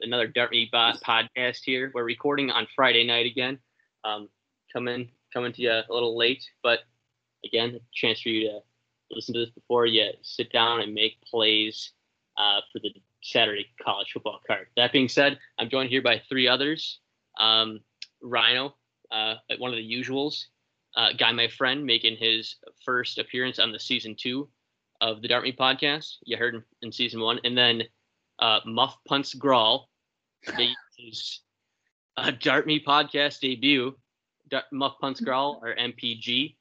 another Dartme Bot podcast here. We're recording on Friday night again. Um, coming coming to you a little late, but again, a chance for you to listen to this before you sit down and make plays uh, for the Saturday college football card. That being said, I'm joined here by three others. Um, Rhino, uh, one of the usuals, uh, guy, my friend, making his first appearance on the season two of the Dartme podcast. You heard him in season one, and then uh, Muff Punts Grawl, his uh, Dartme podcast debut. Muff Punts Grawl or MPG.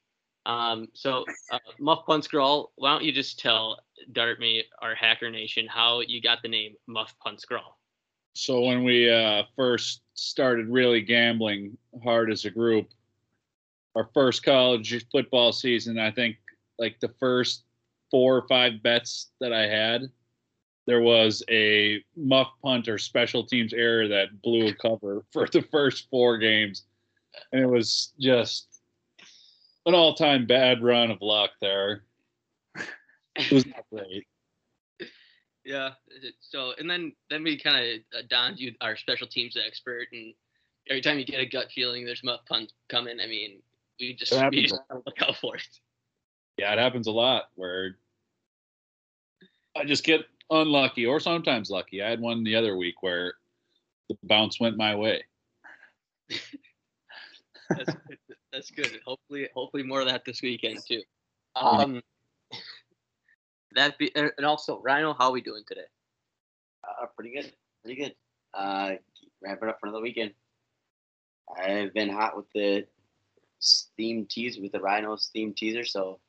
Um, so uh, Muff Punts Grawl, why don't you just tell Dartme or Hacker Nation how you got the name Muff Punts Grawl? So when we uh, first started really gambling hard as a group, our first college football season, I think like the first four or five bets that I had, there was a muff punt or special teams error that blew a cover for the first four games. And it was just an all time bad run of luck there. It was not great. Yeah. So, and then then we kind of uh, donned you our special teams expert, and every time you get a gut feeling there's muff punt coming, I mean, we just, we just look out for it. Yeah, it happens a lot where I just get unlucky or sometimes lucky. I had one the other week where the bounce went my way. that's, good. that's good. Hopefully, hopefully more of that this weekend too. Um, that be and also Rhino, how are we doing today? Uh, pretty good, pretty good. Uh, wrapping up for another weekend. I've been hot with the theme teaser with the Rhinos theme teaser, so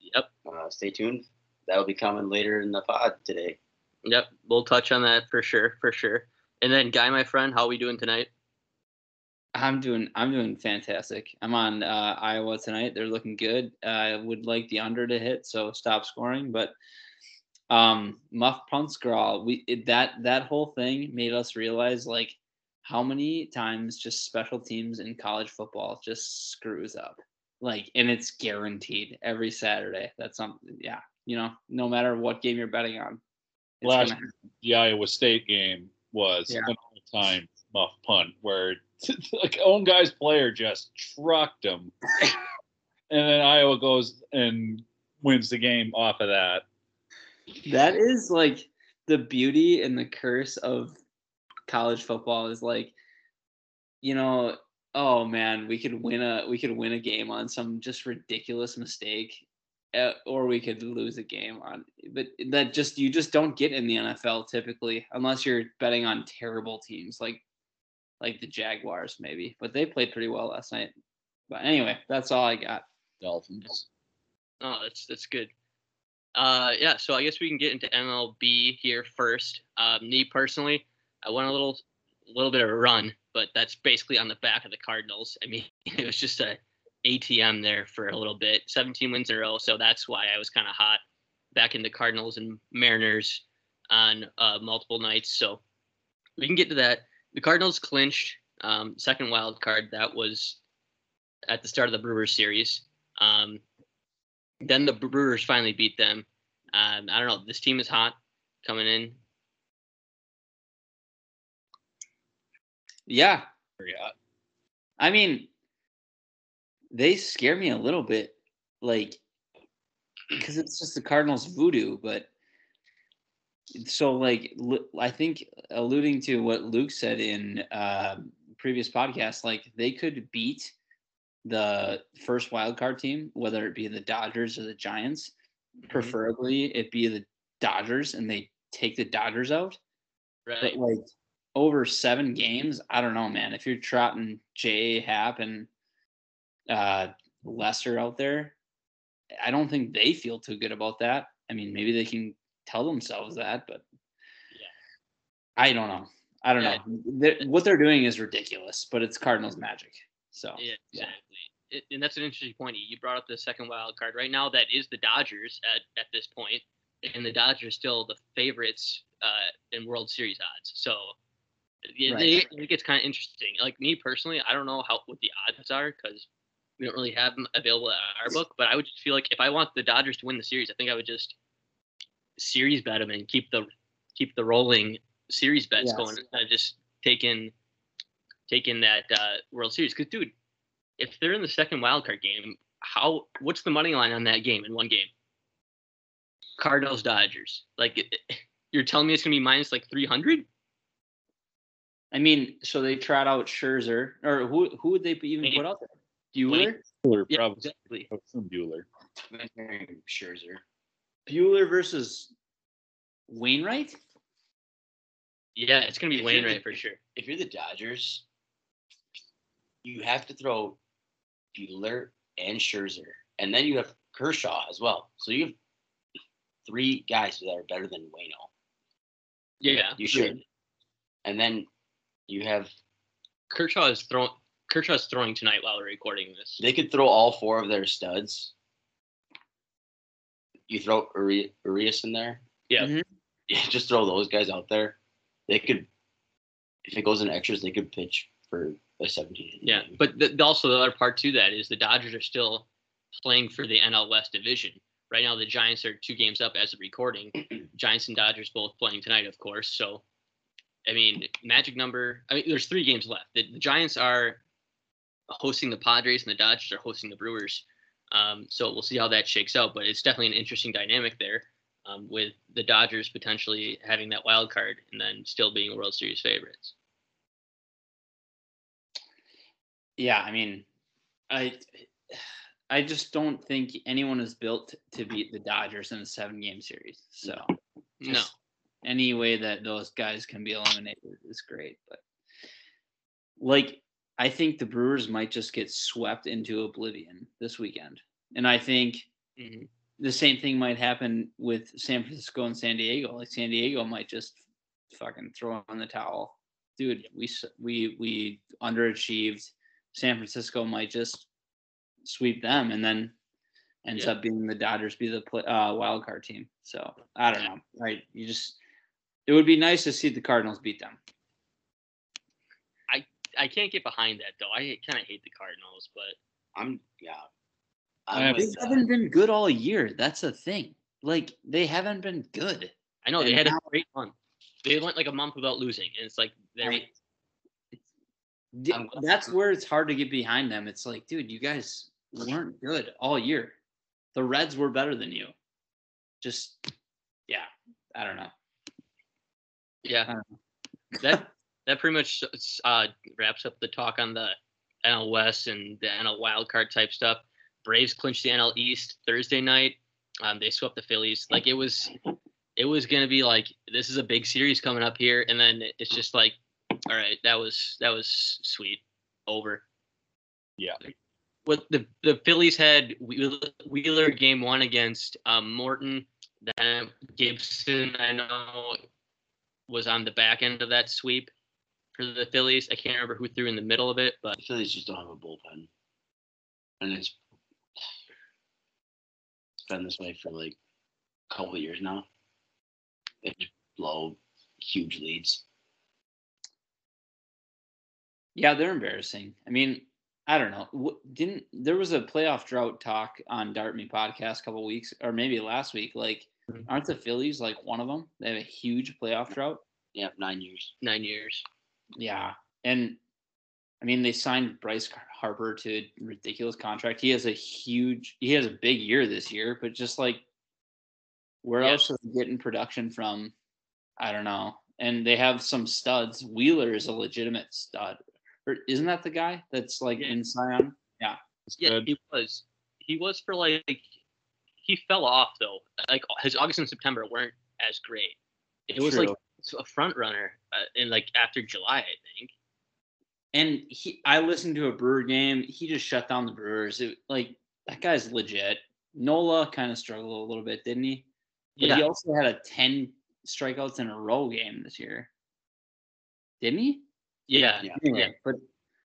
yep. Uh, stay tuned that'll be coming later in the pod today. Yep, we'll touch on that for sure, for sure. And then, Guy, my friend, how are we doing tonight? I'm doing I'm doing fantastic. I'm on uh, Iowa tonight. They're looking good. Uh, I would like the under to hit, so stop scoring. But um, Muff Punts we it, that that whole thing made us realize like how many times just special teams in college football just screws up. Like, and it's guaranteed every Saturday. That's something. Yeah, you know, no matter what game you're betting on. Last the Iowa State game was yeah. an all-time muff punt where like own guy's player just trucked him, and then Iowa goes and wins the game off of that. That is like the beauty and the curse of college football is like, you know, oh man, we could win a we could win a game on some just ridiculous mistake or we could lose a game on but that just you just don't get in the NFL typically unless you're betting on terrible teams like like the Jaguars maybe but they played pretty well last night. But anyway that's all I got. Dolphins. Oh that's that's good. Uh yeah so I guess we can get into MLB here first. Um, me personally I went a little little bit of a run but that's basically on the back of the Cardinals. I mean it was just a ATM there for a little bit, 17 wins in a row. So that's why I was kind of hot back in the Cardinals and Mariners on uh, multiple nights. So we can get to that. The Cardinals clinched um, second wild card. That was at the start of the Brewers series. Um, then the Brewers finally beat them. Um, I don't know. This team is hot coming in. Yeah. I mean, they scare me a little bit, like because it's just the Cardinals voodoo. But so, like, I think alluding to what Luke said in uh, previous podcast, like they could beat the first wild card team, whether it be the Dodgers or the Giants. Mm-hmm. Preferably, it be the Dodgers, and they take the Dodgers out. Right. But like over seven games, I don't know, man. If you're trotting J Happ and uh, Lester out there, I don't think they feel too good about that. I mean, maybe they can tell themselves that, but yeah. I don't know. I don't yeah. know. They're, what they're doing is ridiculous, but it's Cardinals magic. So yeah, exactly. Yeah. It, and that's an interesting point. You brought up the second wild card. Right now, that is the Dodgers at, at this point, and the Dodgers still the favorites uh, in World Series odds. So it, right. it, it gets kind of interesting. Like me personally, I don't know how what the odds are because we don't really have them available at our book. But I would just feel like if I want the Dodgers to win the series, I think I would just series bet them and keep the keep the rolling series bets Yes. going instead of just taking taking that uh, World Series. Because, dude, if they're in the second wild card game, how what's the money line on that game in one game? Cardinals Dodgers. Like you're telling me it's gonna be minus like three hundred? I mean, so they trot out Scherzer, or who who would they even put out there? Bueller, Bueller, Yeah, probably. exactly. Oh, I would Buehler. I'm Scherzer. Buehler versus Wainwright. Yeah, it's gonna be If you're the- Wainwright for sure. If you're the Dodgers, you have to throw Buehler and Scherzer, and then you have Kershaw as well. So you have three guys that are better than Wayno. Yeah, You should. And then you have Kershaw is throwing. Kershaw's throwing tonight while we're recording this. they could throw all four of their studs. You throw Uri- Urias in there. Yeah. Mhm. Yeah, just throw those guys out there. They could, if it goes in extras, they could pitch for a 17. Yeah, but the, also the other part to that is the Dodgers are still playing for the NL West division. Right now, the Giants are two games up as of recording. Giants and Dodgers both playing tonight, of course. So, I mean, magic number. I mean, there's three games left. The, the Giants are hosting the Padres, and the Dodgers are hosting the Brewers. Um, so we'll see how that shakes out. But it's definitely an interesting dynamic there, um, with the Dodgers potentially having that wild card and then still being World Series favorites. Yeah, I mean, I I just don't think anyone is built to beat the Dodgers in a seven game series. So No. any way that those guys can be eliminated is great. But like I think the Brewers might just get swept into oblivion this weekend. And I think Mhm. the same thing might happen with San Francisco and San Diego. Like San Diego might just fucking throw on the towel. Dude, we we we underachieved. San Francisco might just sweep them, and then ends Yeah. up being the Dodgers be the play, uh, wild card team. So I don't know. Right? You just it would be nice to see the Cardinals beat them. I can't get behind that though. I kind of hate the Cardinals, but I'm yeah. I'm They uh, haven't been good all year. That's the thing. Like they haven't been good. I know they had a great month. They went like a month without losing, and it's like they're D- I'm- That's where it's hard to get behind them. It's like, dude, you guys weren't good all year. The Reds were better than you. Just, yeah, I don't know. yeah. I don't that that pretty much uh, wraps up the talk on the NL West and the NL wild card type stuff. Braves clinched the NL East Thursday night. Um, they swept the Phillies. Like it was, it was gonna be like this is a big series coming up here, and then it's just like, all right, that was that was sweet, over. Yeah. What the the Phillies had Wheeler, Wheeler game one against um, Morton. Then Gibson, I know, was on the back end of that sweep for the Phillies. I can't remember who threw in the middle of it, but the Phillies just don't have a bullpen, and it's it's been this way for like a couple of years now. They just blow huge leads. Yeah, they're embarrassing. I mean, I don't know. Didn't there was a playoff drought talk on Dart Me podcast a couple weeks or maybe last week? Like, Mhm. aren't the Phillies like one of them? They have a huge playoff drought. Yeah, nine years. nine years. Yeah, and I mean they signed Bryce Harper to a ridiculous contract. He has a huge, he has a big year this year, but just like where Yeah. else are they getting production from? I don't know. And they have some studs. Wheeler is a legitimate stud. Or isn't that the guy that's like Yeah. in Cy Young? It's Yeah, he was. He was for like. He fell off though. Like his August and September weren't as great. It was like True. A front runner uh, in like after July, I think. And he, I listened to a Brewer game. He just shut down the Brewers. It, like that guy's legit. Nola kind of struggled a little bit, didn't he? But he also had a ten strikeouts in a row game this year, didn't he? Yeah, Yeah. Anyway, but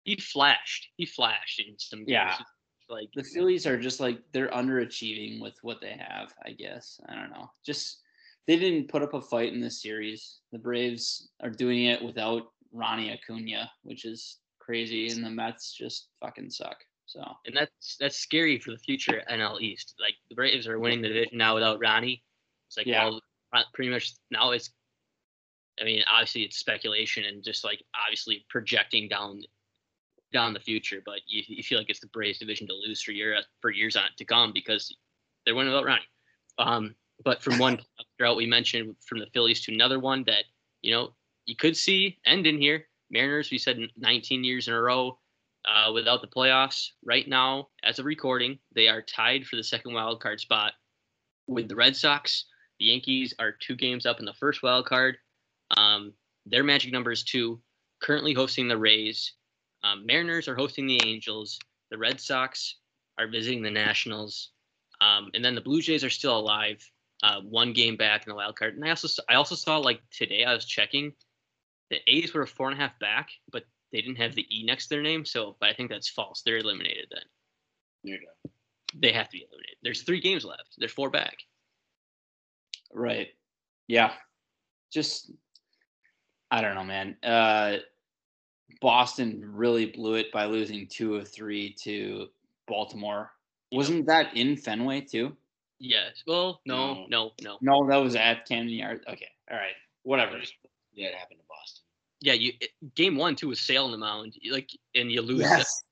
he flashed. He flashed in some games. Yeah. Like the Phillies are just like they're underachieving with what they have. I guess I don't know. Just they didn't put up a fight in this series. The Braves are doing it without Ronnie Acuna, which is crazy, and the Mets just fucking suck. So and that's that's scary for the future NL East. Like the Braves are winning the division now without Ronnie. It's like Yeah. well, pretty much now it's I mean, obviously it's speculation and just like obviously projecting down down the future, but you, you feel like it's the Braves division to lose for year for years on to come because they're winning without Ronnie. Um, but from one drought we mentioned from the Phillies to another one that you know you could see end in here. Mariners, we said 19 years in a row uh, without the playoffs. Right now, as of recording, they are tied for the second wild card spot with the Red Sox. The Yankees are two games up in the first wild card. Um, their magic number is two. Currently hosting the Rays. Um, Mariners are hosting the Angels. The Red Sox are visiting the Nationals. Um, and then the Blue Jays are still alive, uh, one game back in the wild card. And I also I also saw like today I was checking, the A's were four and a half back, but they didn't have the E next to their name. So, but I think that's false. They're eliminated then. There you go. They have to be eliminated. There's three games left. There's four back. Right. Yeah. Just I don't know, man. Uh Boston really blew it by losing two of three to Baltimore. Wasn't that in Fenway too? Yes. Well, no, no, no. No, that was at Camden Yards. Okay. All right. Whatever. Yeah, it happened to Boston. Yeah, you it, game one too was Sale on the mound, like, and you lose. it. Yes.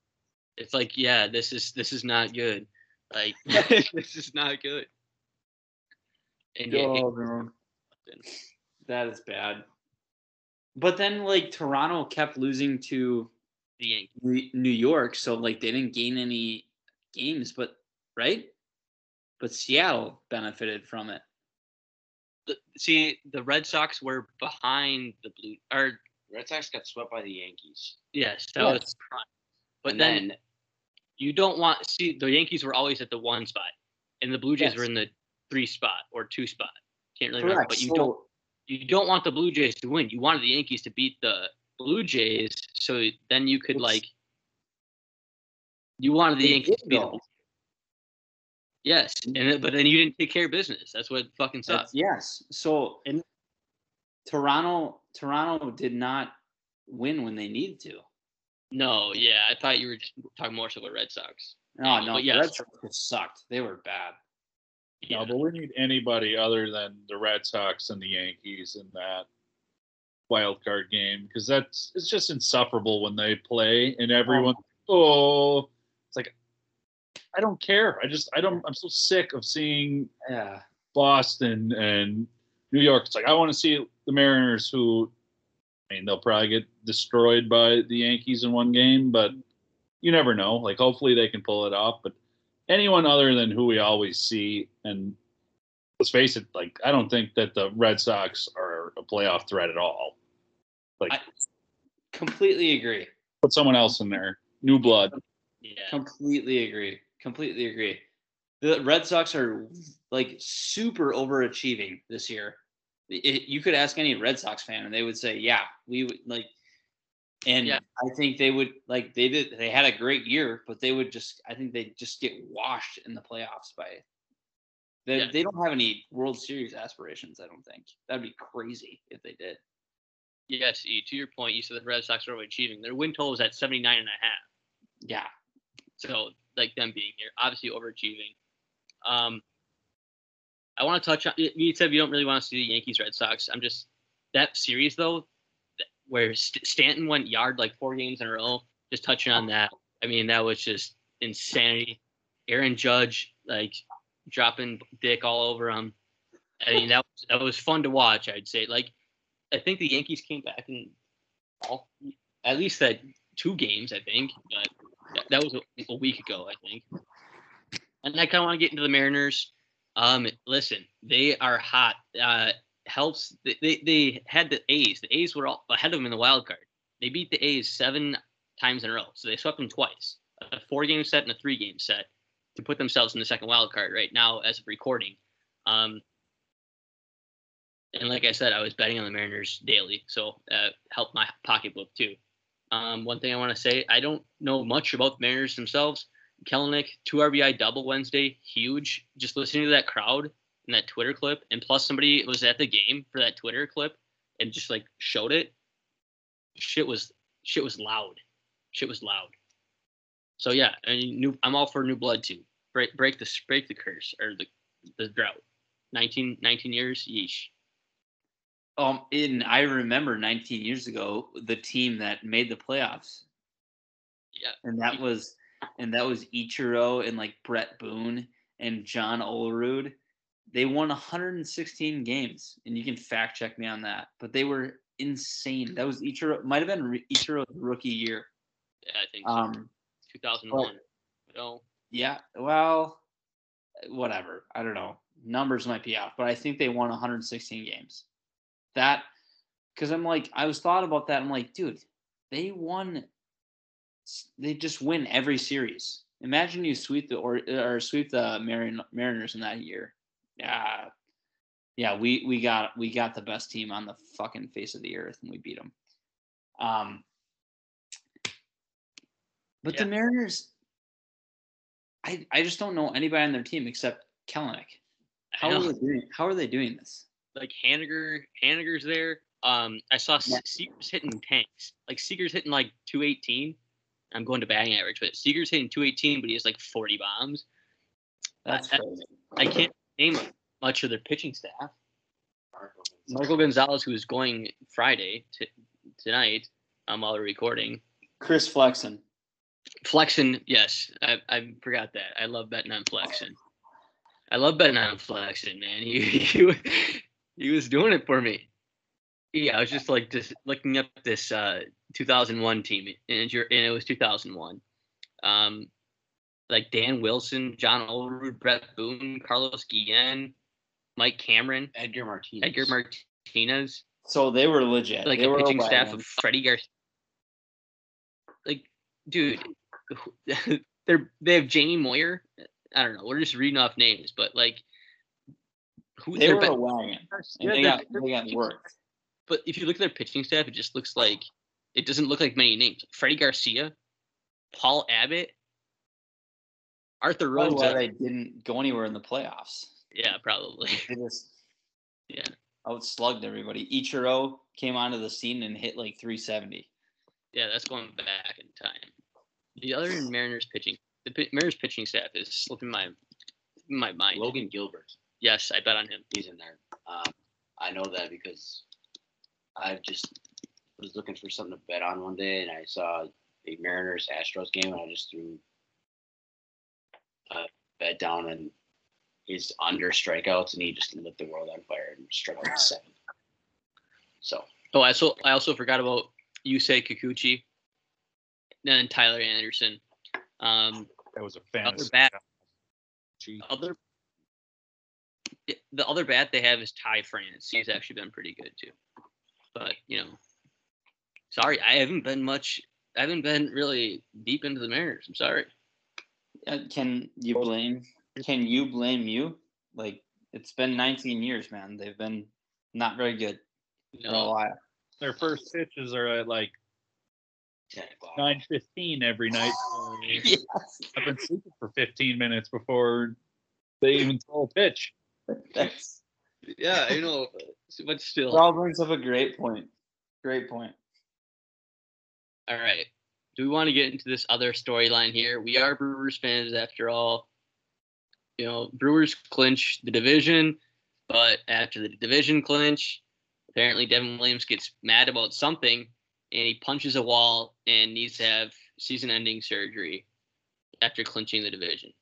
It's like, yeah, this is this is not good. Like, this is not good. And yeah, Oh, man. That is bad. But then like Toronto kept losing to the Yankees. New New York, so like they didn't gain any games, but right? But Seattle benefited from it. The, see, the Red Sox were behind the Blue. Or Red Sox got swept by the Yankees. yes, that Yes. was prime. But then, then you don't want see the Yankees were always at the one spot, and the Blue Jays Yes. were in the three spot or two spot. Can't really remember, but you so, don't you don't want the Blue Jays to win. You wanted the Yankees to beat the Blue Jays, so then you could like. You wanted the Yankees to beat. them. Yes, and but then you didn't take care of business. That's what fucking that's- sucks. yes. So And- Toronto Toronto did not win when they needed to. No, yeah, I thought you were just talking more so about Red Sox. Oh no, Yeah, no, but yes. Red Sox sucked. They were bad. Yeah. No, but we need anybody other than the Red Sox and the Yankees in that wild card game because that's it's just insufferable when they play and everyone oh, oh it's like I don't care. I just I don't I'm so sick of seeing. Boston and New York. It's like I want to see the Mariners who I mean they'll probably get destroyed by the Yankees in one game, but you never know. Like hopefully they can pull it off. But anyone other than who we always see and let's face it, like I don't think that the Red Sox are a playoff threat at all. Like I completely agree. put someone else in there. New blood. yeah. Completely agree. Completely agree. The Red Sox are like super overachieving this year. It, you could ask any Red Sox fan, and they would say, "Yeah, we would like." And Yeah. I think they would like they did. They had a great year, but they would just. I think they just get washed in the playoffs by. They, Yeah. they don't have any World Series aspirations. I don't think that'd be crazy if they did. Yes, E, to your point, you said the Red Sox are overachieving. Their win total is at 79 and a half. Yeah, So, like them being here, obviously overachieving. Um, I want to touch on. You said you don't really want to see the Yankees Red Sox. I'm just that series though, where St- Stanton went yard like four games in a row. Just touching on that. I mean, that was just insanity. Aaron Judge like dropping dick all over him. I mean, that was, that was fun to watch. I'd say. Like, I think the Yankees came back and all at least that two games. I think, but that, was a, a week ago, I think. And I kind of want to get into the Mariners. Um, listen, they are hot. Uh, helps. They, they they had the A's. The A's were all ahead of them in the wild card. They beat the A's seven times in a row, so they swept them twice. A four game set and a three game set to put themselves in the second wild card right now as of recording. Um, and like I said, I was betting on the Mariners daily, so uh, helped my pocketbook too. Um, one thing I want to say, I don't know much about the Mariners themselves. Kelenic, two RBI double Wednesday, huge. Just listening to that crowd and that Twitter clip, and plus somebody was at the game for that Twitter clip and just like showed it. Shit was shit was loud. Shit was loud. So yeah, I mean, new. I'm all for new blood too. Break break the break the curse or the the drought. 19, 19 years, yeesh. Um, in I remember 19 years ago, the team that made the playoffs, Yeah. and that was, and that was Ichiro and like Bret Boone and John Olerud. They won 116 games, and you can fact check me on that. But they were insane. That was Ichiro. Might have been Ichiro's rookie year. Yeah, I think so. Um, 2001. No, yeah. Well, whatever. I don't know. Numbers might be off, but I think they won 116 games. That because I'm like, I was thought about that. I'm like, dude, they won. They just win every series. Imagine you sweep the or or sweep the Marin, Mariners in that year. Yeah, yeah. We we got we got the best team on the fucking face of the earth, and we beat them. Um, but the Mariners, I I just don't know anybody on their team except Kelenic. How are they doing? How are they doing this? Like Haniger, Haniger's there. Um, I saw Yeah. Se- Seager's hitting tanks. Like Seager's hitting like 218. I'm going to batting average, but Seager's hitting 218, but he has like 40 bombs. That's I- crazy. I can't name much of their pitching staff. Marco Gonzales, who is going Friday t- tonight, um, while we're recording. Chris Flexen. Flexen, yes, I, I forgot that. I love betting on Flexen. I love betting on Flexen, man. He, he wa- he was doing it for me. Yeah, I was just like just looking up this uh 2001 team, and, you're, and it was 2001. Um, like Dan Wilson, John Olerud, Bret Boone, Carlos Guillen, Mike Cameron, Edgar Martinez. Edgar Martinez So they were legit. like they a were pitching staff of Freddie Garcia. Like, dude, they're they have Jamie Moyer. I don't know. We're just reading off names, but like, who They their were a wagon. And yeah, they their- got their they got pitching- worked. But if you look at their pitching staff, it just looks like it doesn't look like many names. Freddie Garcia, Paul Abbott, Arthur Probably why uh, they didn't go anywhere in the playoffs. Yeah, probably. They just Yeah. outslugged everybody. Ichiro came onto the scene and hit like 370. Yeah, that's going back in time. The other Mariners pitching, the Mariners pitching staff is slipping my my mind. Logan Gilbert. Yes, I bet on him. He's in there. Um, I know that because I just was looking for something to bet on one day, and I saw a Mariners Astros game, and I just threw a bet down, and he's under strikeouts, and he just lit the world on fire and struck out seven. So Oh, I also I also forgot about Yusei Kikuchi, and then Tyler Anderson. Um, That was a other fantasy. bat, Gee. other the other bat they have is Ty France. He's actually been pretty good too. But you know, sorry, I haven't been much. I haven't been really deep into the Mariners. I'm sorry. Uh, Can you blame? Can you blame you? Like it's been 19 years, man. They've been not very good You for a while. Their first pitches are at like ten o'clock. nine fifteen every night. Yes. I've been sleeping for fifteen minutes before they even throw a pitch. That's yeah, I know, but still. Raul brings up a great point. Great point. All right. Do we want to get into this other storyline here? We are Brewers fans after all. You know, Brewers clinch the division, but after the division clinch, apparently Devin Williams gets mad about something and he punches a wall and needs to have season ending surgery after clinching the division.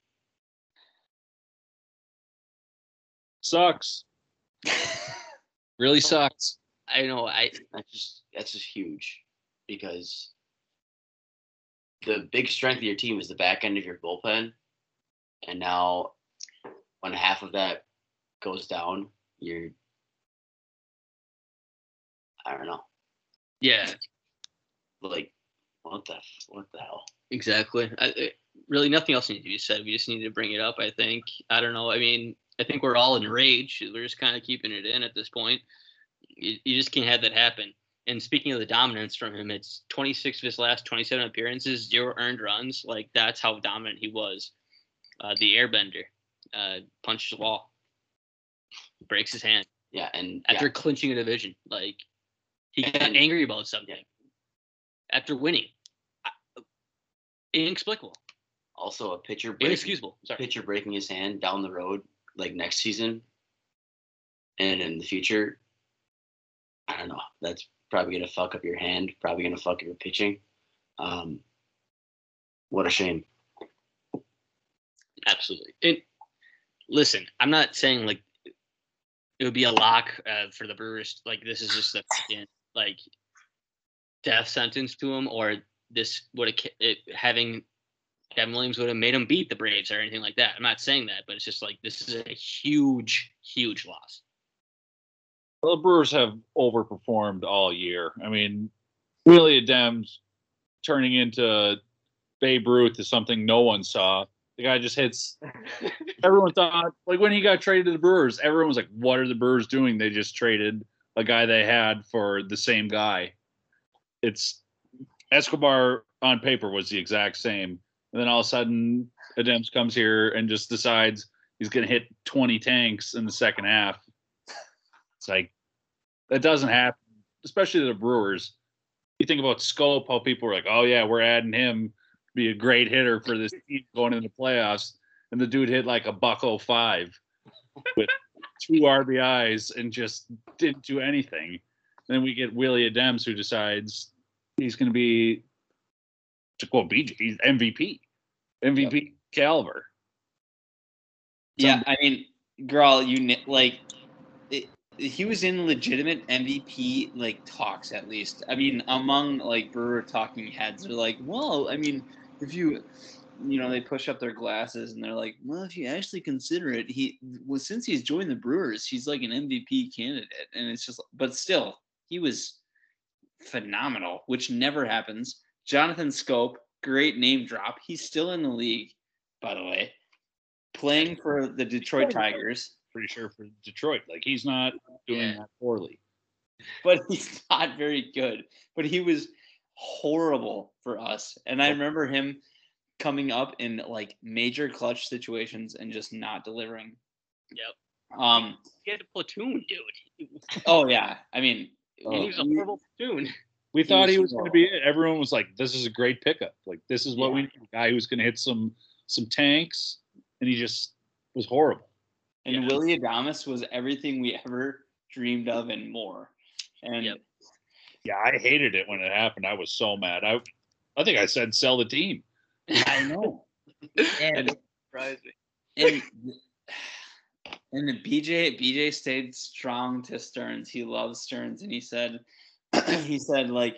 Sucks. Really sucks. I know I That's just that's just huge because the big strength of your team is the back end of your bullpen, and now when half of that goes down, you're I don't know, yeah, like what the what the hell? Exactly. I, I- really, nothing else needs to be said. We just need to bring it up. I think. I don't know. I mean, I think we're all enraged. We're just kind of keeping it in at this point. You, you just can't have that happen. And speaking of the dominance from him, it's 26 of his last 27 appearances, zero earned runs. Like that's how dominant he was. Uh, the Airbender uh, punches the wall, breaks his hand Yeah, and after yeah, clinching a division. Like he got And- angry about something after winning. Inexplicable. also a pitcher breaking, Inexcusable. Sorry. pitcher breaking his hand down the road like next season and in the future I don't know. That's probably gonna fuck up your hand. Probably gonna fuck up your pitching. Um, what a shame. Absolutely. And listen, I'm not saying like it would be a lock uh, for the Brewers. Like this is just a like death sentence to him, or this would it, having Kevin Williams would have made him beat the Braves or anything like that. I'm not saying that, but it's just like this is a huge, huge loss. Well, the Brewers have overperformed all year. I mean, Willy Adames turning into Babe Ruth is something no one saw. The guy just hits. everyone thought, like when he got traded to the Brewers, everyone was like, "What are the Brewers doing? They just traded a guy they had for the same guy." It's Escobar on paper was the exact same, and then all of a sudden, Adames comes here and just decides he's going to hit 20 tanks in the second half. It's like that doesn't happen, especially the Brewers. You think about Schoop, how people were like, "Oh yeah, we're adding him to be a great hitter for this team going into the playoffs," and the dude hit like a buck 05 with two RBIs and just didn't do anything. Then we get Willy Adames who decides he's going to be to quote BJ, he's MVP, MVP caliber. Yeah, I mean, girl, you like it, he was in legitimate MVP like talks at least. I mean, among like Brewer talking heads, they're like, well, I mean, if you, you know, they push up their glasses and they're like, well, if you actually consider it, he well since he's joined the Brewers, he's like an MVP candidate, and it's just, but still, he was phenomenal, which never happens. Jonathan Schoop, great name drop. He's still in the league, by the way, playing for the Detroit Tigers. Pretty sure for Detroit, like he's not doing Yeah. that poorly. but he's not very good. But he was horrible for us. And I remember him coming up in like major clutch situations and just not delivering. Yep. Um. He had a platoon, dude. Oh yeah. I mean, he was a horrible platoon. We He thought was he was going to be it. Everyone was like, "This is a great pickup. Like this is what we Yeah. need. A guy who's going to hit some some tanks." And he just was horrible. and Yeah. Willy Adames was everything we ever dreamed of and more. And Yep. Yeah, I hated it when it happened. I was so mad. I I think I said sell the team. I know. and Surprising. and and the BJ BJ stayed strong to Stearns. He loves Stearns, and he said he said like,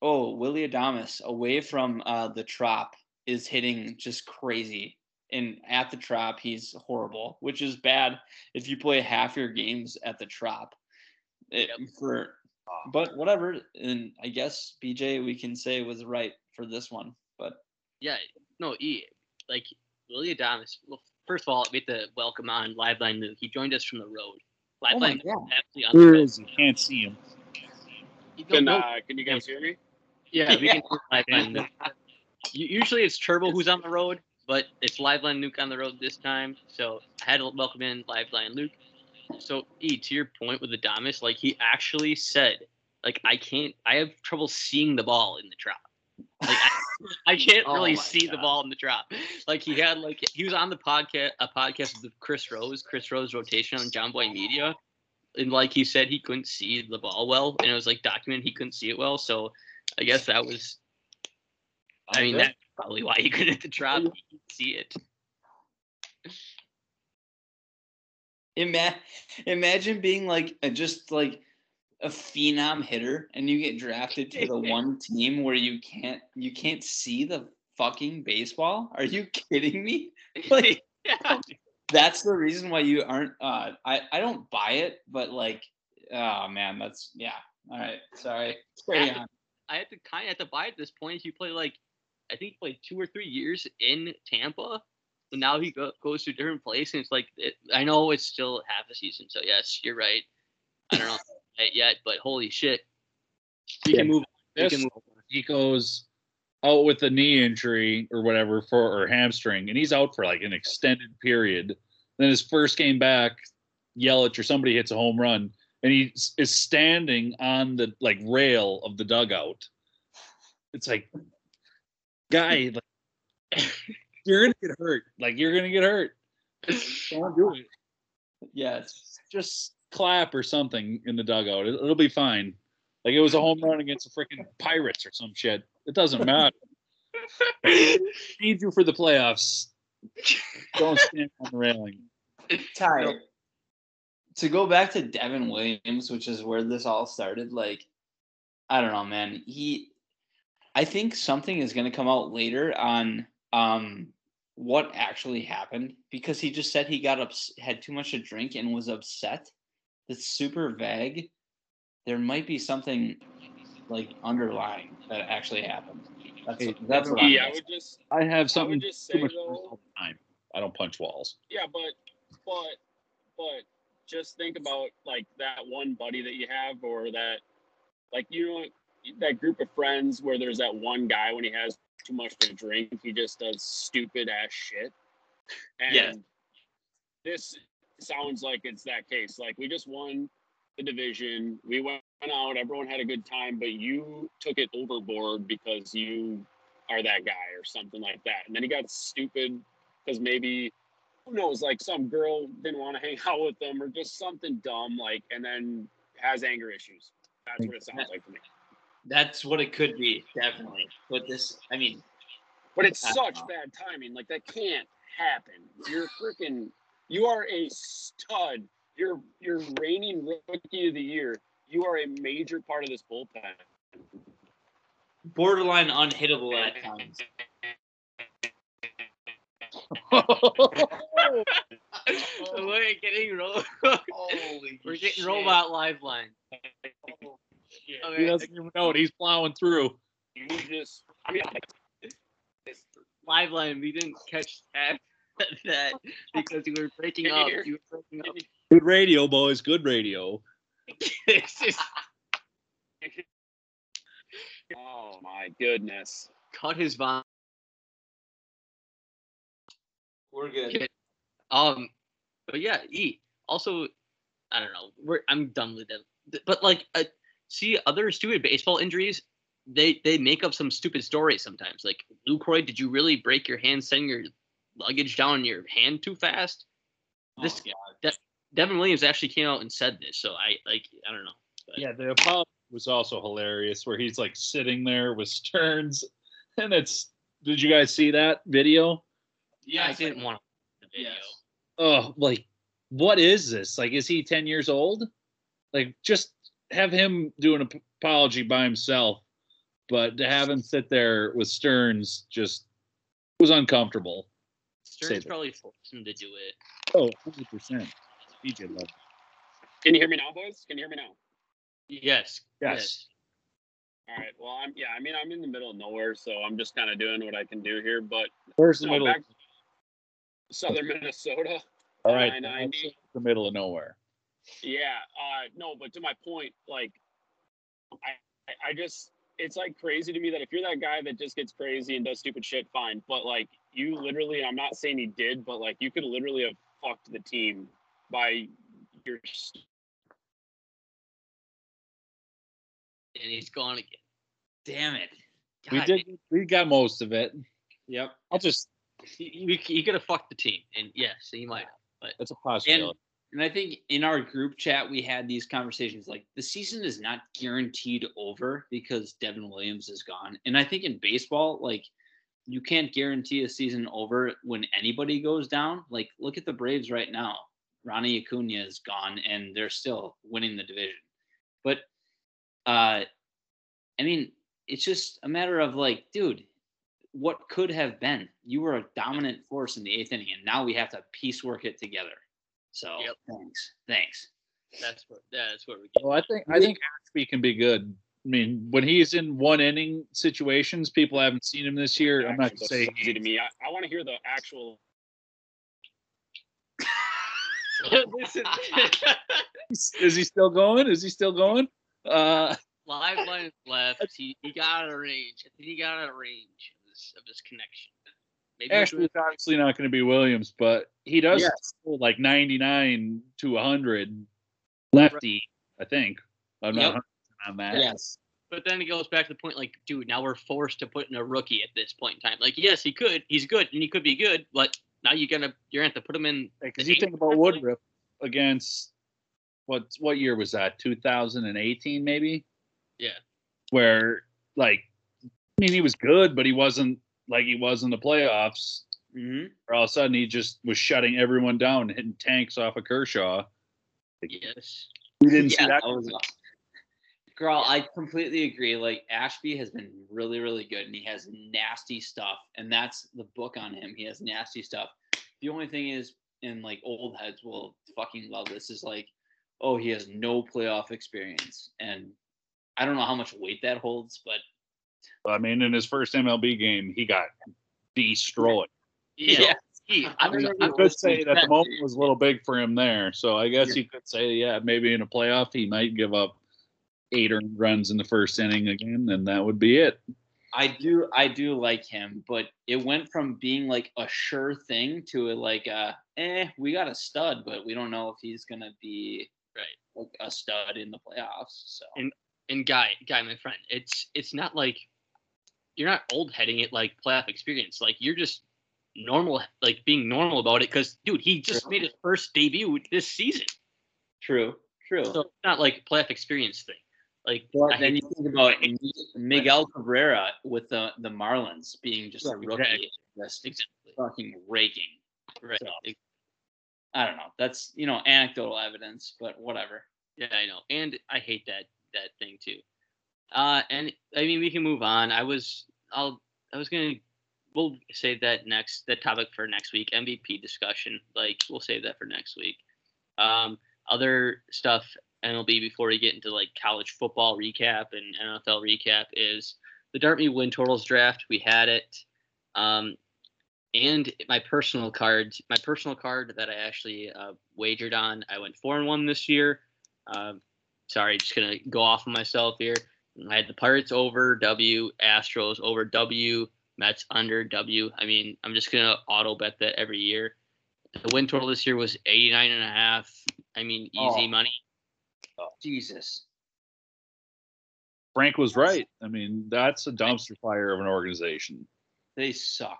oh Willy Adames away from uh, the trop is hitting just crazy, and at the trop he's horrible, which is bad if you play half your games at the trop. It, For but whatever, and I guess BJ we can say was right for this one, but Yeah, no, he like Willy Adames. Well, first of all, we have to welcome on Liveline Luke. He joined us from the road. oh my Liveline god. actually on the road. is he? Can't see him. You don't Can uh, can you guys hear me? yeah, we can do Liveline Luke. Usually it's Turbo who's on the road, but it's Liveline Luke on the road this time. So I had to welcome in Liveline Luke. So E, to your point with Adames, like he actually said, like I can't, I have trouble seeing the ball in the Trop. Like I, I can't Oh really my see the ball in the Trop. Like he had like he was on the podcast a podcast with Chris Rose, Chris Rose rotation on Jomboy Media. And like he said he couldn't see the ball well and it was like documented he couldn't see it well. So I guess that was I mean that's probably why he couldn't hit the Trop. He see it. Ima- imagine being like a, just like a phenom hitter and you get drafted to the one team where you can't you can't see the fucking baseball are you kidding me like yeah. That's the reason why you aren't uh i i don't buy it but like oh man that's yeah all right sorry carry on I had to kind of have to buy at this point. He played like, I think he played two or three years in Tampa, and now he go, goes to a different place. And it's like, it, I know it's still half a season, so yes, you're right. I don't know it yet, but holy shit, we Yeah. can move. We This- can move. on. He goes out with a knee injury or whatever for or hamstring, and he's out for like an extended period. Then his first game back, Yelich or somebody hits a home run, and he is standing on the like rail of the dugout. It's like, guy, like, you're gonna get hurt. Like you're gonna get hurt. Don't do it. yes Just clap or something in the dugout. It'll be fine. Like it was a home run against the freaking Pirates or some shit. It doesn't matter. Need you for the playoffs. Don't stand on the railing. Ty, to go back to Devin Williams, which is where this all started, like, I don't know, man. He, I think something is going to come out later on um what actually happened because he just said he got up, had too much to drink and was upset. That's super vague. There might be something like underlying that actually happened. That's Hey, that's what I'm Yeah, I guessing. would just I have something just too say, much though- all the time. I don't punch walls. yeah, but but but just think about like that one buddy that you have or that like you know that group of friends where there's that one guy when he has too much to drink, he just does stupid ass shit. And Yes. this sounds like it's that case. Like we just won the division. We went out, everyone had a good time, but you took it overboard because you are that guy or something like that. And then he got stupid because maybe who knows, like some girl didn't want to hang out with them or just something dumb, like and then has anger issues. That's what it sounds like to me. That's what it could be, definitely. But this, I mean, But it's such know. bad timing. Like that can't happen. You're freaking. You are a stud. You're you're reigning rookie of the year. You are a major part of this bullpen. borderline unhittable at times. We're getting ro- Holy we're getting shit. robot lifeline. he Okay, doesn't even know it. He's plowing through. You just. I mean, lifeline. We didn't catch that, that because you were breaking up. You were breaking up. Good radio, boys. Good radio. It's just oh my goodness. cut his vine. We're good. Um, but yeah, E. Also, I don't know. We're I'm done with it. But like, uh, see other stupid baseball injuries. They they make up some stupid stories sometimes. Like Lucroy, did you really break your hand sending your luggage down your hand too fast? This Oh, Devin Williams actually came out and said this. So I like I don't know. But Yeah, the apology was also hilarious, where he's like sitting there with Stearns, and it's. Did you guys see that video? yeah, I didn't want the video. Yes. Oh, like, what is this? Like, is he ten years old? Like, just have him do an apology by himself, but to have him sit there with Stearns just was uncomfortable. Stearns probably forced him to do it. Oh, 100 percent. DJ love. Can you hear me now, boys? Can you hear me now? Yes. Yes. All right. Well, I'm yeah. I mean, I'm in the middle of nowhere, so I'm just kind of doing what I can do here. But Where's the no, middle? back southern Minnesota. All right, 990. the middle of nowhere. Yeah. Uh, no, but to my point, like, I, I- I just, it's like crazy to me that if you're that guy that just gets crazy and does stupid shit, fine. But like, you literally, I'm not saying he did, but like, you could literally have fucked the team by your. And he's gone again. Damn it. We did. We got most of it. Yep. I'll just. He, he, could have fucked the team, and yes, he might. have. That's a possibility. And I think in our group chat we had these conversations like the season is not guaranteed over because Devin Williams is gone. And I think in baseball, like you can't guarantee a season over when anybody goes down. Like look at the Braves right now. Ronnie Acuna is gone and they're still winning the division. But uh I mean, it's just a matter of like, dude, what could have been? You were a dominant force in the eighth inning, and now we have to piecework it together. So Yep. thanks, thanks. That's what. That's what we get. Well, I think I think Ashby can be good. I mean, when he's in one inning situations, people haven't seen him this year. I'm not actually gonna say easy to me. I, I want to hear the actual. Listen, is he still going? Is he still going? Uh, Lifeline is left. He, he got out of range. I think he got out of range of his, of this connection. Maybe Ashby's obviously not going to be Williams, but he does Yes. like 99 to 100 lefty. I think. I'm Yep. not 100% on that. Yes. But then it goes back to the point, like, dude, now we're forced to put in a rookie at this point in time. Like, yes, he could, he's good, and he could be good, but now you're gonna you're gonna have to put him in. Because you think about Woodruff against what what year was that? 2018 maybe. Yeah. Where like, I mean, he was good, but he wasn't like he was in the playoffs. hmm Or all of a sudden, he just was shutting everyone down, hitting tanks off of Kershaw. Yes. We didn't see that. that was Girl, I completely agree. Like Ashby has been really, really good, and he has nasty stuff, and that's the book on him. He has nasty stuff. The only thing is, and like old heads will fucking love this, is like, oh, he has no playoff experience, and I don't know how much weight that holds, but I mean, in his first MLB game, he got destroyed. Yeah. He, I I don't know. could say that the moment was a little big for him there. So I guess you could say, yeah, maybe in a playoff he might give up eight earned runs in the first inning again, and that would be it. I do I do like him, but it went from being like a sure thing to a, like a eh, we got a stud, but we don't know if he's gonna be Right. like a stud in the playoffs. So And- and guy, guy, my friend, it's it's not like you're not old heading it like playoff experience. Like you're just normal, like being normal about it. Because dude, he just True. made his first debut this season, true, true. so it's not like playoff experience thing. Like but I then you think about Miguel Cabrera with the the Marlins being just a rookie, exactly. just exactly fucking raking. right. So- I don't know. That's you know anecdotal evidence, but whatever. Yeah, I know, and I hate that that thing too. Uh, and I mean, we can move on. I was, I'll, I was gonna, we'll save that next, the topic for next week. MVP discussion, like we'll save that for next week. Um, other stuff MLB before we get into like college football recap and NFL recap is the Dartmouth win totals draft. We had it. Um, and my personal card, my personal card that I actually uh, wagered on, I went four and one this year. Um, sorry, just gonna go off of myself here. I had the Pirates over W, Astros over W, Mets under W. I mean, I'm just gonna auto bet that every year. The win total this year was 89 and a half. I mean, easy Oh. money. Jesus. Frank was right. I mean, that's a dumpster fire of an organization. They suck.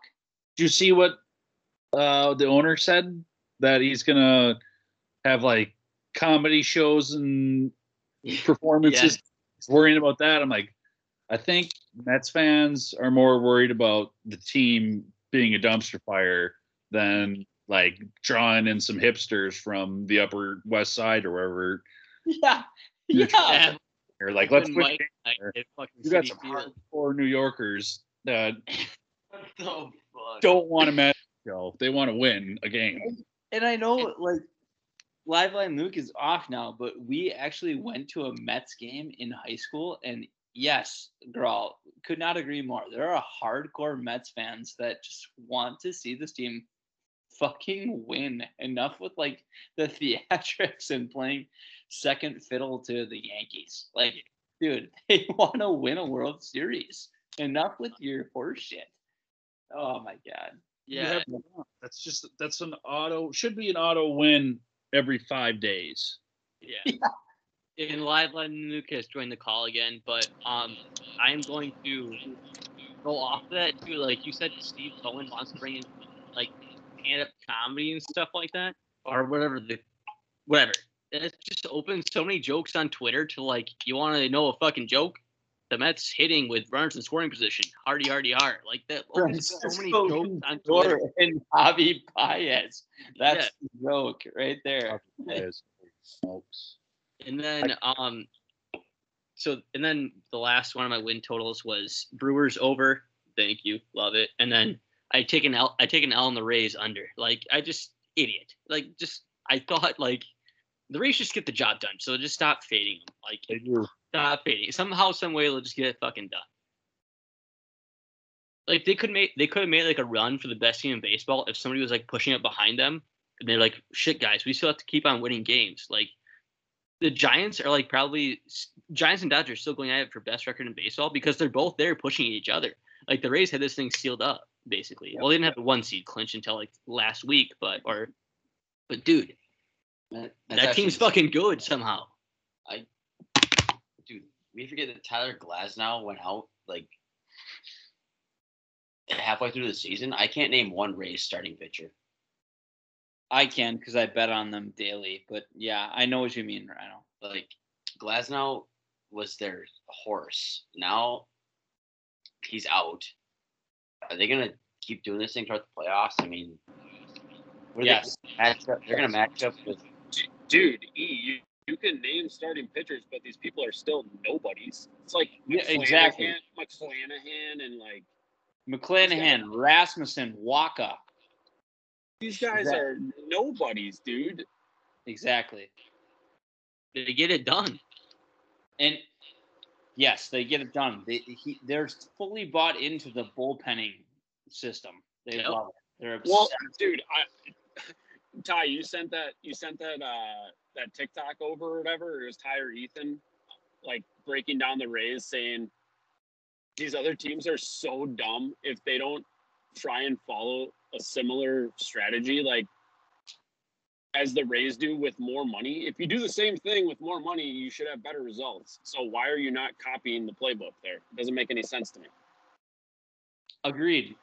Do you see what uh, the owner said? That he's gonna have like comedy shows and performances. Worrying about that. I'm like, I think Mets fans are more worried about the team being a dumpster fire than like drawing in some hipsters from the Upper West Side or wherever. Yeah. Yeah. Yeah. Or like, let's Open put, mic night at fucking you got some Field. hardcore New Yorkers that What the oh, fuck? don't want to match show. They want to win a game. And I know like Live Line Luke is off now, but we actually went to a Mets game in high school and yes, girl, could not agree more. There are hardcore Mets fans that just want to see this team fucking win. Enough with like the theatrics and playing second fiddle to the Yankees. Like, dude, they want to win a World Series. Enough with your horse shit. Oh my god. You Yeah, that's just that's an auto should be an auto win every five days. yeah. And live Len Lucas joined the call again, but um, I am going to go off of that too. Like you said, Steve Cohen wants to bring in like stand-up comedy and stuff like that, or whatever the whatever. And It's just opened so many jokes on Twitter to like you want to know a fucking joke. The Mets hitting with runners in scoring position, hardy, hardy, hard. Like that opens so many Francisco jokes on Twitter. And Javi Baez. That's the joke right there. As smokes. And then um so and then the last one of my win totals was Brewers over. Thank you. Love it. And then I take an L I take an L on the Rays under. Like I just idiot. Like just I thought like the Rays just get the job done. So just stop fading them. Like They do. stop fading. Somehow, some way they'll just get it fucking done. Like they could make they could have made like a run for the best team in baseball if somebody was like pushing up behind them and they're like, shit guys, we still have to keep on winning games. Like the Giants are like probably Giants and Dodgers still going at it for best record in baseball because they're both there pushing each other. Like the Rays had this thing sealed up basically. Well, they didn't have the one seed clinch until like last week, but or but dude, That, that team's fucking good somehow. I, dude. We forget that Tyler Glasnow went out like halfway through the season. I can't name one Rays starting pitcher. I can because I bet on them daily. But yeah, I know what you mean, Rhino. Like Glasnow was their horse. Now he's out. Are they gonna keep doing this thing throughout the playoffs? I mean, Yes. they gonna match up? They're gonna match up with Dude, E, you, you can name starting pitchers, but these people are still nobodies. It's like Yeah, exactly. McClanahan- McClanahan and like McClanahan, Rasmussen, Wacha. these guys Exactly. are nobodies, dude. Exactly. They get it done. And yes, they get it done. They he, they're fully bought into the bullpenning system. They Yep. love it. They're Well, obsessed. dude, I Ty, you sent that you sent that uh that TikTok over or whatever. It was Ty or Ethan, like breaking down the Rays, saying these other teams are so dumb if they don't try and follow a similar strategy, like as the Rays do with more money. If you do the same thing with more money, you should have better results. So why are you not copying the playbook there? It doesn't make any sense to me. Agreed.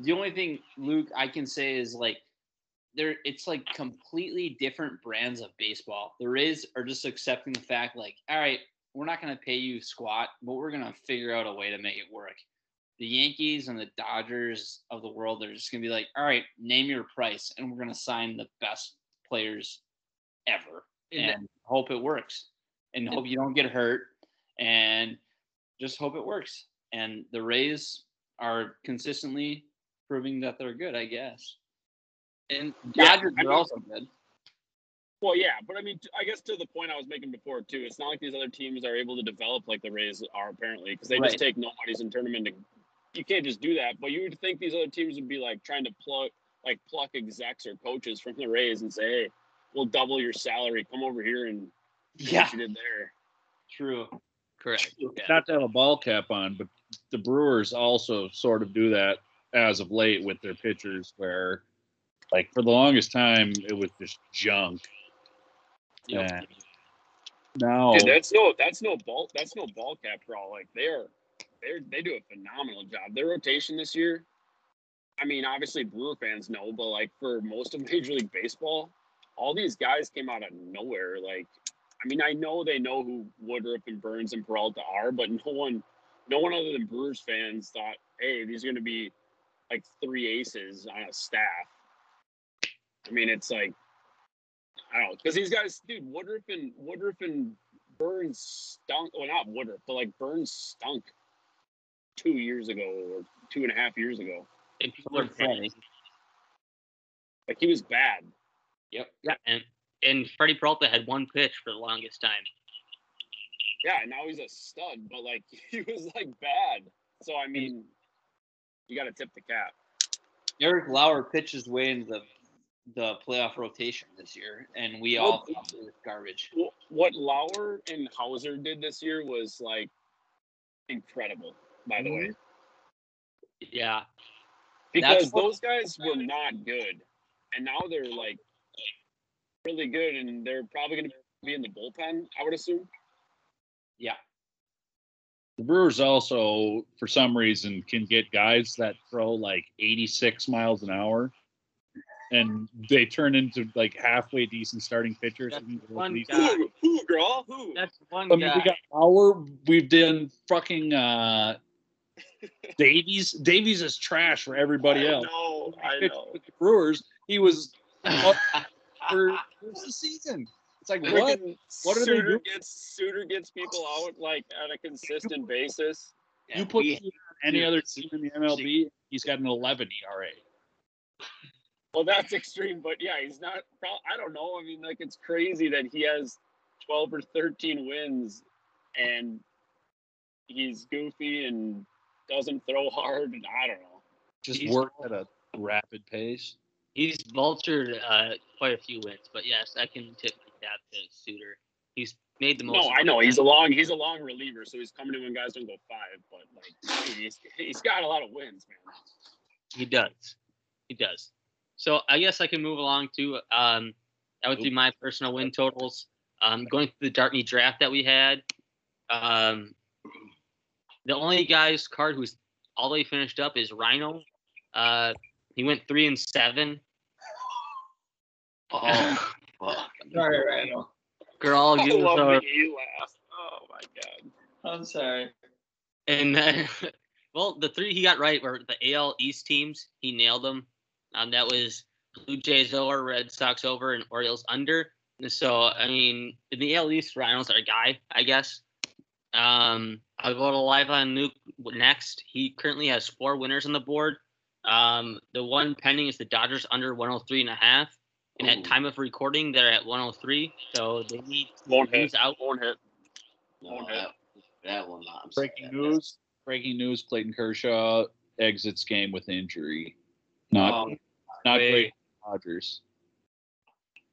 The only thing, Luke, I can say is like there it's like completely different brands of baseball. The Rays are just accepting the fact, like, all right, we're not gonna pay you squat, but we're gonna figure out a way to make it work. The Yankees and the Dodgers of the world, they're just gonna be like, all right, name your price, and we're gonna sign the best players ever And and hope it works and hope you don't get hurt and just hope it works. And the Rays are consistently proving that they're good, I guess. And Yeah, Dodgers I are mean- also good. Well, yeah, but I mean, I guess to the point I was making before too, it's not like these other teams are able to develop like the Rays are apparently because they Right. just take nobodies and turn them into. You can't just do that, but you would think these other teams would be like trying to pluck, like pluck execs or coaches from the Rays and say, "Hey, we'll double your salary. Come over here and do Yeah, what you did there." true. correct. Yeah. Not to have a ball cap on, but the Brewers also sort of do that as of late with their pitchers, where like for the longest time it was just junk. Yep. And now Dude, that's no, that's no ball, that's no ball cap crawl. Like they are, they are they do a phenomenal job. Their rotation this year. I mean, obviously Brewer fans know, but like for most of Major League Baseball, all these guys came out of nowhere. Like, I mean, I know they know who Woodruff and Burns and Peralta are, but no one, no one other than Brewers fans thought, hey, these are going to be like three aces on a staff. I mean, it's like I don't because these guys, dude, Woodruff and Woodruff and Burns stunk. Well, not Woodruff, but like Burns stunk two years ago or two and a half years ago. And people are Freddie. Like he was bad. Yep. Yeah, and and Freddie Peralta had one pitch for the longest time. Yeah, and now he's a stud, but like he was like bad. So I mean, you got to tip the cap. Eric Lauer pitched his way into the the playoff rotation this year, and we all Well, thought it was garbage. What Lauer and Houser did this year was like incredible. By the way, Yeah, because That's what- those guys were not good, and now they're like really good, and they're probably going to be in the bullpen. I would assume. Yeah, the Brewers also, for some reason, can get guys that throw like 86 miles an hour, and they turn into like halfway decent starting pitchers. That's I mean, one guy. Who, who, girl? Who? that's one I mean, guy. we got our, we've done fucking uh, Davies. Davies is trash for everybody I else. know. I Pitched know. With the Brewers, he was up for the season. It's like what? Freaking What are they doing? gets Suter gets people out like on a consistent basis. You put we- him on any other team in the MLB, he's got an 11 ERA. Well, that's extreme, but yeah, he's not. I don't know. I mean, like it's crazy that he has twelve or thirteen wins, and he's goofy and doesn't throw hard, and I don't know. Just He's- work at a rapid pace. He's vultured uh, quite a few wins, but yes, I can tip my cap to Suter. He's made the most. No, I know he's a long he's a long reliever, so he's coming in when guys don't go five. But like, dude, he's he's got a lot of wins, man. He does. He does. So I guess I can move along to um that would be my personal win totals. Um going through the Dartney draft that we had. Um the only guy's card who's all the way finished up is Rhino. Uh he went three and seven. Oh, fuck. Sorry, Randall. Girl, I give love our that he laughed. Oh my god. I'm sorry. And then, well, the three he got right were the AL East teams. He nailed them. Um, that was Blue Jays over, Red Sox over, and Orioles under. And so, I mean, in the AL East, Ryan's our guy, I guess. Um, I'll go to live on Nuke next. He currently has four winners on the board. Um, the one pending is the Dodgers under 103 and a half. And Ooh. at time of recording, they're at 103. So they need to Won't lose hit. out. Won't hit. No, Okay. that, that will not. I'm sorry. Breaking news. Breaking news. Clayton Kershaw exits game with injury. Not Um, not wait. Clayton Dodgers.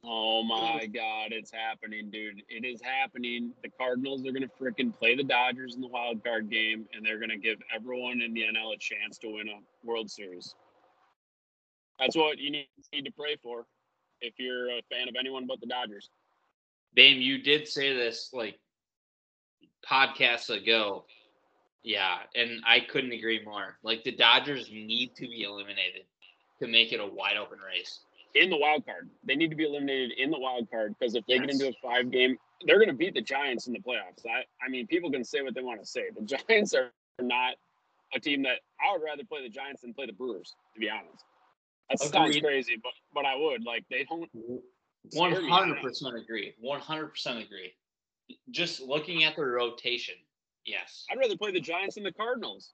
Oh my god, it's happening, dude. It is happening. The Cardinals are gonna freaking play the Dodgers in the wild card game, and they're gonna give everyone in the NL a chance to win a World Series. That's what you need, need to pray for if you're a fan of anyone but the Dodgers. Bame, you did say this like podcasts ago. Yeah, and I couldn't agree more. Like the Dodgers need to be eliminated to make it a wide open race. In the wild card, they need to be eliminated in the wild card because if they get into a five game, they're gonna beat the Giants in the playoffs. I, I mean, people can say what they want to say. The Giants are not a team that I would rather play the Giants than play the Brewers, to be honest. That sounds crazy, but but I would like they don't. One hundred percent agree. One hundred percent agree. Just looking at the rotation, yes. I'd rather play the Giants than the Cardinals.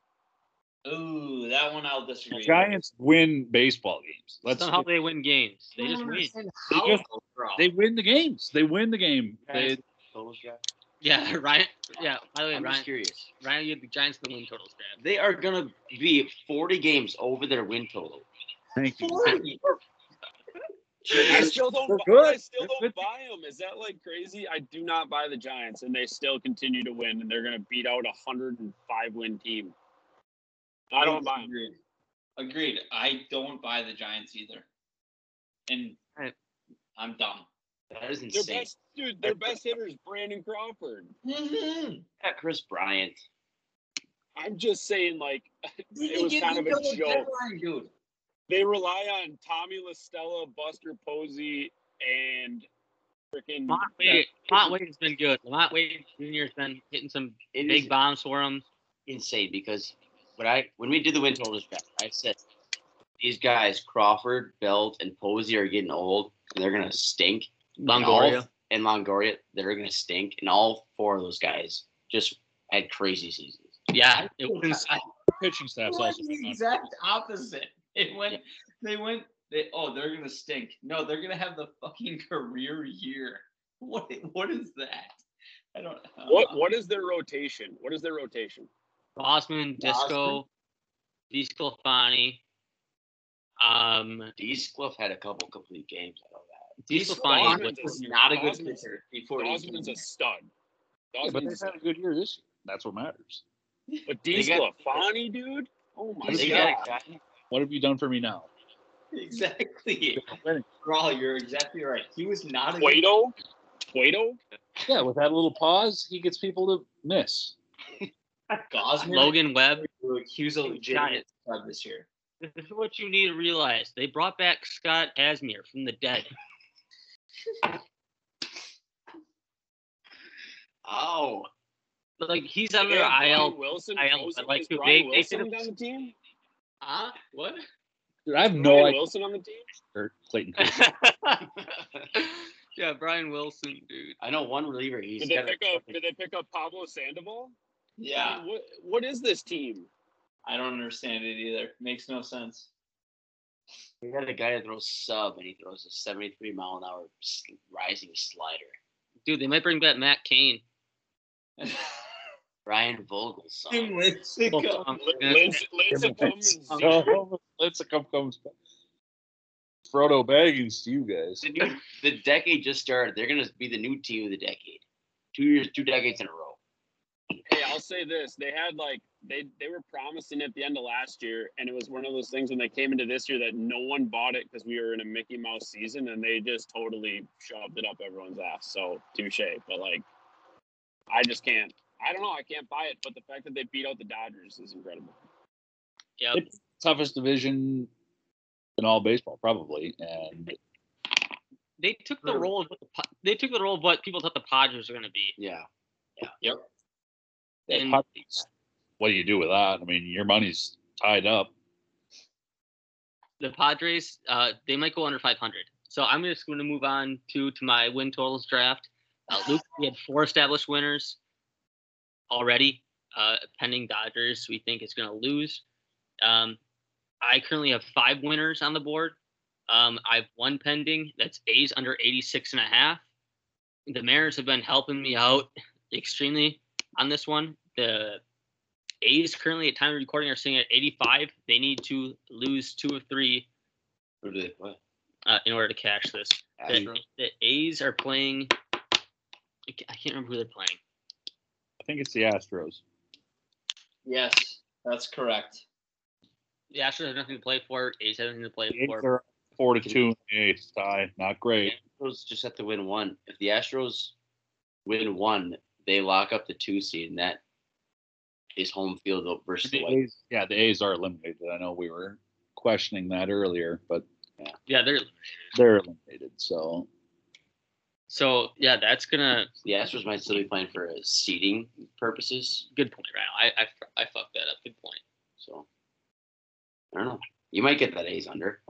Ooh, that one I'll disagree. with. Giants win baseball games. That's Let's not how they win games. They just win. They just- they win the games. They win the game. They, Totals draft? Yeah, Ryan. Yeah, by the way, I'm Ryan. just curious. Ryan, you had the Giants the win totals grab. They are gonna be 40 games over their win total. thank you. I still don't. They're buy, good. I still don't good. buy them. Is that like crazy? I do not buy the Giants, and they still continue to win, and they're gonna beat out a hundred and five win team. I don't buy. Agreed. Agreed. I don't buy the Giants either. And I'm dumb. That is Their insane. best dude, their best hitter is Brandon Crawford. Mm-hmm. Yeah, Kris Bryant. I'm just saying, like, it was kind of a joke. dude. They rely on Tommy La Stella, Buster Posey, and freaking. LaMonte Wade, LaMonte Wade has been good. LaMonte Wade Jr. has been hitting some It big bombs for him. insane because when I when we did the win totals draft, I said these guys Crawford, Belt, and Posey are getting old and they're gonna stink. And all- Longoria. and Longoria, they're gonna stink, and all four of those guys just had crazy seasons. Yeah, it was insane. Pitching staff's also the exact opposite. It went. They went. They oh, they're gonna stink. No, they're gonna have the fucking career year. What? What is that? I don't. uh, What What is their rotation? What is their rotation? Gausman, Disco, DeSclafani. Um, Deescliff had a couple complete games. I know that. DeSclafani Gausman's was not a good Gausman's- pitcher before he Dawson's a stud. Yeah, but they've had a good year this year. That's what matters. But They got- DeSclafani, dude. Oh my They god. got a guy. What have you done for me now? Exactly. Winning. You're exactly right. He was not a good Cueto. Cueto. Yeah, with that little pause, he gets people to miss. Gausman. Logan Webb. He was a legitimate stud this year. This is what you need to realize. They brought back Scott Kazmir from the dead. Oh, But like he's on They their IL. Wilson. IL, Was, but, like, is dude, Brian they- they Wilson could've- on the team? Huh? What? Dude, I have Brian no idea. Wilson on the team? Kurt Clayton yeah, Brian Wilson, dude. I know one reliever. He's Did they got a pick up? Did they pick up Pablo Sandoval? Yeah, What What is this team? I don't understand it either. Makes no sense. We got a guy that throws sub, and he throws a 73 mile an hour rising slider. Dude, they might bring back Matt Cain. Ryan Vogelsong. Tim Lincecum. Um, Lindsey Lincecum is So, let's come comes. Frodo Baggins to you guys. The, new, the decade just started. They're gonna be the new team of the decade. Two years, two decades in a row. Hey, I'll say this: they had like they they were promising at the end of last year, and it was one of those things when they came into this year that no one bought it because we were in a Mickey Mouse season, and they just totally shoved it up everyone's ass. So touche, but like, I just can't. I don't know. I can't buy it. But the fact that they beat out the Dodgers is incredible. Yeah, Toughest division in all baseball, probably. And they took the hmm. role of what the, they took the role of what people thought the Padres were going to be. Yeah. Yeah. Yep. And what do you do with that? I mean, your money's tied up. the Padres, uh, they might go under 500. So I'm just going to move on to to my win totals draft. Uh, Luke, we had four established winners already. Uh, pending Dodgers, we think is going to lose. Um, I currently have five winners on the board. Um, I have one pending. That's A's under 86 and a half. The Mariners have been helping me out extremely on this one. The A's currently at time of recording are sitting at 85. They need to lose two of three Who do they what? uh, in order to cash this. The, the A's are playing. I can't remember who they're playing. I think it's the Astros. Yes, that's correct. The Astros have nothing to play for. A's have nothing to play The A's for. are four to two in the tie. Not great. Astros just have to win one. If the Astros win one, they lock up the two seed, and that is home field versus the The White. A's, yeah, the A's are eliminated. I know we were questioning that earlier, but Yeah, yeah they're they're eliminated. So so yeah. That's gonna The Astros might still be playing for seeding purposes. good point, right? I I I fucked that up. Good point. So I don't know. You might get that A's under.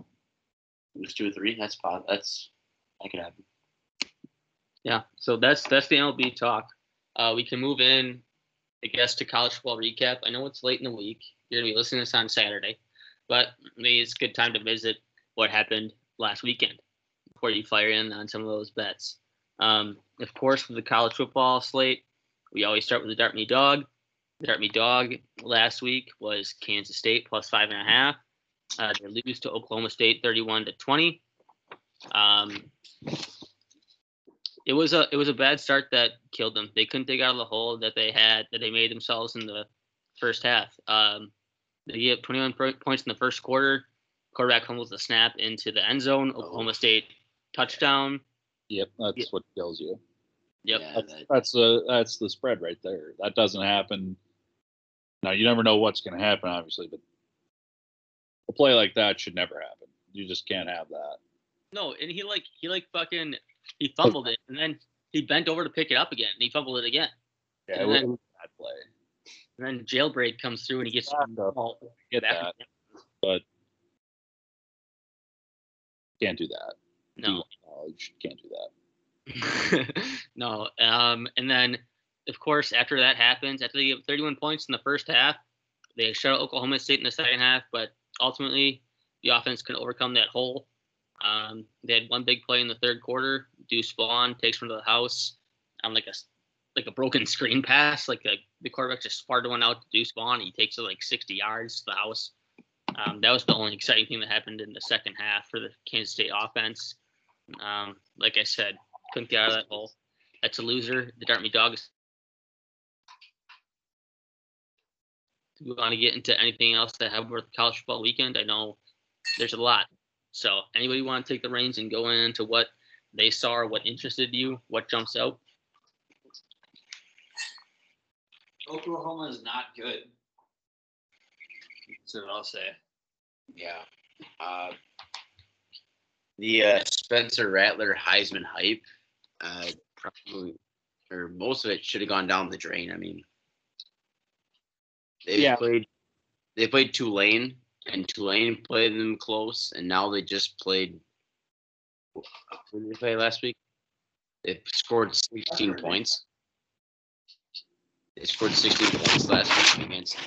It's two or three. That's. That's that could happen. Yeah. So that's that's the MLB talk. Uh, we can move in, I guess, to college football recap. I know it's late in the week. You're gonna be listening to this on Saturday, but maybe it's a good time to visit what happened last weekend before you fire in on some of those bets. Um, of course, with the college football slate, we always start with the Dart Me Dog. The Dog last week was Kansas State plus five and a half. Uh, they lose to Oklahoma State 31 to 20. Um, it was a it was a bad start that killed them. They couldn't dig out of the hole that they had that they made themselves in the first half. Um, they get 21 points in the first quarter. Quarterback fumbles the snap into the end zone. Oklahoma State touchdown. yep, that's Yeah. what kills you. Yep. Yeah, That's that- that's the that's the spread right there. That doesn't happen. Now you never know what's going to happen, obviously, but a play like that should never happen. You just can't have that. No, and he like he like fucking he fumbled it and then he bent over to pick it up again and he fumbled it again. Yeah, And it then- was a bad play. And then jailbreak comes through and he gets uh, all Get that. Can't do that. No. Can't do that. no. Um, and then, of course, after that happens, after they get 31 points in the first half, they shut out Oklahoma State in the second half, but ultimately the offense can overcome that hole. Um, they had one big play in the third quarter. Deuce Vaughn takes one to the house on like a like a broken screen pass. Like a, the quarterback just farted one out to Deuce Vaughn. He takes it like 60 yards to the house. Um, that was the only exciting thing that happened in the second half for the Kansas State offense. Um, like I said, couldn't get out of that hole. That's a loser. The Dartmouth Dogs. Do we want to get into anything else that have worth college football weekend? I know there's a lot. So anybody want to take the reins and go into what they saw or what interested you? What jumps out? Oklahoma is not good. That's what I'll say. Yeah. Uh, the uh, Spencer Rattler Heisman hype, uh, probably, or most of it should have gone down the drain. I mean, they Yeah. played, they played Tulane, and Tulane played them close, and now they just played. Did they play last week? They scored 16 points. They scored 16 points last week against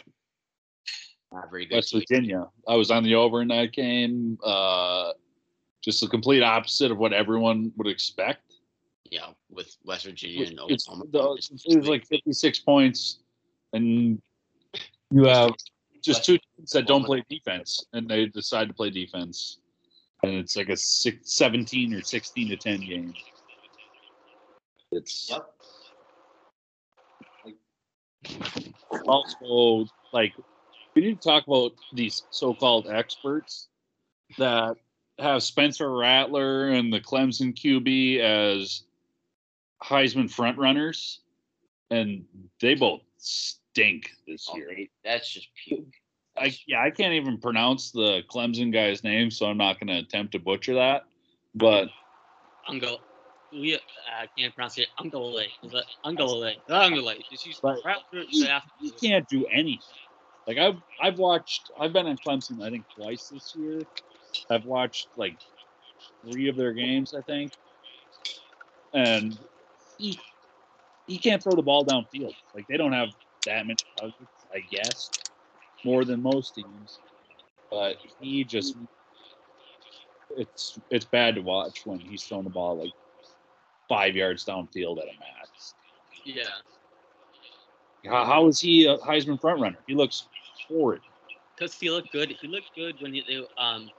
not very good. West team. Virginia. I was on the over in that game. Uh, just the complete opposite of what everyone would expect. Yeah, with West Virginia and Oklahoma. the, it was like 56 points, and you have just two teams that don't play defense, and they decide to play defense, and it's like a six, 17 or 16 to 10 game. It's Yep. also like we need to talk about these so-called experts that have Spencer Rattler and the Clemson QB as Heisman front runners, and they both stink this Oh, year. they- that's just puke. I yeah, I can't even pronounce the Clemson guy's name, so I'm not going to attempt to butcher that. But Ungo. We uh, I can't pronounce it. Ungole. Ungole. Ungole. She's But right through he, the after- he can't do anything. Like I've I've watched I've been in Clemson I think twice this year. I've watched like three of their games I think, and he he can't throw the ball downfield. Like they don't have that targets, I guess, more than most teams. But he just it's it's bad to watch when he's throwing the ball like five yards downfield at a max. Yeah. How, how is he a Heisman front runner? He looks horrid. Because he looked good. He looked good when he um.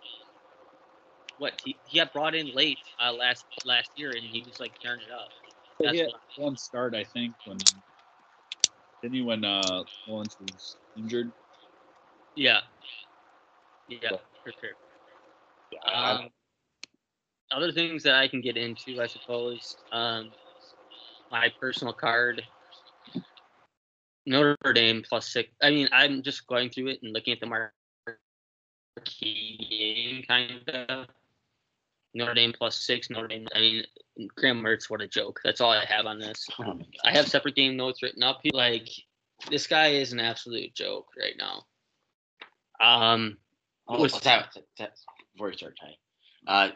What he, he got brought in late uh, last last year and he was like tearing it up. That's he had one start, I think, when didn't he when uh, Lawrence was injured? yeah. Yeah, for sure. Yeah, Um, other things that I can get into, I suppose. Um, my personal card, Notre Dame plus six. I mean, I'm just going through it and looking at the marquee game, kind of. Notre Dame plus six. Notre Dame. I mean, Graham Mertz. What a joke. That's all I have on this. Oh. I have separate game notes written up. here. Like, this guy is an absolute joke right now. Um, Oh, was- what's that? That- that- Before you start, Ty. Uh,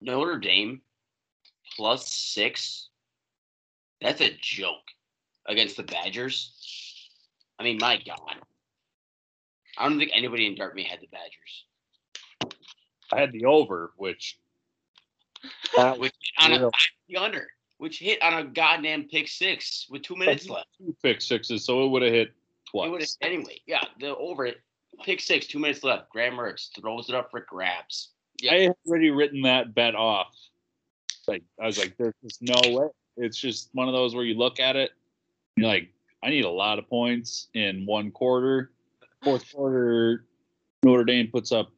Notre Dame plus six. That's a joke against the Badgers. I mean, my God. I don't think anybody in Dartmouth had the Badgers. I had the over, which that Which on a real. the under, which hit on a goddamn pick six with two minutes left. two pick sixes, so it would have hit It twice. anyway, yeah, the over it. Pick six, two minutes left. Graham Mertz throws it up for grabs. Yeah. I had already written that bet off. Like I was like, there's just no way. It's just one of those where you look at it, you're like, I need a lot of points in one quarter. Fourth quarter, Notre Dame puts up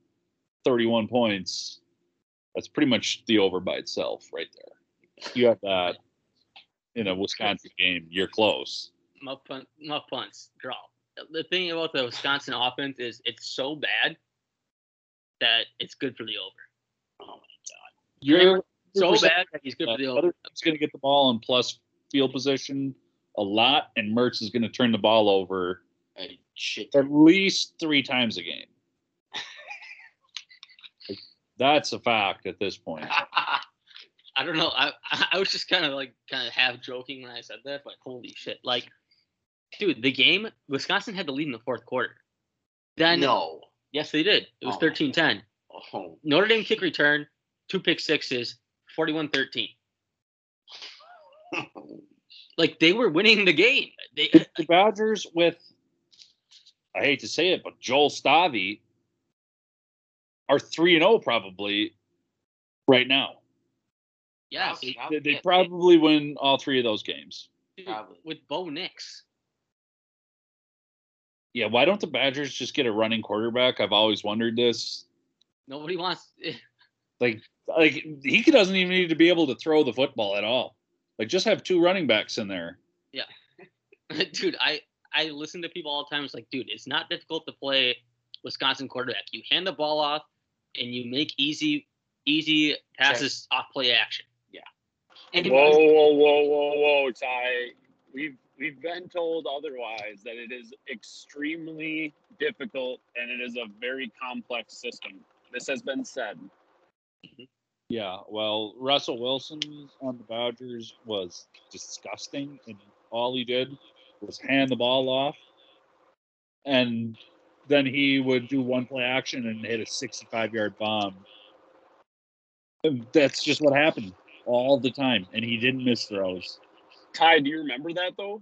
31 points. That's pretty much the over by itself, right there. You have that in a Wisconsin game, you're close. muff punt, muff punts, draw. The thing about the Wisconsin offense is it's so bad that it's good for the over. Oh my god. You're So bad that he's good for the over. team's going to get the ball in plus field position a lot, and Mertz is going to turn the ball over at least three times a game. Like, That's a fact at this point. I don't know. I I was just kind of like kind of half joking when I said that, but holy shit! Like, dude, the game Wisconsin had the lead in the fourth quarter. Then no. yes, they did. It was Oh 13-10. Oh. Notre Dame kick return, two pick sixes, 41-13. Like they were winning the game. They The, the Badgers with, I hate to say it, but Joel Stave are 3 and 0 probably right now. yeah, Probably. They, they probably win all three of those games. dude, Probably. with Bo Nix. Yeah, why don't the Badgers just get a running quarterback? I've always wondered this. Nobody wants. Like, like he doesn't even need to be able to throw the football at all. Like, just have two running backs in there. Yeah. dude, I I listen to people all the time. It's like, dude, it's not difficult to play Wisconsin quarterback. You hand the ball off, and you make easy easy passes off play action. Yeah. And Whoa, whoa, whoa, whoa, whoa, Ty. We've we've been told otherwise that it is extremely difficult and it is a very complex system. This has been said. Mm-hmm. Yeah, well, Russell Wilson on the Badgers was disgusting, and all he did was hand the ball off, and then he would do one play action and hit a 65 yard bomb. That's just what happened all the time, and he didn't miss throws. Ty, do you remember that though?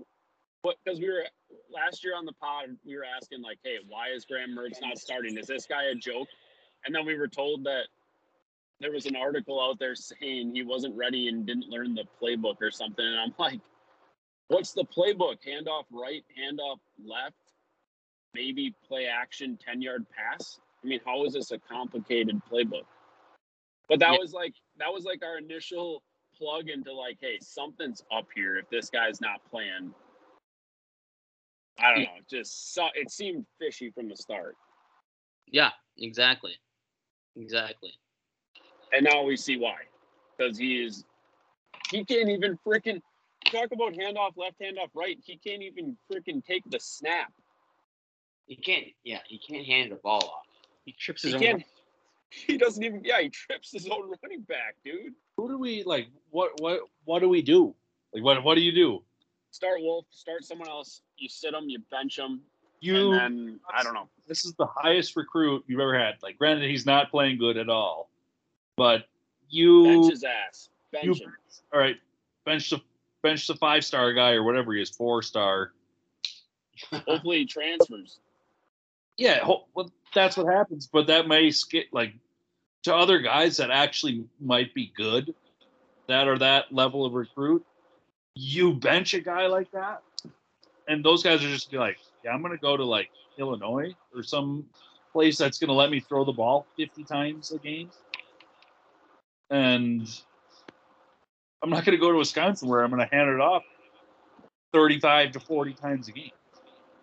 Because we were last year on the pod, we were asking like, hey, why is Graham Mertz not starting? Is this guy a joke? And then we were told that there was an article out there saying he wasn't ready and didn't learn the playbook or something. And I'm like, what's the playbook? Hand off right, hand off left, maybe play action, 10 yard pass. I mean, how is this a complicated playbook? But that Yeah. was like that was like our initial plug into like, hey, something's up here if this guy's not playing. I don't know. Just saw it seemed fishy from the start. Yeah, exactly, exactly. And now we see why. because he is he can't even freaking talk about handoff left, handoff right. He can't even freaking take the snap. He can't. Yeah, he can't hand the ball off. He trips He his own. He doesn't even. Yeah, he trips his own running back, dude. Who do we like? What what what do we do? Like what what do you do? Start Wolf. Start someone else. You sit him. You bench him. You and then I don't know. this is the highest recruit you've ever had. Like granted, he's not playing good at all, but you Bench his ass. Bench you him. all right. Bench the bench the five star guy or whatever he is, four star. Hopefully he transfers. Yeah, well, that's what happens. But that may skip like to other guys that actually might be good, that are that level of recruit. You bench a guy like that, and those guys are just like, yeah, I'm gonna go to like Illinois or some place that's gonna let me throw the ball 50 times a game, and I'm not gonna go to Wisconsin where I'm gonna hand it off 35 to 40 times a game.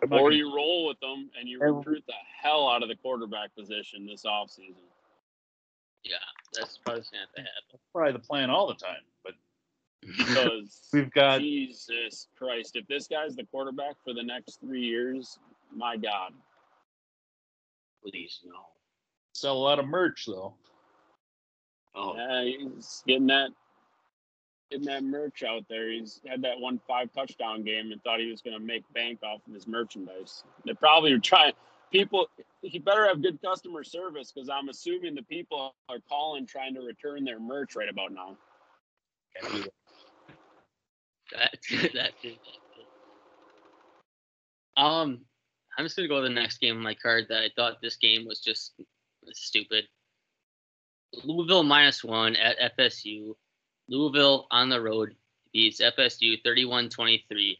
I'm not Or you roll with them and you And- recruit the hell out of the quarterback position this offseason. Yeah, that's probably what's gonna have to happen. probably the plan all the time. But Because we've got Jesus Christ, if this guy's the quarterback for the next three years, my God. Please no. sell a lot of merch though. Oh, Yeah, he's getting that getting that merch out there. He's had that one five touchdown game and thought he was gonna make bank off of his merchandise. They probably are trying people he better have good customer service because I'm assuming the people are calling trying to return their merch right about now. Can't do that. That that. Um, I'm just gonna go to the next game on my card. That I thought this game was just stupid. Louisville minus one at FSU. Louisville on the road beats FSU 31-23.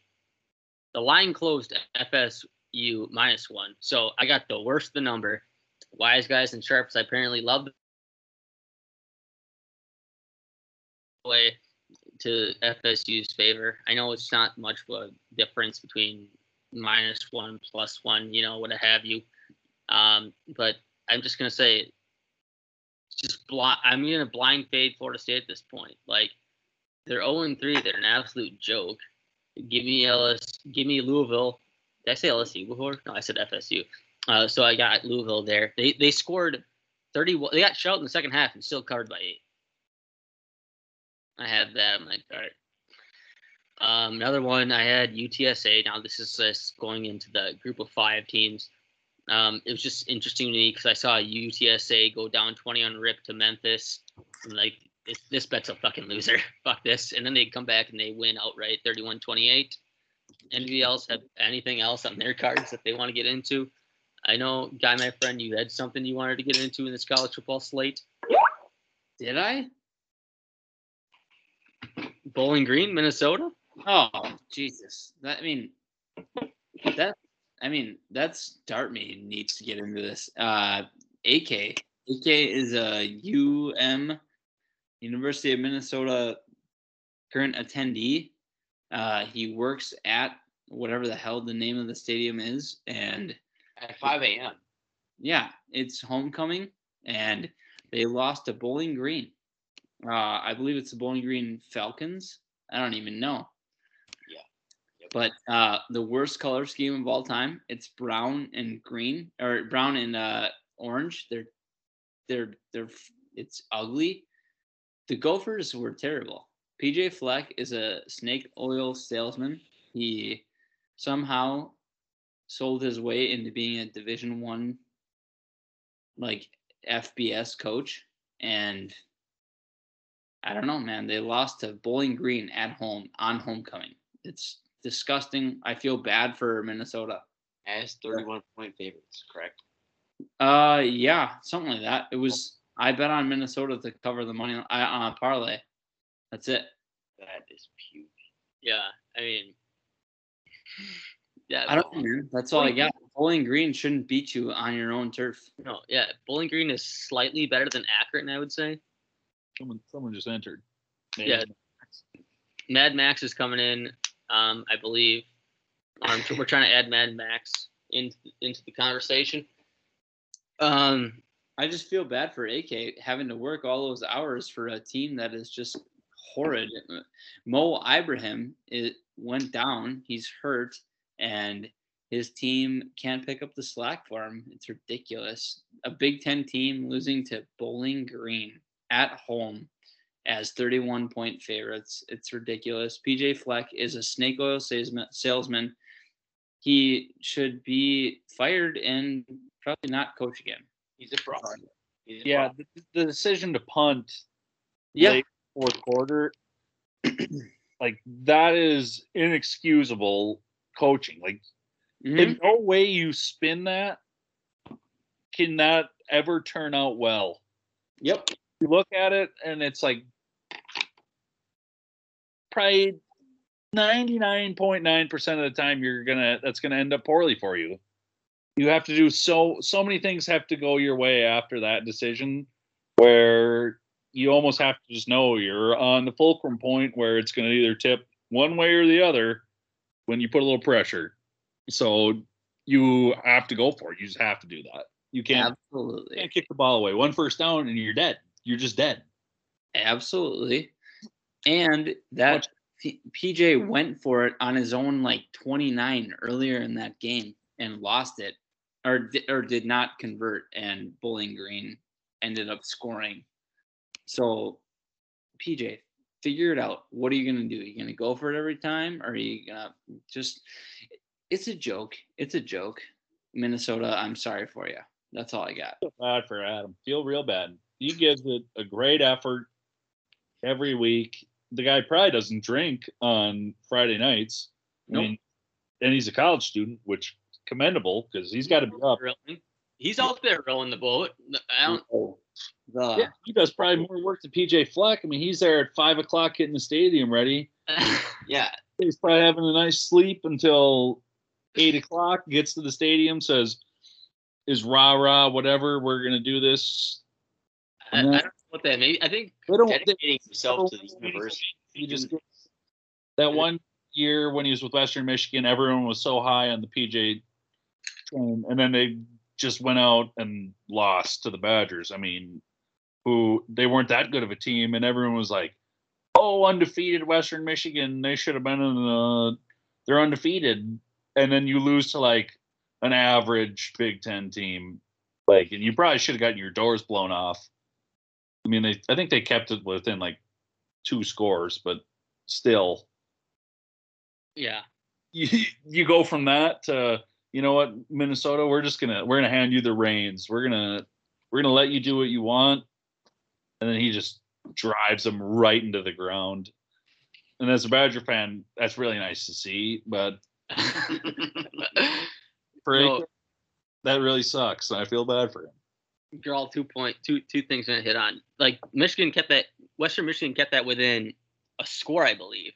The line closed FSU minus one, so I got the worst the number. Wise guys and sharps apparently love way to FSU's favor. I know it's not much of a difference between minus one, plus one, you know, what have you. Um, but I'm just gonna say, just blind. I'm gonna blind fade Florida State at this point. Like they're 0 and 3. They're an absolute joke. Give me LS. Give me Louisville. Did I say LSU before? No, I said FSU. Uh, so I got Louisville there. They they scored 31. They got shot in the second half and still covered by eight. I had that on my card. Um, another one I had UTSA. Now this is just going into the group of five teams. Um, it was just interesting to me because I saw UTSA go down 20 on rip to Memphis. And like this, this bet's a fucking loser. Fuck this. And then they come back and they win outright 31-28. Anybody else have anything else on their cards that they want to get into? I know, guy, my friend, you had something you wanted to get into in this college football slate. Did I? Bowling Green, Minnesota. Oh, Jesus. That I mean that I mean that's Dartme needs to get into this. Uh AK. AK is a UM University of Minnesota current attendee. Uh he works at whatever the hell the name of the stadium is and at 5 a.m. yeah, it's homecoming and they lost to Bowling Green. Uh I believe it's the Bowling Green Falcons. I don't even know. But uh, the worst color scheme of all time. It's brown and green, or brown and uh, orange. They're, they're, they're. It's ugly. The Gophers were terrible. PJ Fleck is a snake oil salesman. He somehow sold his way into being a Division One, like FBS coach, and I don't know, man. They lost to Bowling Green at home on homecoming. It's disgusting. I feel bad for Minnesota. As 31 point favorites, correct? Uh, yeah, something like that. It was. I bet on Minnesota to cover the money on a parlay. That's it. That is puke. Yeah, I mean, yeah, I don't know, man. That's all I got. Bowling Green shouldn't beat you on your own turf. No, yeah, Bowling Green is slightly better than Akron, I would say. Someone someone just entered. Yeah. Mad Max is coming in, um, I believe. Um, we're trying to add Mad Max into into the conversation. Um, I just feel bad for AK having to work all those hours for a team that is just horrid. Mo Ibrahim it went down. He's hurt, and his team can't pick up the slack for him. It's ridiculous. A Big Ten team losing to Bowling Green at home as 31 point favorites. It's ridiculous. PJ Fleck is a snake oil salesman. He should be fired and probably not coach again. He's a fraud. He's a Yeah, fraud. the, the decision to punt Yeah. late fourth quarter, like that is inexcusable coaching. Like Mhm. in no way you spin that can that ever turn out well. Yep. You look at it and it's like probably 99.9% of the time you're gonna that's gonna end up poorly for you. You have to do so so many things have to go your way after that decision where you almost have to just know you're on the fulcrum point where it's gonna either tip one way or the other when you put a little pressure. So you have to go for it. You just have to do that. You can't Absolutely. can't kick the ball away. One first down and you're dead. You're just dead. Absolutely. And that P- PJ went for it on his own like 29 earlier in that game and lost it or or did not convert and Bowling Green ended up scoring. So PJ, figure it out. What are you going to do? Are you going to go for it every time or are you going to just it's a joke. It's a joke. Minnesota, I'm sorry for you. That's all I got. Feel bad for Adam. Feel real bad. He gives it a great effort every week. The guy probably doesn't drink on Friday nights. I mean, and he's a college student, which commendable because he's got to be up. Rowing. He's out there rowing the boat. I don't. Oh, the Yeah, he does probably more work than PJ Fleck. I mean, he's there at five o'clock getting the stadium ready. Yeah. He's probably having a nice sleep until eight o'clock. Gets to the stadium, says, "Is rah rah whatever. We're gonna do this." I, I don't know what that. Maybe I think They don't. They, Dedicating himself to the university. he just gets that one year when he was with Western Michigan, everyone was so high on the PJ train, and then they just went out and lost to the Badgers. I mean, who they weren't that good of a team, and everyone was like, "Oh, undefeated Western Michigan, they should have been in the, they're undefeated," and then you lose to like an average Big Ten team, like, and you probably should have gotten your doors blown off. I mean, they I think they kept it within like two scores, but still, yeah. you, you go from that to you know what Minnesota, we're just gonna we're gonna hand you the reins. We're gonna we're gonna let you do what you want, and then he just drives them right into the ground. And as a Badger fan, that's really nice to see. But for No. That really sucks. I feel bad for him. Draw two point two two things gonna hit on. Like Michigan kept that Western Michigan kept that within a score, I believe.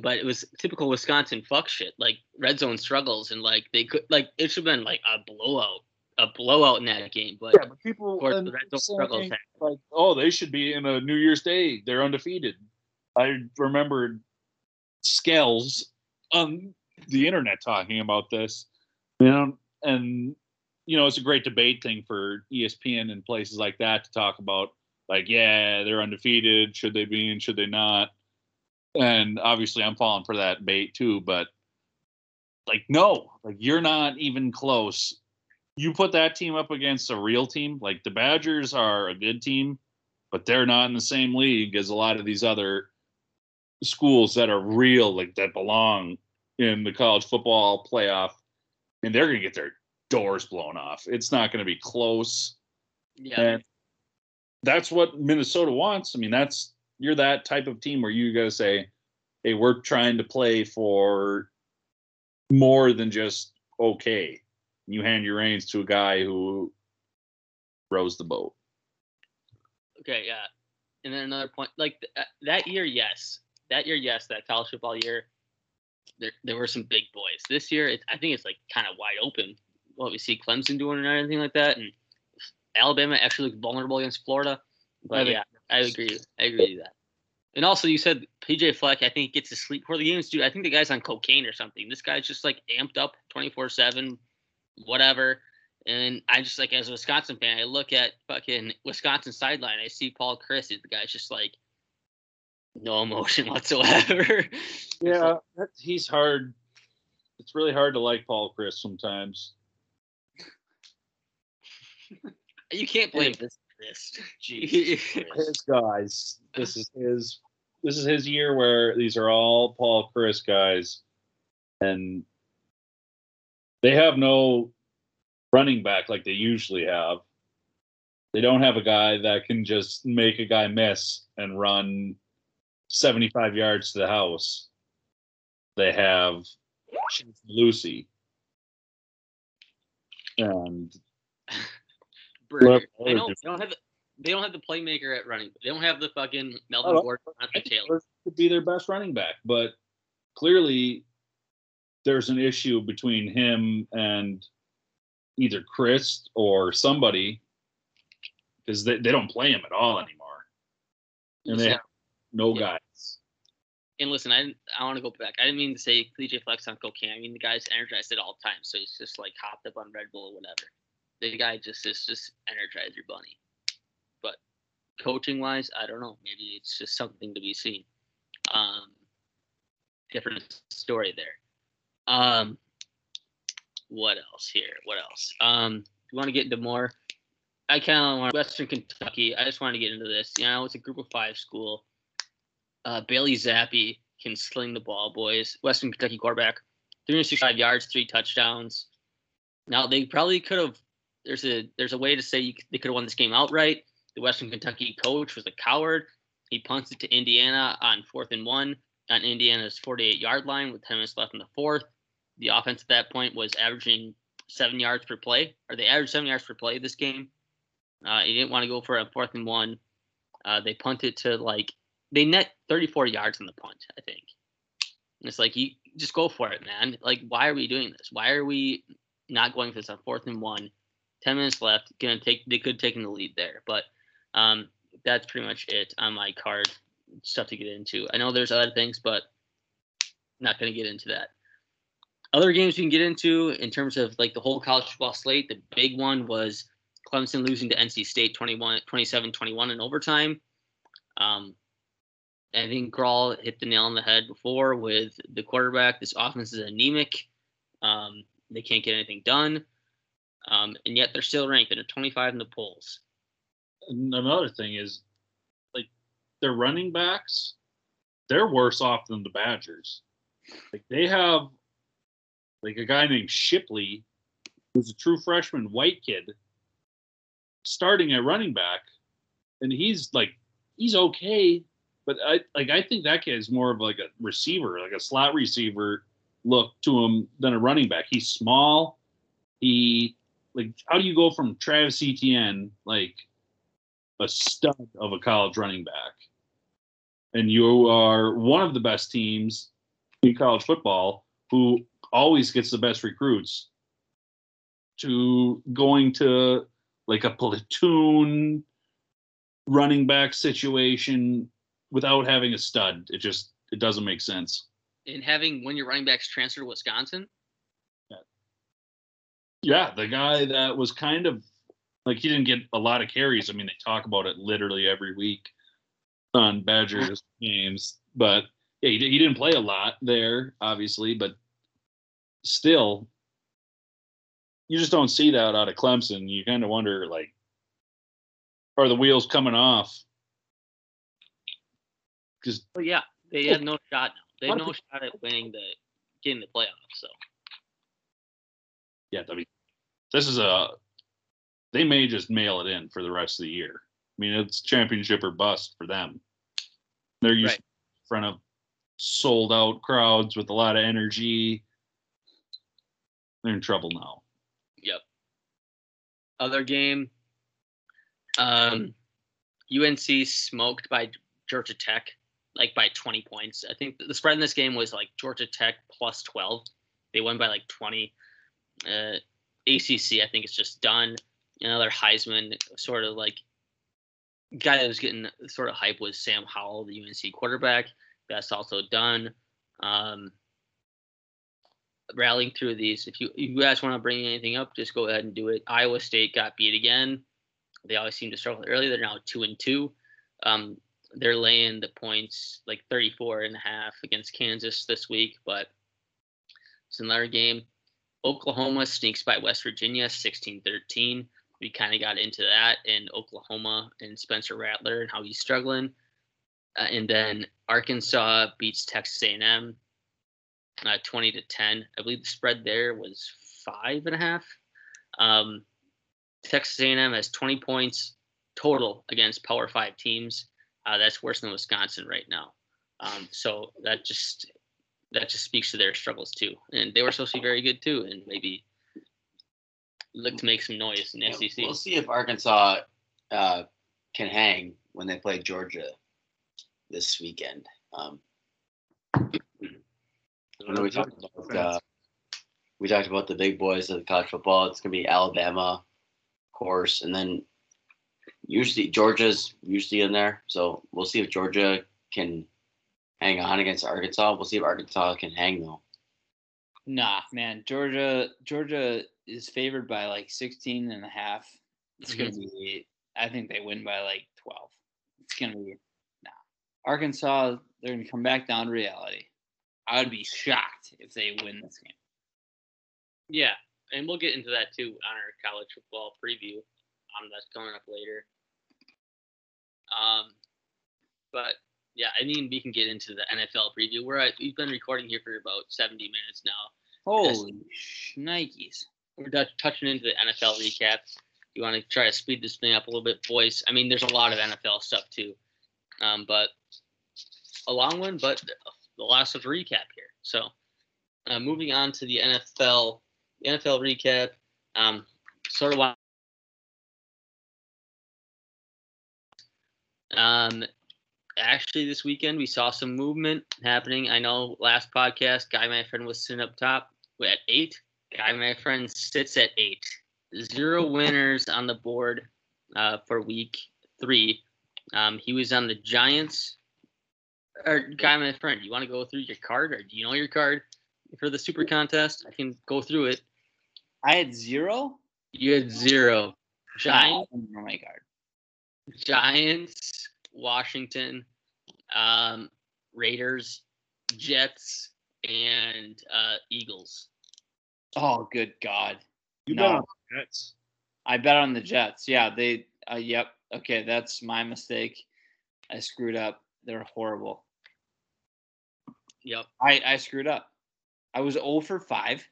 But it was typical Wisconsin fuck shit, like red zone struggles, and like they could like it should have been like a blowout, a blowout in that game. But Yeah, but people of course, red zone struggles. happened. like, oh, they should be in a New Year's Day. They're undefeated. I remembered Scales on the internet talking about this, you know, and you know, it's a great debate thing for ESPN and places like that to talk about. Like, yeah, they're undefeated. Should they be and should they not? And obviously, I'm falling for that bait too. But like, no, like you're not even close you put that team up against a real team, like the Badgers are a good team, but they're not in the same league as a lot of these other schools that are real, like that belong in the college football playoff, and they're gonna get their doors blown off. It's not gonna be close. Yeah, And that's what Minnesota wants. I mean, that's you're that type of team where you gotta say, hey, we're trying to play for more than just okay. You hand your reins to a guy who rows the boat. Okay, yeah. And then another point, like th- uh, that year, yes, that year, yes, that college football year, there there were some big boys. This year, it, I think it's like kind of wide open. What we see Clemson doing and anything like that, and Alabama actually looked vulnerable against Florida. But yeah, I agree. I agree with that. And also, you said PJ Fleck. I think gets to sleep before the games. Dude, I think the guy's on cocaine or something. This guy's just like amped up, twenty four seven, whatever. And I just like as a Wisconsin fan, I look at fucking Wisconsin sideline. I see Paul Chryst. The guy's just like no emotion whatsoever. Yeah, he's hard. It's really hard to like Paul Chryst sometimes. You can't blame this This, His guys. This is his. This is his year where these are all Paul Chryst guys, and they have no running back like they usually have. They don't have a guy that can just make a guy miss and run 75 yards to the house. They have Lucy. And Berger. Well, I know just- they don't have the, they don't have the playmaker at running. They don't have the fucking Melvin Oh, Gordon, think Taylor. Could be their best running back, but clearly there's an issue between him and either Chryst or somebody because they, they don't play him at all anymore. And they have no Yeah. guys. and listen, I I want to go back. I didn't mean to say PJ Fleck's on cocaine. I mean the guy's energized at all times, so he's just like hopped up on Red Bull or whatever. The guy just is just energized your bunny. But coaching wise, I don't know. Maybe it's just something to be seen. Um, different story there. Um, what else here? What else? Um, you want to get into more? I kind of want Western Kentucky. I just want to get into this. You know, it's a Group of Five school. Uh, Bailey Zappe can sling the ball, boys. Western Kentucky quarterback, 365 yards, three touchdowns. Now they probably could have. There's a there's a way to say you, they could have won this game outright. The Western Kentucky coach was a coward. He punts it to Indiana on fourth and one on Indiana's 48 yard line with 10 minutes left in the fourth. The offense at that point was averaging seven yards per play, or they averaged seven yards per play this game. Uh, he didn't want to go for a fourth and one. Uh, they punted to like they net 34 yards on the punt, I think. And it's like you just go for it, man. Like, why are we doing this? Why are we not going for this on fourth and one? 10 minutes left. Gonna take they could have taken the lead there, but um, that's pretty much it on my card. Stuff to get into. I know there's other things, but not gonna get into that. Other games we can get into in terms of like the whole college football slate. The big one was Clemson losing to NC State 21, 27-21 in overtime. Um, I think Grawl hit the nail on the head before with the quarterback. This offense is anemic. Um, they can't get anything done. Um, and yet they're still ranked. They're 25 in the polls. Another thing is, like, their running backs, they're worse off than the Badgers. Like, they have, like, a guy named Shipley, who's a true freshman white kid, starting at running back, and he's like, he's okay, but I like I think that kid is more of like a receiver, like a slot receiver look to him than a running back. He's small. He like how do you go from Travis Etienne like a stud of a college running back, and you are one of the best teams in college football who always gets the best recruits to going to like a platoon running back situation without having a stud. It just it doesn't make sense. And having of your running backs transfer to Wisconsin, Yeah, the guy that was kind of like he didn't get a lot of carries. I mean, they talk about it literally every week on Badgers games, but yeah, he, he didn't play a lot there, obviously, but still, you just don't see that out of Clemson. You kind of wonder, like, are the wheels coming off? Because well, yeah, they have no shot now. They have no shot at winning the getting the playoffs. So yeah, I mean, this is a they may just mail it in for the rest of the year. I mean, it's championship or bust for them. They're used Right. in front of sold out crowds with a lot of energy. They're in trouble now. Yep. Other game. Um, UNC smoked by Georgia Tech, like by 20 points. I think the spread in this game was like Georgia Tech plus 12. They won by like 20. Uh, ACC, I think it's just done. Another Heisman sort of like guy that was getting sort of hype was Sam Howell, the UNC quarterback. That's also done. Um, rallying through these. If you if you guys want to bring anything up, just go ahead and do it. Iowa State got beat again. They always seem to struggle early. They're now two and two. Um, they're laying the points like 34 and a half against Kansas this week, but it's another game. Oklahoma sneaks by West Virginia 16-13. We kind of got into that in Oklahoma and Spencer Rattler and how he's struggling. Uh, and then Arkansas beats Texas A&M uh, 20 to 10. I believe the spread there was five and a half. Um, Texas A&M has 20 points total against Power Five teams. Uh, that's worse than Wisconsin right now. Um, so that just that just speaks to their struggles too. And they were supposed to be very good too, and maybe look to make some noise in the SEC. We'll see if Arkansas uh, can hang when they play Georgia this weekend. Um, we talked about uh, we talked about the big boys of college football. It's gonna be Alabama, of course, and then usually Georgia's usually in there. So we'll see if Georgia can hang on against Arkansas. We'll see if Arkansas can hang though. Nah, man. Georgia Georgia is favored by like 16 and a half. It's going to be I think they win by like 12. It's going to be nah. Arkansas they're going to come back down to reality. I would be shocked if they win this game. Yeah, and we'll get into that too on our college football preview. Um, that's coming up later. Um, but yeah, I mean we can get into the NFL preview. We're at, we've been recording here for about seventy minutes now. Holy Nikes! We're touching into the NFL recap. You want to try to speed this thing up a little bit, boys? I mean, there's a lot of NFL stuff too, um, but a long one, but the last of the recap here. So, uh, moving on to the NFL, the NFL recap. Um, sort of Um, actually, this weekend we saw some movement happening. I know last podcast, guy my friend was sitting up top at eight. Guy my friend sits at eight. Zero winners on the board uh, for week three. Um, he was on the Giants. Or guy my friend, you want to go through your card, or do you know your card for the Super Contest? I can go through it. I had zero. You had zero. Giants. I my card. Giants, Washington, um, Raiders, Jets, and uh, Eagles. Oh, good God! You No. bet on the Jets. I bet on the Jets. Yeah, they. Uh, yep. Okay, that's my mistake. I screwed up. They're horrible. Yep. I I screwed up. I was 0 for 5.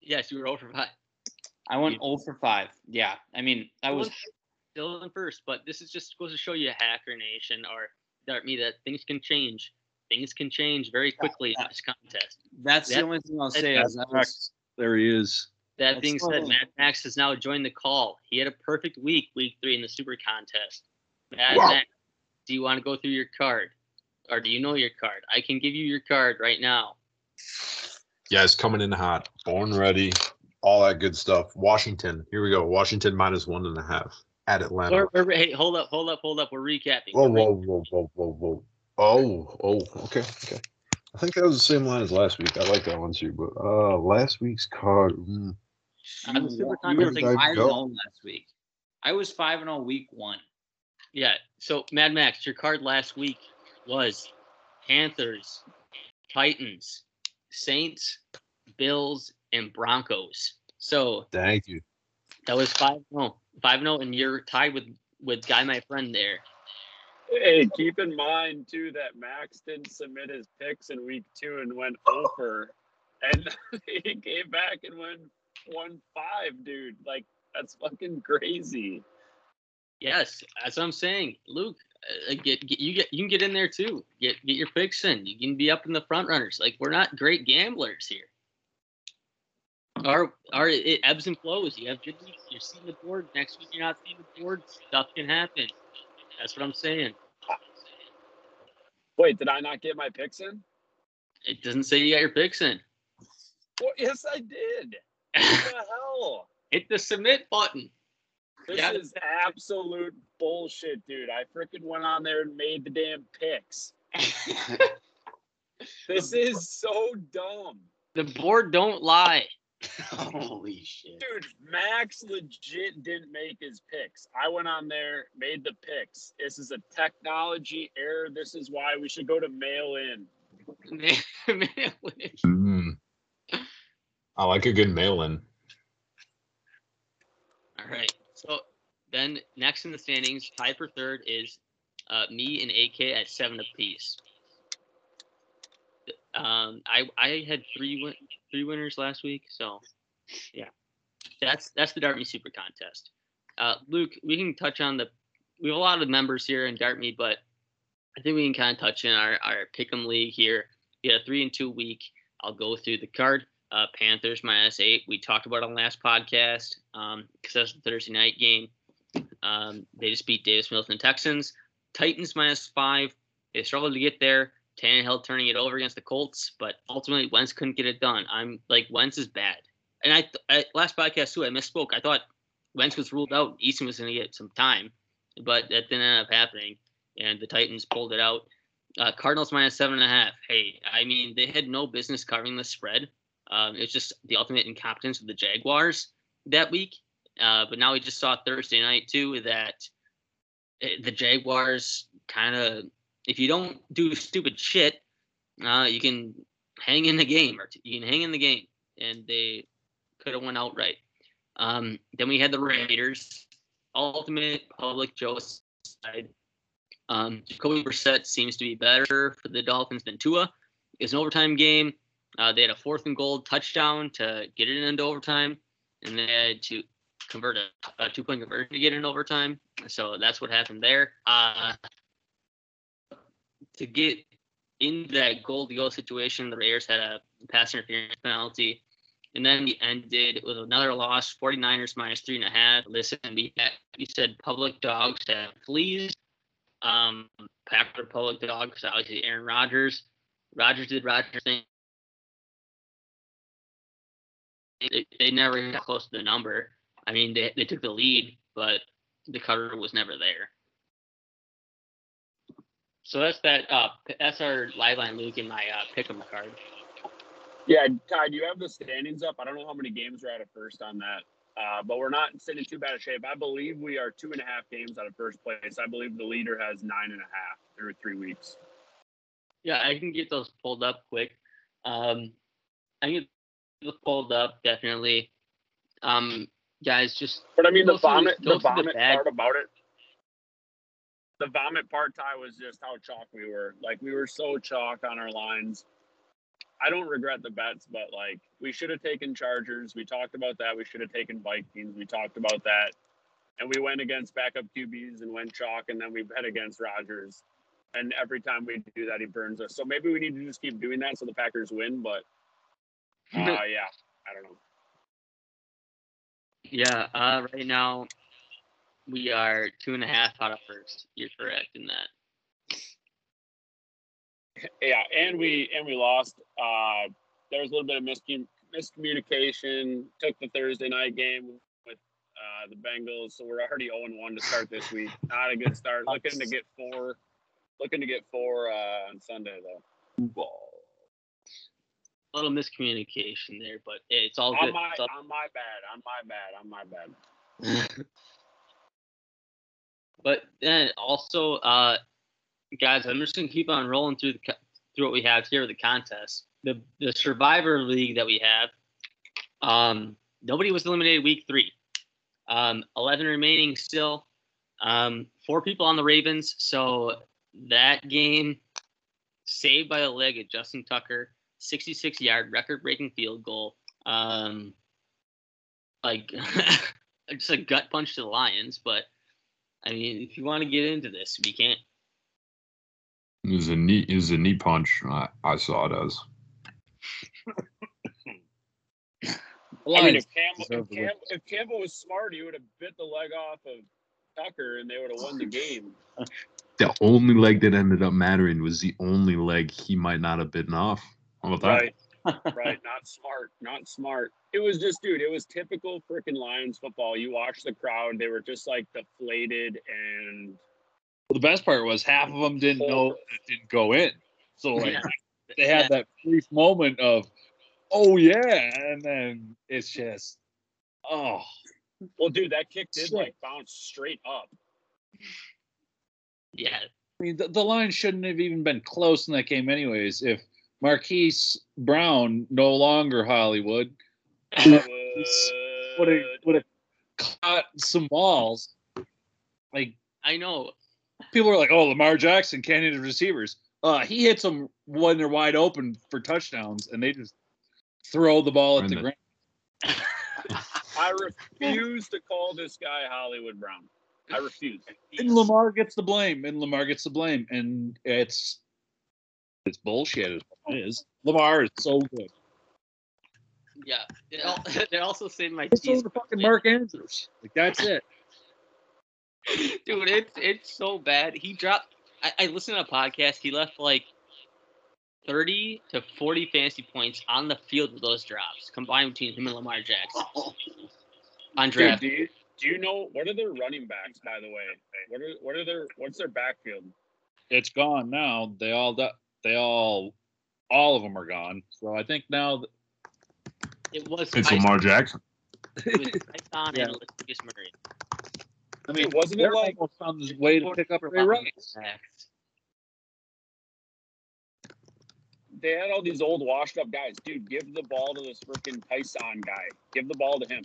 Yes, you were old for five. I went You- 0 for 5. Yeah. I mean, I was still in first, but this is just goes to show you, Hacker Nation or Dart Me, that things can change. Things can change very quickly in this contest. that's the only thing I'll that- say is I was, There he is. That That's being said, fine. Matt Max has now joined the call. He had a perfect week, week three in the Super Contest. Matt Wow. Max, do you want to go through your card, or do you know your card? I can give you your card right now. Yeah, it's coming in hot. Born ready. All that good stuff. Washington. Here we go. Washington minus one and a half at Atlanta. We're, we're- hey, hold up, hold up, hold up. We're recapping. Whoa, We're whoa, whoa, whoa, whoa, whoa. Oh, oh, okay, okay. I think that was the same line as last week. I like that one too. But uh last week's card. mm, On the you Super were Contest, like, 5 go. 0 last week. I was 5 0 week 1. Yeah. So Mad Max, your card last week was Panthers, Titans, Saints, Bills, and Broncos. So Thank you. that was five no five no, and you're tied with with guy my friend there. Hey, keep in mind too that Max didn't submit his picks in week two and went over, and he came back and went one five, dude. Like that's fucking crazy. Yes, that's what I'm saying, Luke. Uh, get, get you get you can get in there too. Get get your picks in. You can be up in the front runners. Like we're not great gamblers here. Our our it ebbs and flows. You have good weeks. You're seeing the board. Next week you're not seeing the board. Stuff can happen. That's what I'm saying. Wait, did I not get my picks in? It doesn't say you got your picks in. Well, yes, I did. What the hell? Hit the submit button. This Yeah. is absolute bullshit, dude. I freaking went on there and made the damn picks. This is so dumb. The board don't lie. Holy shit. Dude, Max legit didn't make his picks. I went on there, made the picks. This is a technology error. This is why we should go to mail in. Mail Mm. I like a good mail in. All right. So then next in the standings, tied for third is uh, me and AK at seven apiece. Um, I I had three win- three winners last week, so yeah, that's that's the Dartme Super Contest. Uh, Luke, we can touch on the we have a lot of members here in Dartme, but I think we can kind of touch in our our pick'em league here. We had a three and two week. I'll go through the card. Uh, Panthers minus eight. We talked about on last podcast Um, because that's the Thursday night game. Um, they just beat Davis Mills and Texans. Titans minus five. They struggled to get there. Tannehill turning it over against the Colts, but ultimately Wentz couldn't get it done. I'm like Wentz is bad, and I, I last podcast too I misspoke. I thought Wentz was ruled out. Eason was going to get some time, but that didn't end up happening, and the Titans pulled it out. Uh, Cardinals minus seven and a half. Hey, I mean they had no business covering the spread. Um, it's just the ultimate incompetence of the Jaguars that week. Uh, but now we just saw Thursday night too that eh, the Jaguars kind of, if you don't do stupid shit, uh, you can hang in the game or you can hang in the game, and they could have won outright. Um, then we had the Raiders, ultimate public Joe side. Um, Jacoby Brissett seems to be better for the Dolphins than Tua. It's an overtime game. Uh, they had a fourth and goal touchdown to get it into overtime, and they had to convert a, a two point conversion to get it in overtime. So that's what happened there. Uh, to get in that goal to go situation, the Raiders had a pass interference penalty. And then we ended with another loss, 49ers minus three and a half. Listen, we, had, we said public dogs have fleas. Um, Packer public dogs, obviously Aaron Rodgers. Rodgers did Rodgers thing. They, they never got close to the number. I mean, they, they took the lead, but the cover was never there. So that's that. Uh, that's our live line, Luke, in my uh, pick 'em card. Yeah, Ty, do you have the standings up? I don't know how many games we're at at first on that, uh, but we're not sitting in too bad a shape. I believe we are two and a half games out of first place. I believe the leader has nine and a half through three weeks. Yeah, I can get those pulled up quick. Um, I can get those pulled up definitely. Um, guys, just But I mean, the vomit, the the vomit bag. part about it. The vomit part, Ty, was just how chalk we were. Like we were so chalk on our lines. I don't regret the bets, but like we should have taken Chargers. We talked about that. We should have taken Vikings. We talked about that, and we went against backup QBs and went chalk, and then we bet against Rodgers. And every time we do that, he burns us. So maybe we need to just keep doing that so the Packers win. But uh, yeah, I don't know. yeah. Uh, right now, we are two and a half out of first. You're correct in that. Yeah, and we and we lost. Uh, there was a little bit of miscom- miscommunication. Took the Thursday night game with uh, the Bengals, so we're already 0 1 to start this week. Not a good start. Looking to get four. Looking to get four uh, on Sunday though. A little miscommunication there, but it's all On good. my It's all- on my bad. On my bad. On my bad. But then also, uh, guys, I'm just gonna keep on rolling through the through what we have here with the contest. The the Survivor League that we have. Um, nobody was eliminated week three. Um, Eleven remaining still. Um, four people on the Ravens. So that game, saved by a leg of Justin Tucker, 66 yard record breaking field goal. Um, like just a gut punch to the Lions, but I mean, if you want to get into this, we can't. It was a knee. It was a knee punch. I, I saw it as. I mean, if Campbell, if. Campbell, if Campbell was smart, he would have bit the leg off of Tucker, and they would have won the game. The only leg that ended up mattering was the only leg he might not have bitten off. How about that? Right. Right. Not smart. Not smart. It was just, dude, it was typical freaking Lions football. You watch the crowd, they were just like deflated and Well, the best part was half of them didn't know it didn't go in. So like Yeah. they had that brief moment of, oh yeah, and then it's just, oh, Well, dude, that kick did Shit. like bounce straight up. Yeah, I mean, the, the line shouldn't have even been close in that game, anyways. If Marquise Brown, no longer Hollywood, would have would have caught some balls, like I know. people are like, "Oh, Lamar Jackson can't hit receivers." Uh, he hits them when they're wide open for touchdowns, and they just throw the ball at the the- ground. I refuse to call this guy Hollywood Brown. I refuse. And Lamar gets the blame, and Lamar gets the blame, and it's it's bullshit. Is what it is. Lamar is so good. Yeah, they, al- they also say my It's teeth, over fucking Mark Andrews. Like that's it. dude. It's it's so bad. He dropped. I, I listened to a podcast. He left like thirty to forty fantasy points on the field with those drops combined between him and Lamar Jackson on Dude, do you, do you know what are their running backs? By the way, what are what are their what's their backfield? It's gone now. They all di- they all all of them are gone. So I think now th- It was It's Tyson, Lamar Jackson. it was Tyson Yeah. and Latavius Murray. I mean, wasn't it they're like almost on the way to pick up Ray Rice. they had all these old washed up guys? Dude, give the ball to this freaking Tyson guy. Give the ball to him.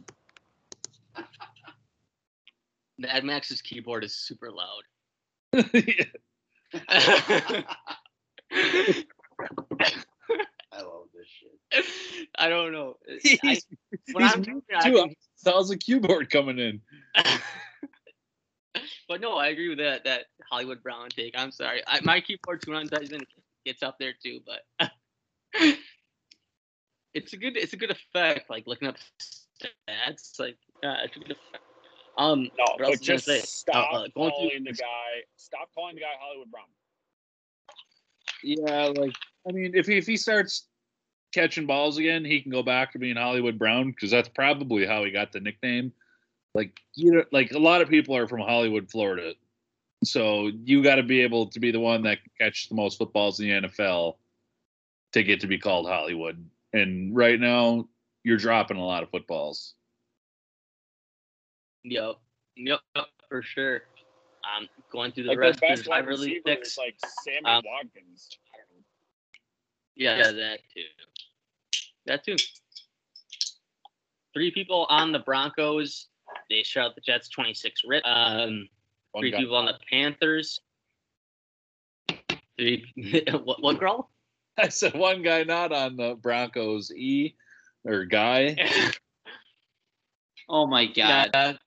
Mad Max's keyboard is super loud. I love this shit. I don't know. I, he's when he's I'm moved too. can- How's the keyboard coming in? but no, I agree with that that Hollywood Brown take. I'm sorry. I, my keyboard tune on Tyson gets up there too, but it's a good it's a good effect. Like looking up stats, like uh, it's a good effect. Um, No, but was I gonna just say? stop Uh, uh, through- calling the guy. Stop calling the guy Hollywood Brown. Yeah, like I mean, if he, if he starts catching balls again, he can go back to being Hollywood Brown because that's probably how he got the nickname. Like you know, like a lot of people are from Hollywood, Florida, so you got to be able to be the one that catch the most footballs in the NFL to get to be called Hollywood. And right now, you're dropping a lot of footballs. Yep, yep, for sure. Um, going through the Like rest of the best wide driver league receiver is like Sammy Um, Watkins. I don't. Yeah, that too. That too. Three people on the Broncos. They shut out the Jets 26 rip. Um, three people on the Panthers. Three. what, what girl? I said one guy not on the Broncos E or guy. Oh my god. Not,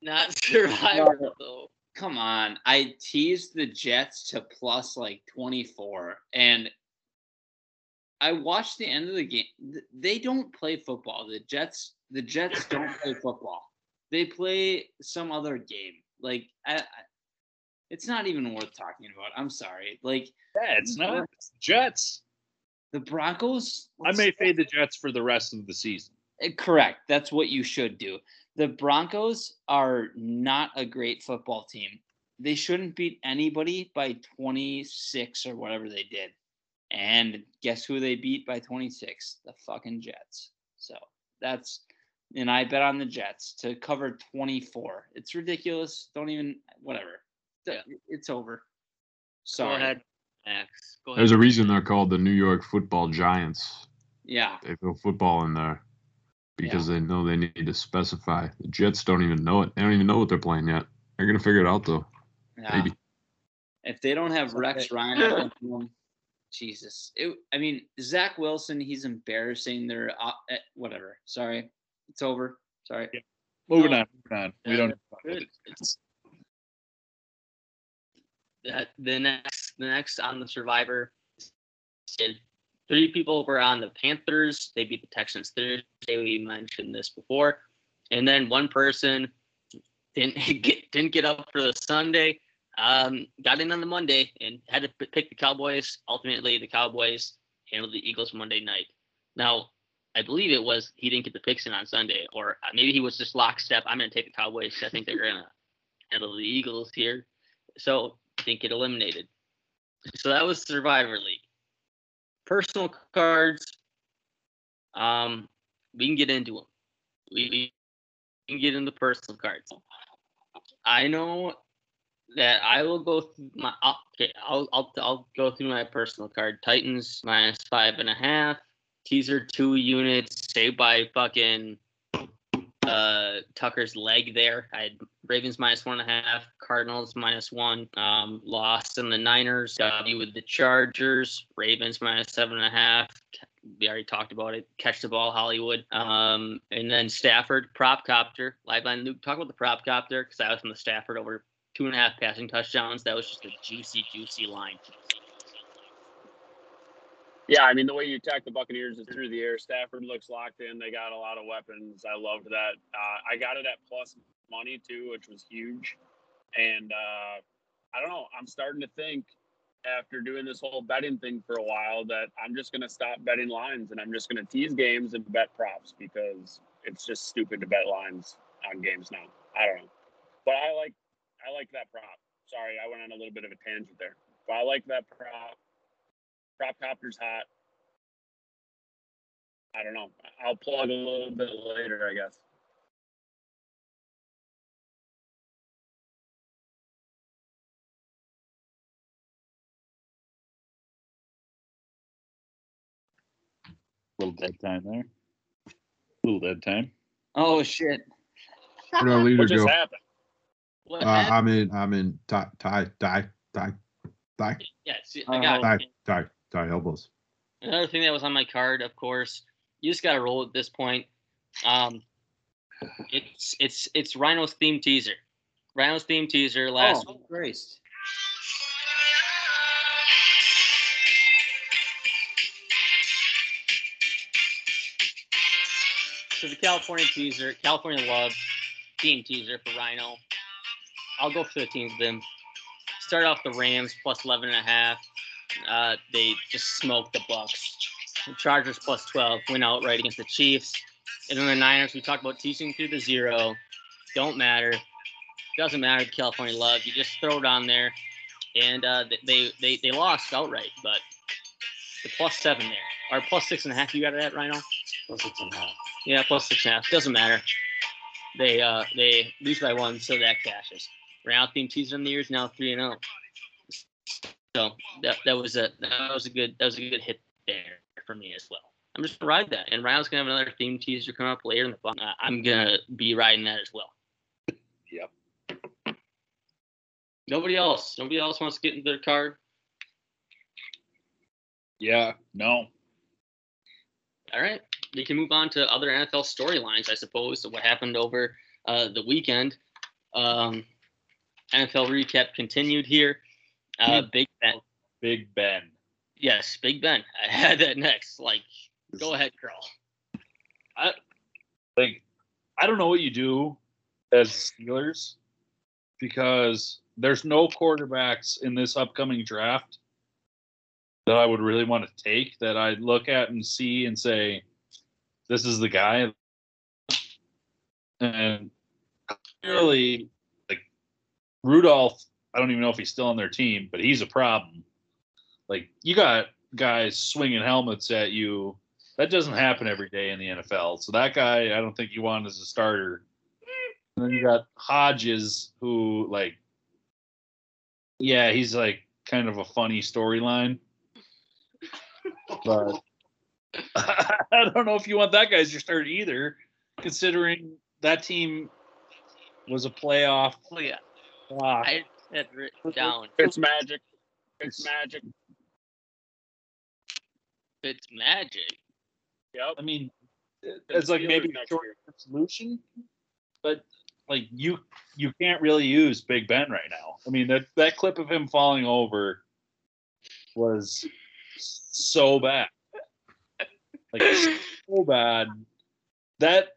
not survivor though. Come on. I teased the Jets to plus like 24 and I watched the end of the game. They don't play football. The Jets the Jets don't play football. They play some other game. Like I, I, it's not even worth talking about. I'm sorry. Like Yeah, it's not it's the Jets. the Broncos I may fade the Jets for the rest of the season. Uh, Correct. That's what you should do. The Broncos are not a great football team. They shouldn't beat anybody by 26 or whatever they did. And guess who they beat by 26? The fucking Jets. So that's, and I bet on the Jets to cover 24. It's ridiculous. Don't even, whatever. Yeah. It's over. Go Sorry. ahead, Max. Go ahead. There's a reason they're called the New York Football Giants. Yeah. They throw football in there because they know they need to specify. The Jets don't even know it. They don't even know what they're playing yet. They're gonna figure it out though. yeah. Maybe. If they don't have Rex Ryan, up in them, Jesus. It, I mean, Zach Wilson, he's embarrassing. Their uh, eh, whatever. Sorry, it's over. Sorry. Moving No. on, moving on. We don't. Good. That the next the next on the Survivor, and three people were on the Panthers. They beat the Texans Thursday. We mentioned this before, and then one person didn't get didn't get up for the Sunday. Um, got in on the Monday and had to pick the Cowboys. Ultimately, the Cowboys handled the Eagles Monday night. Now, I believe it was he didn't get the picks in on Sunday, or maybe he was just lockstep. I'm going to take the Cowboys. I think they're going to handle the Eagles here. So didn't get eliminated. So that was Survivor League. Personal cards, um, we can get into them. We, can get into personal cards. I know that I will go through my. Okay, I'll I'll I'll go through my personal card. Titans minus five and a half. Teaser two units. Saved by fucking uh Tucker's leg there. I Ravens minus one and a half. Cardinals minus one. Um, lost in the Niners. W with the Chargers. Ravens minus seven and a half. We already talked about it. Catch the ball, Hollywood. Um, and then Stafford prop copter. Liveline Luke, talk about the prop copter because I was from the Stafford over two and a half passing touchdowns. That was just a juicy, juicy line. Yeah, I mean the way you attack the Buccaneers is through the air. Stafford looks locked in. They got a lot of weapons. I loved that. Uh, I got it at plus money too, which was huge. And uh, I don't know. I'm starting to think after doing this whole betting thing for a while that I'm just going to stop betting lines and I'm just going to tease games and bet props because it's just stupid to bet lines on games now. I don't know, but I like I like that prop. Sorry, I went on a little bit of a tangent there, but I like that prop. Prop copter's hot. I don't know. I'll plug a little bit later, I guess. Little dead time there. little dead time. Oh shit. Where'd our leader What just go? happened? What, Uh, Matt? I'm in. I'm in. Tie. Tie. Die. Die. Die. yeah, see, I got Die. it. Die. Die. Elbows. Another thing that was on my card, of course, you just got to roll at this point. Um, it's it's it's Rhino's theme teaser. Rhino's theme teaser last. Oh, Christ. So the California teaser, California love team teaser for Rhino. I'll go for the teams them. Start off the Rams plus 11 and a half. Uh, they just smoked the Bucks. The Chargers plus 12 win outright against the Chiefs. And then the Niners, we talked about teaching through the zero. Don't matter. Doesn't matter the California love. You just throw it on there. And uh, they, they they lost outright, but the plus seven there. Or plus six and a half. You got it at Rhino? Plus six and a half. Yeah, plus six and a half. Doesn't matter. They uh they lose by one, so that cashes. Round theme teaser in the years now three and zero. So that that was a that was a good that was a good hit there for me as well. I'm just gonna ride that, and Ryan's gonna have another theme teaser come up later in the. Uh, I'm gonna be riding that as well. Yep. Nobody else. Nobody else wants to get into their card. Yeah. No. All right, we can move on to other NFL storylines, I suppose. What happened over uh, the weekend? Um, NFL recap continued here. Uh, Big Ben, Big Ben. yes, Big Ben. I had that next. Like, go ahead, girl. like I don't know what you do as Steelers because there's no quarterbacks in this upcoming draft that I would really want to take that I'd look at and see and say this is the guy and clearly like Rudolph I don't even know if he's still on their team but he's a problem like you got guys swinging helmets at you that doesn't happen every day in the NFL. So that guy, I don't think you want as a starter. And then you got Hodges, who like, yeah, he's like kind of a funny storyline, but I don't know if you want that guy as your starter either, considering that team was a playoff. Oh yeah, lock. I had written down. It's magic. It's magic. It's magic. Yep. I mean, it's like maybe a short year. solution, but like you you can't really use Big Ben right now. I mean that that clip of him falling over was so bad, like so bad that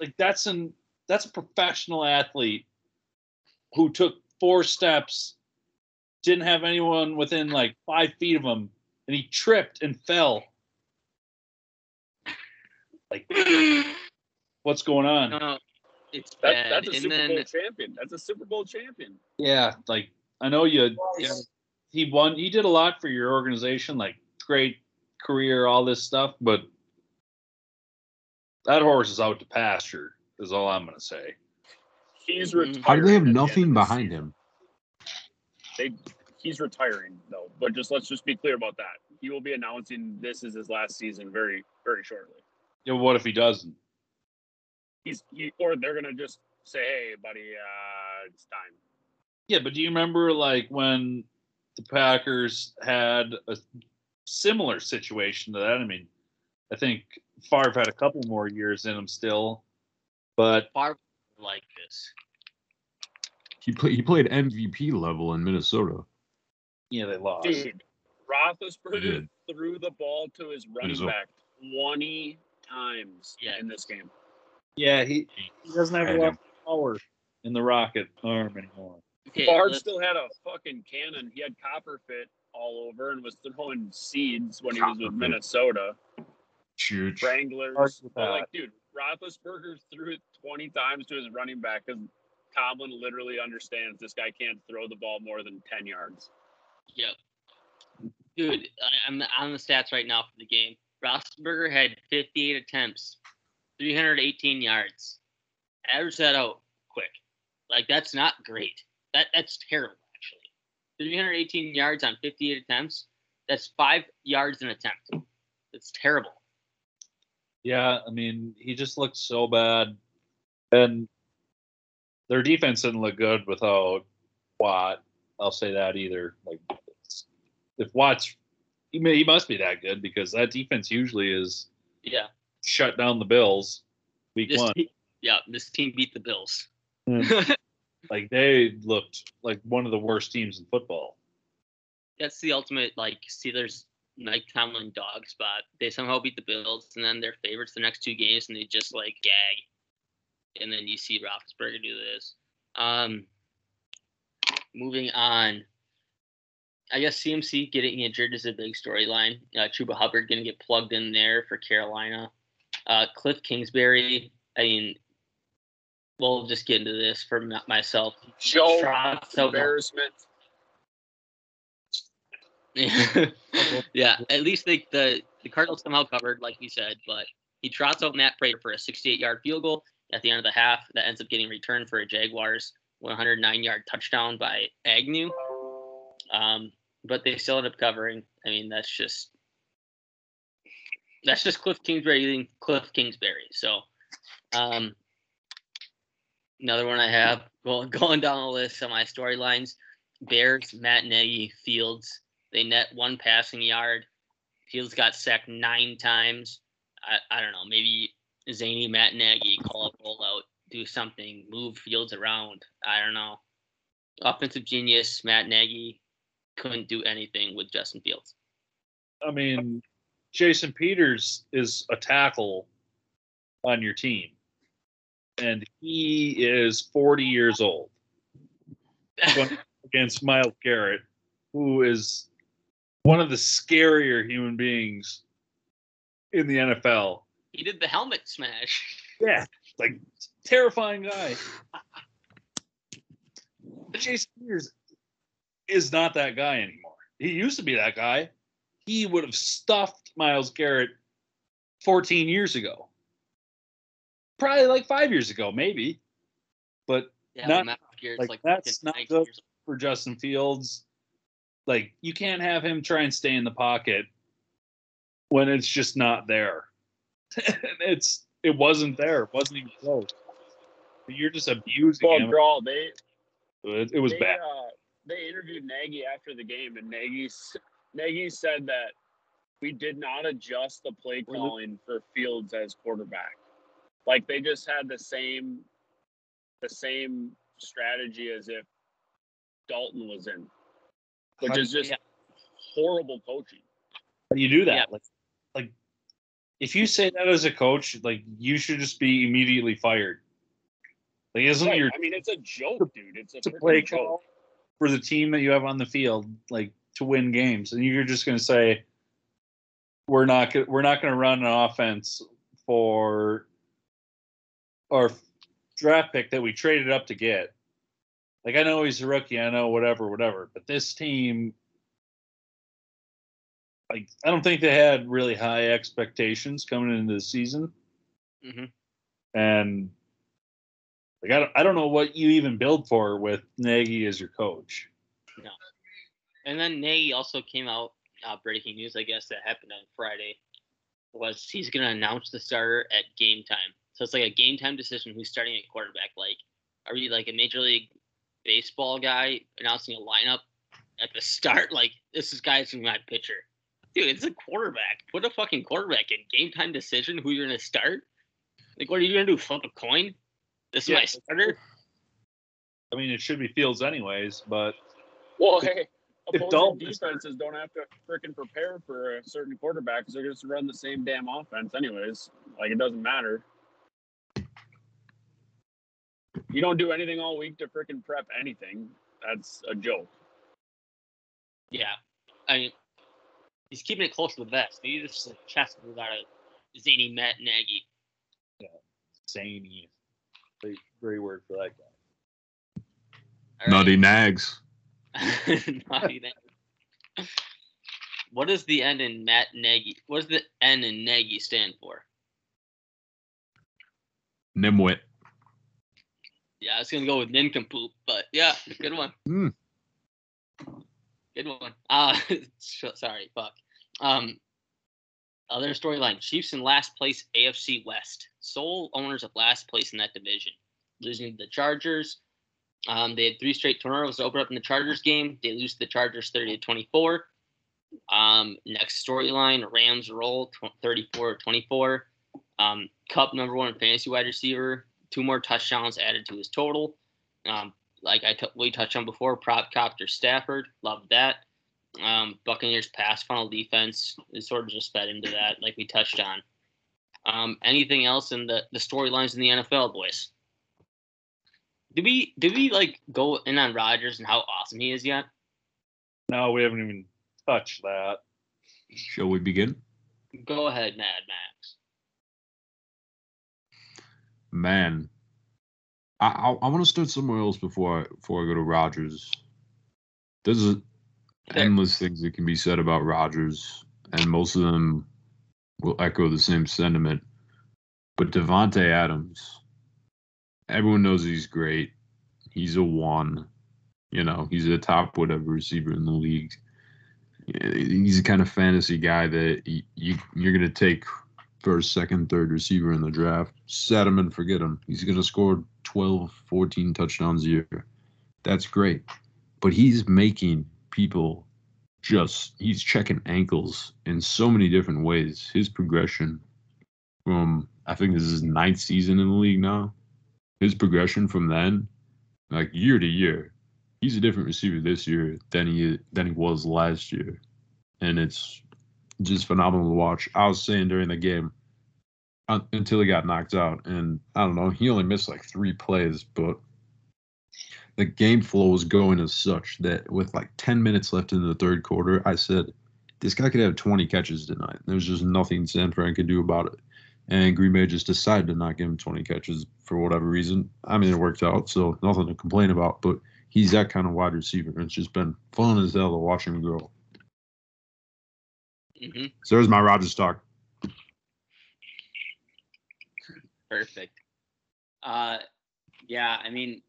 like that's an that's a professional athlete who took four steps, didn't have anyone within like five feet of him, and he tripped and fell. Like, what's going on? No, it's That, bad. that's a and Super then Bowl champion. That's a Super Bowl champion. Yeah, like I know you. Yeah, he won. He did a lot for your organization. Like great, career, all this stuff, but that horse is out to pasture. Is all I'm gonna say. He's Mhm. retiring. How do they have at the end of nothing the behind him? They, he's retiring though. But just let's just be clear about that. He will be announcing this is his last season very, very shortly. Yeah, what if he doesn't? He's he, or they're gonna just say, "Hey, buddy, uh, it's time." Yeah, but do you remember like when the Packers had a similar situation to that? I mean, I think Favre had a couple more years in him still, but Favre like this. He play, he played MVP level in Minnesota. yeah, they lost. Dude, Roethlisberger threw the ball to his running Minnesota. back twenty times Yeah. in this game. Yeah, he, he doesn't have a lot of power in the rocket arm anymore. Okay, Favre still had a fucking cannon. He had copper fit all over and was throwing seeds when he was with Minnesota. Huge. Wranglers. Hard with But that. like, dude, Roethlisberger threw it 20 times to his running back because Tomlin literally understands this guy can't throw the ball more than 10 yards. Yep. Dude, I, I'm on the stats right now for the game. Roethlisberger had 58 attempts, 318 yards. Average that out quick. Like that's not great. That that's terrible actually. 318 yards on 58 attempts. That's five yards an attempt. It's terrible. Yeah, I mean, he just looked so bad, and their defense didn't look good without Watt. I'll say that either. Like, if Watt's, he may, he must be that good because that defense usually is Yeah. shut down the Bills week This one. te- yeah, this team beat the Bills. Hmm. Like they looked like one of the worst teams in football. That's the ultimate like Steelers Mike Tomlin dog spot. They somehow beat the Bills and then they're favorites the next two games and they just like gag. And then you see Roethlisberger do this. Um, moving on. I guess CMC getting injured is a big storyline. Uh, Chuba Hubbard going to get plugged in there for Carolina. Uh, Cliff Kingsbury. I mean, we'll just get into this for myself. Joe, Strauss- embarrassment. yeah, at least they, the the Cardinals somehow covered, like you said, but he trots out Matt Prater for a 68 yard field goal at the end of the half that ends up getting returned for a Jaguars 109 yard touchdown by Agnew. Um, but they still end up covering. I mean, that's just that's just Cliff Kingsbury being Cliff Kingsbury. So, um, another one I have going going down the list of my storylines: Bears, Matt Nagy, Fields. They net one passing yard. Fields got sacked nine times. I, I don't know. Maybe zany Matt Nagy call a rollout, do something, move Fields around. I don't know. Offensive genius Matt Nagy couldn't do anything with Justin Fields. I mean, Jason Peters is a tackle on your team, and he is 40 years old against Myles Garrett, who is one of the scarier human beings in the NFL. he did the helmet smash. Yeah, like terrifying guy. Jason Peters is not that guy anymore. He used to be that guy. He would have stuffed Myles Garrett 14 years ago. Probably like five years ago, maybe. But Yeah, Not- Matt Garrett's like, like, that's not good. years for Justin Fields, like you can't have him try and stay in the pocket when it's just not there. it's it wasn't there. It wasn't even close. You're just abusing Well, him. Brawl, they It, it was they, bad. Uh, they interviewed Nagy after the game, and Nagy Nagy said that we did not adjust the play calling for Fields as quarterback. Like they just had the same the same strategy as if Dalton was in, which How is do just yeah. horrible coaching. you do that. Yeah. Like, like if you say that as a coach, like you should just be immediately fired. Like, isn't Right. your I mean, it's a joke, dude. It's a to play joke. call for the team that you have on the field, like to win games, and you're just going to say, "We're not we're not going to run an offense for our draft pick that we traded up to get." Like I know he's a rookie, I know whatever, whatever, but this team like I don't think they had really high expectations coming into the season, Mhm. and like I don't, I don't know what you even build for with Nagy as your coach. And then Nagy also came out, uh, breaking news, I guess, that happened on Friday, was he's going to announce the starter at game time. So it's like a game time decision who's starting at quarterback. Like, are you like a Major League Baseball guy announcing a lineup at the start? Like, this is guy's my pitcher. Dude, it's a quarterback. Put a fucking quarterback in. Game time decision who you're going to start? Like, what are you going to do? Flip a coin? This is Yeah. my starter? I mean, it should be Fields anyways, but Well, hey, if opposing Dalton's- defenses don't have to freaking prepare for a certain quarterback because they're just to run the same damn offense anyways. Like it doesn't matter. You don't do anything all week to freaking prep anything. That's a joke. Yeah, I mean, he's keeping it close to the vest. He just like, chest without a zany Matt Nagy. Yeah, zany, great, great word for that guy. All Nutty nags. right. Naughty Nagy. What does the N in Matt Nagy? What does the N in Nagy stand for? Nimwit. Yeah, I was gonna go with nincompoop, but yeah, good one. Hmm. Good one. Uh, sorry, fuck. Um, other storyline: Chiefs in last place, AFC West, sole owners of last place in that division, losing to the Chargers. Um, they had three straight turnovers to open up in the Chargers game. They lose to the Chargers, thirty to twenty-four. Um, next storyline: Rams roll, tw- thirty-four to twenty-four. Um, Cup number one fantasy wide receiver, two more touchdowns added to his total. Um, like I t- we touched on before, prop copter Stafford, love that. Um, Buccaneers pass funnel defense is sort of just fed into that, like we touched on. Um, anything else in the the storylines in the NFL, boys? Did we did we like go in on Rodgers and how awesome he is yet? No, we haven't even touched that. Shall we begin? Go ahead, Mad Max. Man, I I, I want to start somewhere else before I, before I go to Rodgers. There's endless things that can be said about Rodgers, and most of them will echo the same sentiment. But Davante Adams, everyone knows he's great. He's a one. You know, he's a top whatever receiver in the league. He's the kind of fantasy guy that you, you you're gonna take first, second, third receiver in the draft. Set him and forget him. He's gonna score 12, 14 touchdowns a year. That's great. But he's making people just he's checking ankles in so many different ways. His progression from I think this is his ninth season in the league now. His progression from then, like year to year, he's a different receiver this year than he than he was last year, and it's just phenomenal to watch. I was saying during the game until he got knocked out, and I don't know, he only missed like three plays, but the game flow was going as such that with like 10 minutes left in the third quarter, I said, this guy could have 20 catches tonight. There was just nothing San Fran could do about it. And Green Bay just decided to not give him 20 catches for whatever reason. I mean, it worked out, so nothing to complain about, but he's that kind of wide receiver. and It's just been fun as hell to watch him grow. hmm So there's my Rodgers talk. Perfect. Uh, yeah, I mean,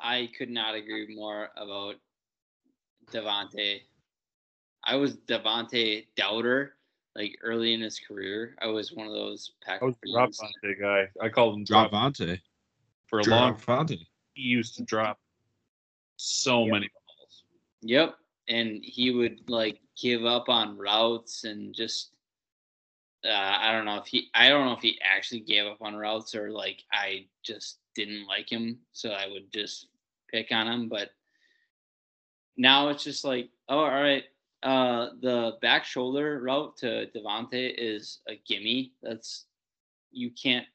I could not agree more about Davante. I was Davante doubter, like early in his career. I was one of those pack. I was the drop guy. I called him drop Javante. for a long. Javante. He used to drop so Yep. many balls. Yep, and he would like give up on routes and just. Uh, I don't know if he. I don't know if he actually gave up on routes or like I just didn't like him, so I would just pick on him. But now it's just like, oh, all right. Uh, the back shoulder route to Davante is a gimme. That's you can't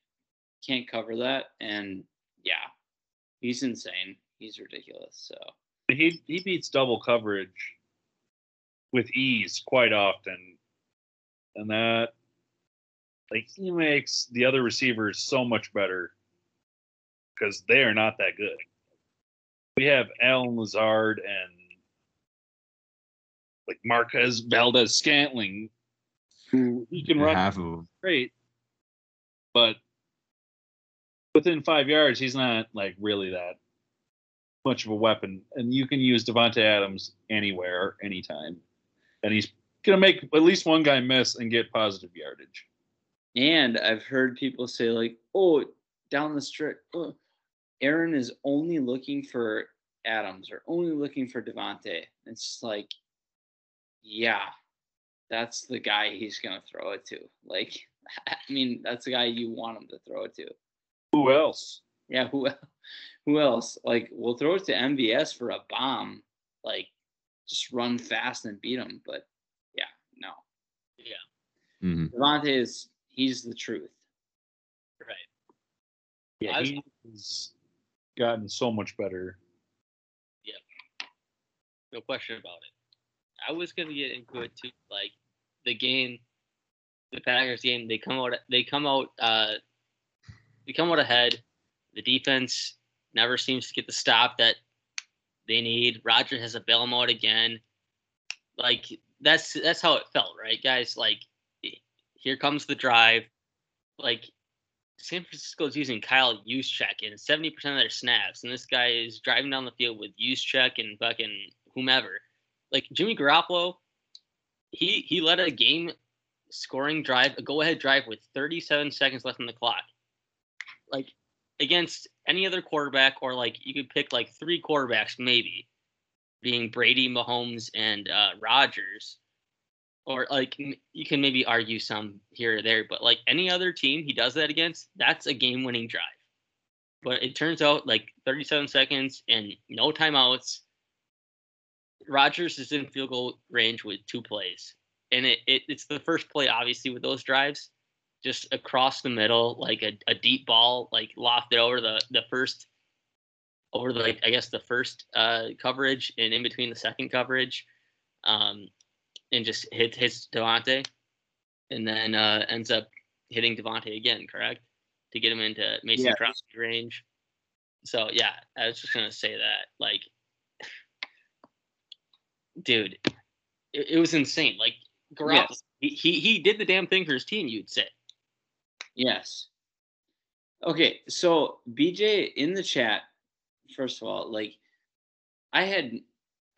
can't cover that, and yeah, he's insane. He's ridiculous. So He he beats double coverage with ease quite often, and that like he makes the other receivers so much better because they are not that good. We have Allen Lazard and like Marquez Valdes-Scantling, who he can run half of them. great, but within five yards, he's not like really that much of a weapon. And you can use Davante Adams anywhere, anytime, and he's gonna make at least one guy miss and get positive yardage. And I've heard people say like, "Oh, down the stretch, oh, Aaron is only looking for Adams or only looking for Davante." It's like, yeah, that's the guy he's gonna throw it to. Like, I mean, that's the guy you want him to throw it to. Who else? Yeah, who who else? Like, we'll throw it to MVS for a bomb. Like, just run fast and beat him. But yeah, no. hmm Davante is he's the truth. Right. Yeah, I- he's gotten so much better. Yeah. No question about it. I was gonna get into it too. Like the game, the Packers game, they come out. They come out. Uh, they come out ahead. The defense never seems to get the stop that they need. Roger has a bail them out again. Like that's that's how it felt, right, guys? Like here comes the drive. Like San Francisco is using Kyle Juszczyk in 70% of their snaps, and this guy is driving down the field with Juszczyk and fucking whomever. Like Jimmy Garoppolo, he he led a game scoring drive, a go ahead drive with 37 seconds left on the clock. Like against any other quarterback, or like you could pick like three quarterbacks maybe, being Brady, Mahomes, and uh, Rodgers or like you can maybe argue some here or there, but like any other team he does that against, that's a game winning drive. But it turns out like 37 seconds and no timeouts. Rodgers is in field goal range with two plays. And it, it it's the first play, obviously, with those drives, just across the middle, like a, a deep ball, like lofted over the the first over the like I guess the first uh coverage and in between the second coverage. Um and just hit hits Davante, and then uh, ends up hitting Davante again, correct? To get him into Mason. Crosby range. So yeah, I was just gonna say that. Like, dude, it, it was insane. Like Garoppolo, Yes. he, he he did the damn thing for his team. You'd say. Yes. Okay, so BJ in the chat, first of all, like I had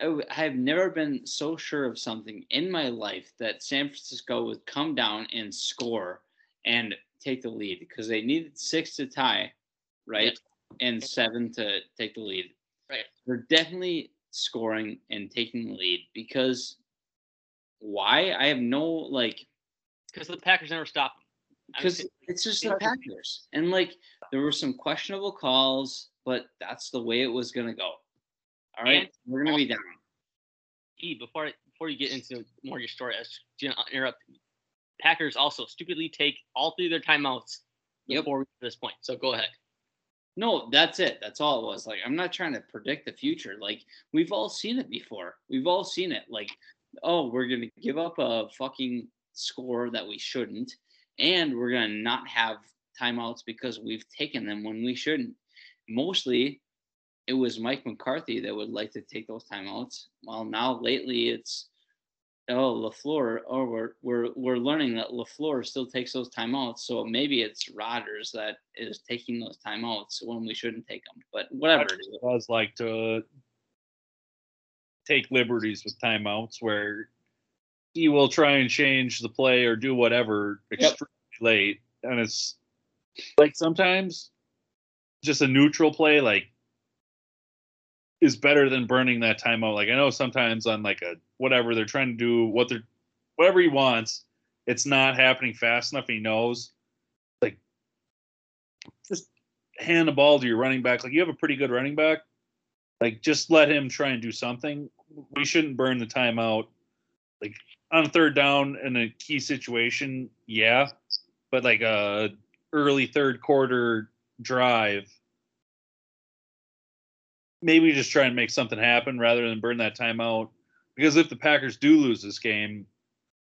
I w- I have never been so sure of something in my life that San Francisco would come down and score and take the lead because they needed six to tie, right? And seven to take the lead. Right. They're definitely scoring and taking the lead because why? I have no like Because the Packers never stop. I because it's just the Packers, and like there were some questionable calls, but that's the way it was gonna go. All right, And we're gonna be down. E, before I- before you get into more of your story, I was gonna interrupt. Packers also stupidly take all three of their timeouts Yep. before we get to this point. So go ahead. No, that's it. That's all it was. Like I'm not trying to predict the future. Like we've all seen it before. We've all seen it. Like, oh, we're gonna give up a fucking score that we shouldn't, and we're gonna not have timeouts because we've taken them when we shouldn't. Mostly, it was Mike McCarthy that would like to take those timeouts. Well, now lately it's oh LaFleur. Oh, we're we're we're learning that LaFleur still takes those timeouts. So maybe it's Rodgers that is taking those timeouts when we shouldn't take them. But whatever. it does like to take liberties with timeouts where he will try and change the play or do whatever extremely late. And it's like sometimes just a neutral play like is better than burning that timeout. Like I know sometimes on like a whatever they're trying to do what they're whatever he wants, it's not happening fast enough. He knows. Like just hand the ball to your running back. Like you have a pretty good running back. Like just let him try and do something. We shouldn't burn the timeout. Like on third down in a key situation, yeah. But like a early third quarter drive, maybe just try and make something happen rather than burn that timeout. Because if the Packers do lose this game,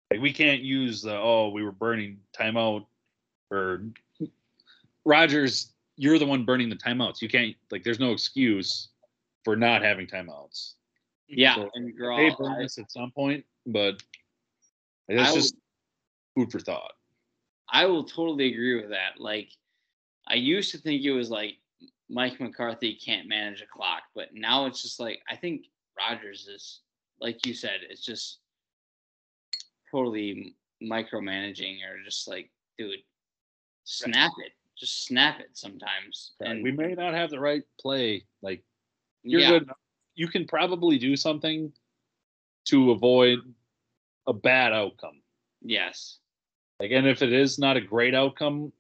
like we can't use the oh we were burning timeout or Rodgers, you're the one burning the timeouts. You can't like there's no excuse for not having timeouts. Yeah, So and They burn this at some point. but it's I just food for thought. I will totally agree with that. Like, I used to think it was like Mike McCarthy can't manage a clock, but now it's just like I think Rodgers is, like you said, it's just totally micromanaging or just like, dude, snap it, just snap it sometimes. And we may not have the right play. Like you're yeah, good. You can probably do something to avoid a bad outcome. yes, Like, and if it is not a great outcome,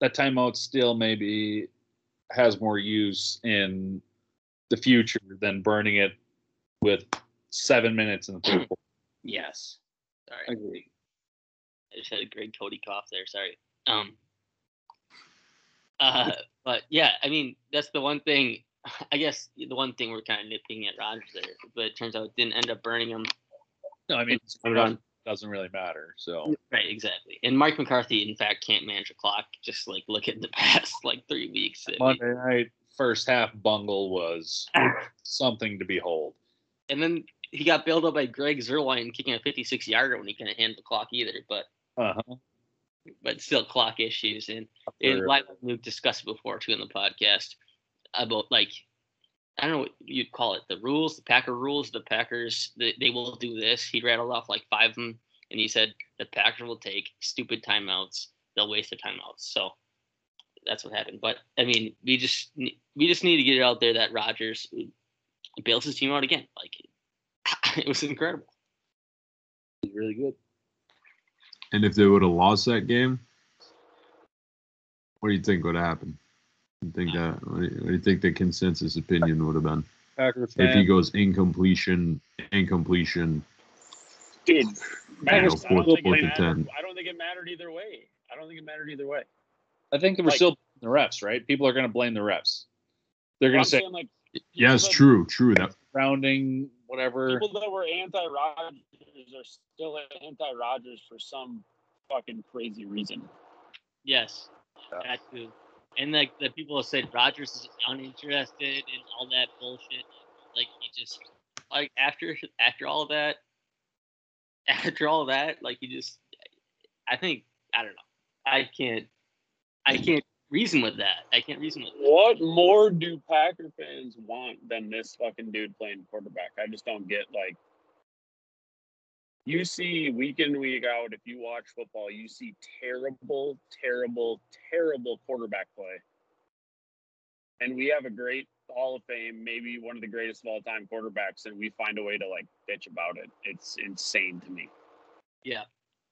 that timeout still maybe has more use in the future than burning it with seven minutes in the third quarter. yes, Sorry, agree. I just had a Greg Cody cough there. Sorry. Um. Uh, but yeah, I mean that's the one thing. I guess the one thing we're kind of nipping at Rodgers there, but it turns out it didn't end up burning him. No, I mean, It's put on. Doesn't really matter. So Right, exactly. And Mike McCarthy, in fact, can't manage a clock. Just like look at the past like three weeks. Monday night first half bungle was something to behold. and then he got bailed up by Greg Zuerlein kicking a 56 yarder when he couldn't handle the clock either. But Uh-huh. but still clock issues. And and like Luke discussed before too in the podcast about like I don't know what you'd call it the rules, the Packer rules. The Packers they, they will do this. He rattled off like five of them, and he said the Packers will take stupid timeouts. They'll waste the timeouts. So that's what happened. But I mean, we just we just need to get it out there that Rodgers bails his team out again. Like it was incredible. He's really good. And if they would have lost that game, what do you think would have happened? You think that? What do you, what do you think the consensus opinion would have been Packers if he goes incompletion, incompletion? Dude, Packers I don't, fourth- think it fourth and mattered, 10. I don't think it mattered either way. I don't think it mattered either way. I think we're like- still the refs, right? People are going to blame the refs. They're going to say saying, like Yes, people that- true, true. That rounding, whatever. People that were anti-Rodgers are still anti-Rodgers for some fucking crazy reason. Yes, Yeah. And like the people that said Rodgers is uninterested and all that bullshit, like he just like after after all that, after all that, like he just, I think I don't know, I can't, I can't reason with that. I can't reason with that. What more do Packer fans want than this fucking dude playing quarterback? I just don't get like. You see week in week out, if you watch football, you see terrible, terrible, terrible quarterback play. And we have a great Hall of Fame, maybe one of the greatest of all time quarterbacks, and we find a way to like bitch about it. It's insane to me. Yeah,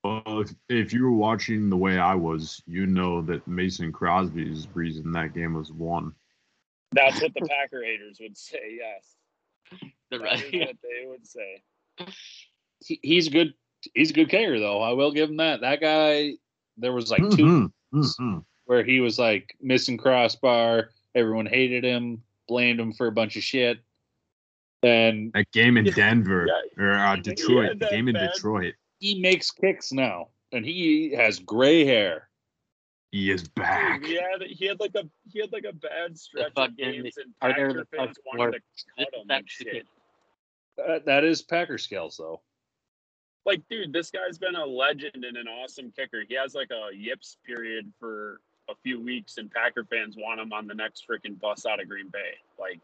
well, if, if you were watching the way I was, you know that Mason Crosby's is reason that game was won. That's what the Packer haters would say. Yes, the right. is what they would say. He, he's good. He's a good kicker, though. I will give him that. That guy, there was like Mm-hmm. two Mhm. where he was like missing crossbar. Everyone hated him, blamed him for a bunch of shit. And That game in Denver Yeah. or uh, Detroit, the that game in bad- Detroit, he makes kicks now, and he has gray hair. he is back. Dude, he had he had like a he had like a bad stretch of fucking- games, and are there Packer the fans fucking wanted to cut is him back and to the shit. Uh, that is Packer skills, though. Like, dude, this guy's been a legend and an awesome kicker. He has like a yips period for a few weeks, and Packer fans want him on the next freaking bus out of Green Bay. Like,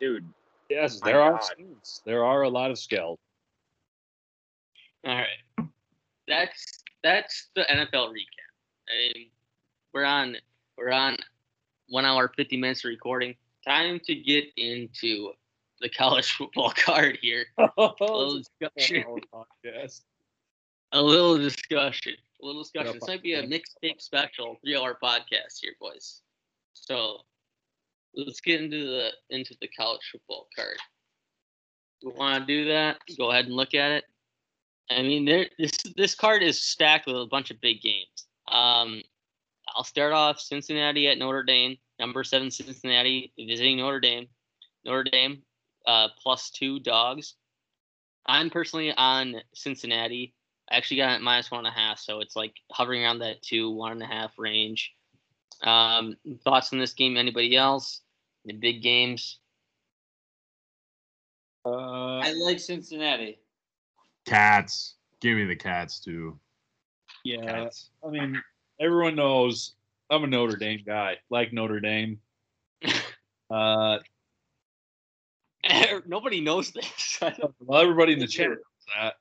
dude, Yes, there are God. skills. There are a lot of skills. All right, that's that's the NFL recap. I mean, we're on we're on one hour fifty minutes of recording. Time to get into the college football card here. A little discussion. A little discussion. A little discussion. This might be a mixed mixtape special three hour podcast here, boys. So let's get into the into the college football card. You want to do that? Go ahead and look at it. I mean, there this this card is stacked with a bunch of big games. Um, I'll start off Cincinnati at Notre Dame, number seven Cincinnati visiting Notre Dame. Notre Dame uh, plus two dogs. I'm personally on Cincinnati. I actually got it minus one and a half, so it's like hovering around that two, one and a half range. Um, thoughts on this game? Anybody else? The big games. Uh, I like Cincinnati. Cats. Give me the cats too. Yeah, Cats. I mean, everyone knows I'm a Notre Dame guy. Like Notre Dame. Uh, Nobody knows this. well, everybody in the chat knows that.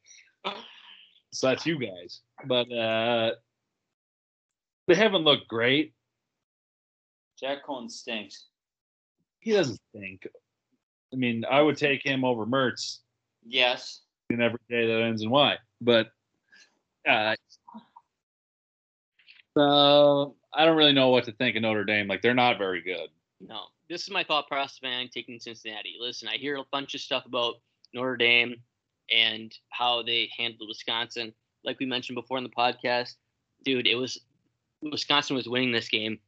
So that's you guys. But uh, they haven't looked great. Jack Coan stinks. He doesn't think. I mean, I would take him over Mertz Yes. in every day that ends in Y. But uh, uh, I don't really know what to think of Notre Dame. Like they're not very good. No, this is my thought process behind taking Cincinnati. Listen, I hear a bunch of stuff about Notre Dame and how they handled Wisconsin. Like we mentioned before in the podcast, dude, it was Wisconsin was winning this game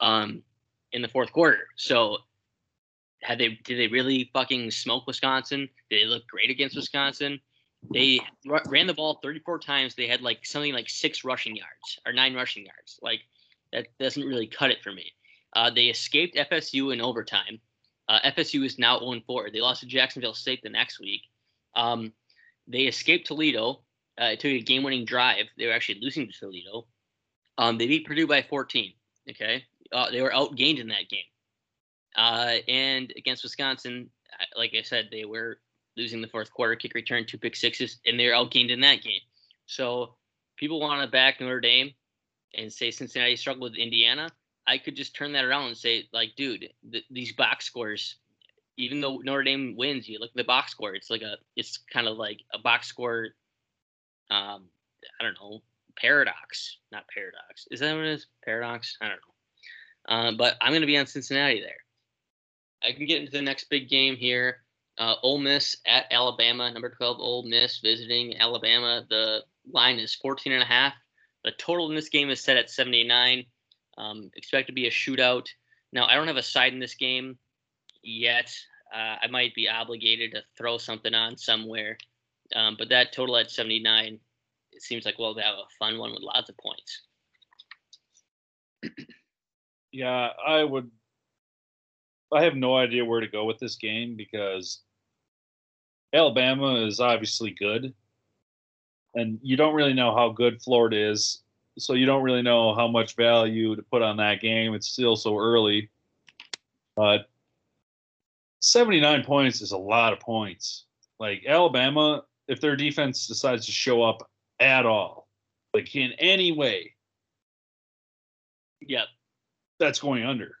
um in the fourth quarter. So had they did they really fucking smoke Wisconsin? Did they look great against Wisconsin? They ran the ball 34 times. They had like something like six rushing yards or nine rushing yards. Like that doesn't really cut it for me. Uh, they escaped FSU in overtime. Uh, FSU is now 0 4. They lost to Jacksonville State the next week. Um, they escaped Toledo. Uh, it took a game winning drive. They were actually losing to Toledo. Um, they beat Purdue by 14. Okay. Uh, they were outgained in that game. Uh, and against Wisconsin, like I said, they were losing the fourth quarter, kick return, two pick sixes, and they're outgained in that game. So people want to back Notre Dame and say Cincinnati struggled with Indiana. I could just turn that around and say, like, dude, th- these box scores, even though Notre Dame wins, you look at the box score. It's like a, it's kind of like a box score. Um, I don't know, paradox, not paradox. Is that what it is? Paradox? I don't know. Um, but I'm going to be on Cincinnati there. I can get into the next big game here. Uh, Ole Miss at Alabama, number 12 Ole Miss visiting Alabama. The line is 14 and a half. The total in this game is set at 79. Um, expect to be a shootout. Now, I don't have a side in this game yet. Uh, I might be obligated to throw something on somewhere. Um, but that total at 79, it seems like we'll have a fun one with lots of points. Yeah, I would. I have no idea where to go with this game because Alabama is obviously good, and you don't really know how good Florida is, so you don't really know how much value to put on that game. It's still so early, but 79 points is a lot of points. Like Alabama, if their defense decides to show up at all, like in any way, Yep. that's going under.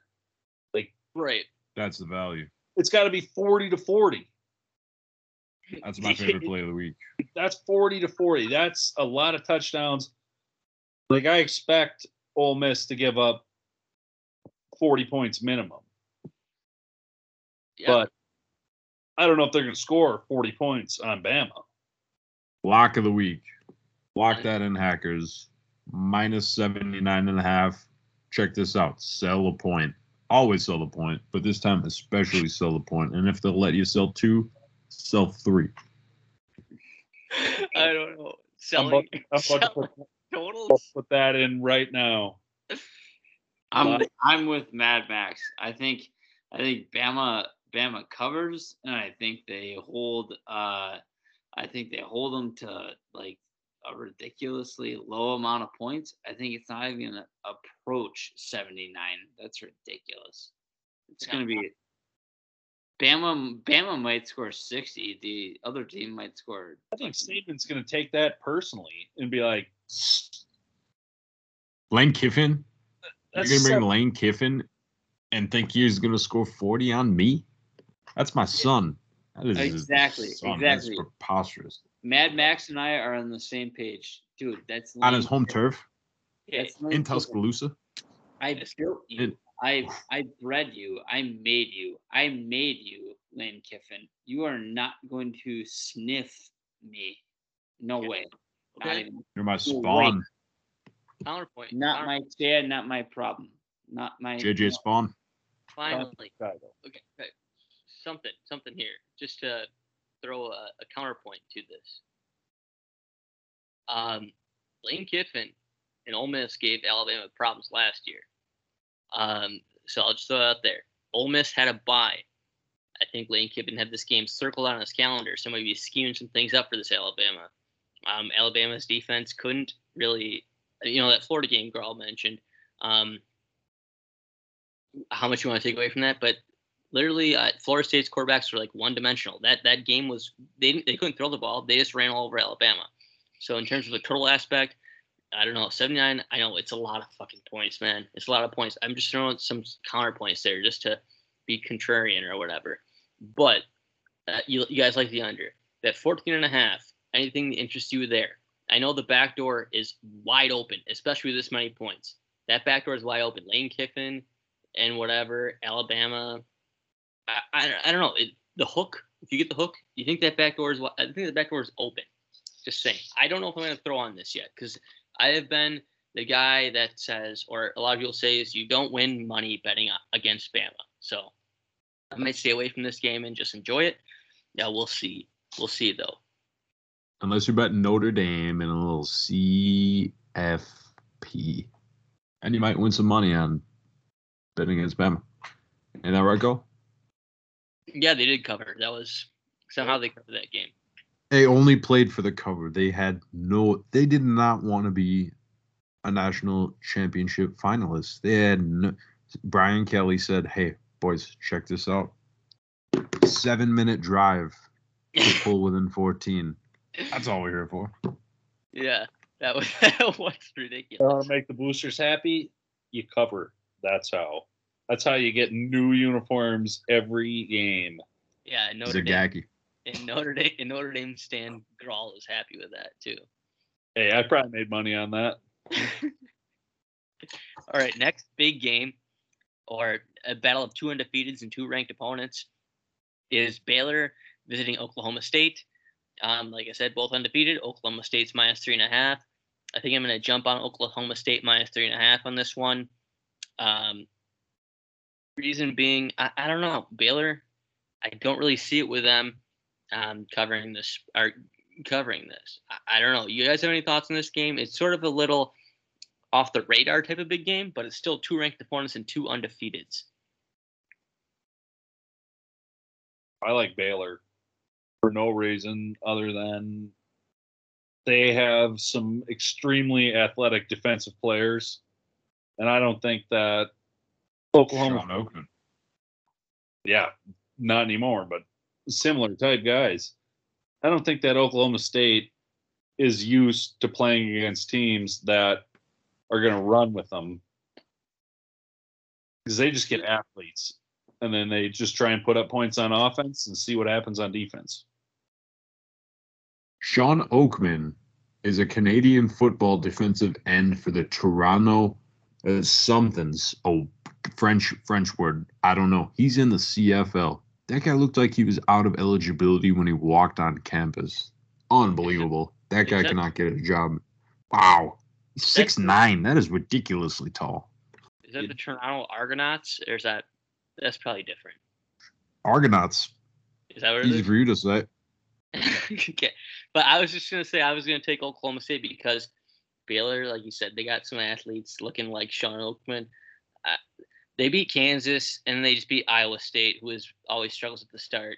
Like, right. That's the value. It's got to be 40 to 40. That's my favorite play of the week. That's 40 to 40. That's a lot of touchdowns. Like I expect Ole Miss to give up 40 points minimum, Yeah. but I don't know if they're going to score 40 points on Bama. Lock of the week. Lock that in, hackers. Minus 79 and a half. Check this out. Sell a point. Always sell the point, but this time especially sell the point. And if they'll let you sell two, sell three. I don't know. I'm about, I'm about to selling totals. put that in right now. I'm Uh, I'm with Mad Max. I think I think Bama Bama covers, and I think they hold. Uh, I think they hold them to like a ridiculously low amount of points. I think it's not even gonna approach 79. That's ridiculous. It's gonna be Bama. Bama might score 60. The other team might score. I think Saban's going to take that personally and be like, Lane Kiffin? that's You're gonna bring seven- Lane Kiffin and think he's gonna score 40 on me? That's my son. That is Exactly, son. That's exactly. preposterous. Mad Max and I are on the same page, dude. That's On his Lane home turf That's Lane in Tuscaloosa. I built you. It- I I bred you. I made you. I made you, Lane Kiffin. You are not going to sniff me. No Okay. way. Not Okay. even. You're my You're spawn. Counterpoint. Not Counter- my dad. Not my problem. Not my. JJ Spawn. Finally. Okay, okay. Something, something here, just to throw a, a counterpoint to this. Um, Lane Kiffin and Ole Miss gave Alabama problems last year. Um, so I'll just throw it out there. Ole Miss had a bye. I think Lane Kiffin had this game circled out on his calendar. So maybe he's scheming some things up for this Alabama. Um, Alabama's defense couldn't really, you know, that Florida game Grawl mentioned. Um, how much you want to take away from that, but literally, uh, Florida State's quarterbacks were like one dimensional. That that game was they they couldn't throw the ball. They just ran all over Alabama. So in terms of the total aspect, I don't know, 79. I know it's a lot of fucking points, man. It's a lot of points. I'm just throwing some counterpoints there just to be contrarian or whatever. But uh, you, you guys like the under. That 14 and a half, anything that interests you there. I know the back door is wide open, especially with this many points. That back door is wide open. Lane Kiffin and whatever, Alabama. I, I, I don't know. It, the hook, if you get the hook, you think that back door is, I think the back door is open. Just saying. I don't know if I'm going to throw on this yet because I have been the guy that says, or a lot of people say, is you don't win money betting against Bama. So I might stay away from this game and just enjoy it. Yeah, we'll see. We'll see though. Unless you're betting Notre Dame in a little CFP, and you might win some money on betting against Bama. Ain't that right, go? Yeah, they did cover. That was somehow they covered that game. They only played for the cover. They had no. They did not want to be a national championship finalist. They had no, Brian Kelly said, "Hey, boys, check this out. Seven minute drive to pull within 14. That's all we're here for." Yeah, that was that was ridiculous. You want to make the boosters happy? You cover. That's how. That's how you get new uniforms every game. Yeah, Notre Dame. Zagacki. In Notre Dame, in Notre Dame, Stan Grawl is happy with that too. Hey, I probably made money on that. All right, next big game, or a battle of two undefeateds and two ranked opponents, is Baylor visiting Oklahoma State. Um, like I said, both undefeated. Oklahoma State's minus three and a half. I think I'm going to jump on Oklahoma State minus three and a half on this one. Um, reason being, I, I don't know. Baylor, I don't really see it with them um, covering this or covering this. I, I don't know. You guys have any thoughts on this game? It's sort of a little off the radar type of big game, but it's still two ranked opponents and two undefeateds. I like Baylor for no reason other than they have some extremely athletic defensive players, and I don't think that Oklahoma. Shawn Oakman. Yeah, not anymore, but similar type guys. I don't think that Oklahoma State is used to playing against teams that are going to run with them because they just get athletes and then they just try and put up points on offense and see what happens on defense. Shawn Oakman is a Canadian football defensive end for the Toronto uh, somethings. Oh, French French word. I don't know. He's in the CFL. That guy looked like he was out of eligibility when he walked on campus. Unbelievable. That guy cannot get a job. Wow. Six nine. That is ridiculously tall. Is that the Toronto Argonauts, or is that that's probably different? Argonauts. Is that what it Easy is? for you to say. okay, but I was just gonna say I was gonna take Oklahoma State because Baylor, like you said, they got some athletes looking like Shawn Oakman. They beat Kansas and they just beat Iowa State, who is always struggles at the start.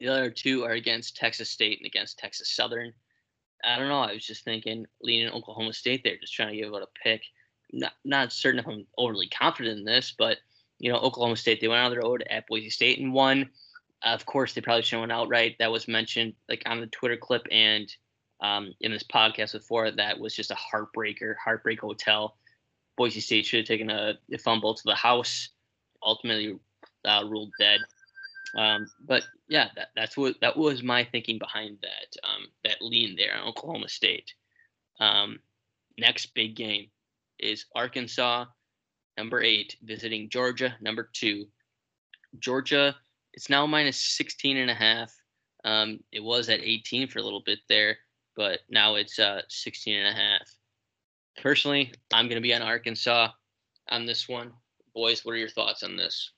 The other two are against Texas State and against Texas Southern. I don't know. I was just thinking leaning Oklahoma State there, just trying to give it a pick. Not not certain if I'm overly confident in this, but you know, Oklahoma State they went on the road at Boise State and won. Of course, they probably should have outright. That was mentioned like on the Twitter clip and um, in this podcast before. That was just a heartbreaker, heartbreak hotel. Boise State should have taken a, a fumble to the house, ultimately uh, ruled dead. Um, but yeah, that, that's what that was my thinking behind that um, that lean there on Oklahoma State. Um, next big game is Arkansas, number eight, visiting Georgia, number two. Georgia, it's now minus 16 and a half. Um, it was at 18 for a little bit there, but now it's uh, 16 and a half. Personally, I'm going to be on Arkansas on this one. Boys, what are your thoughts on this?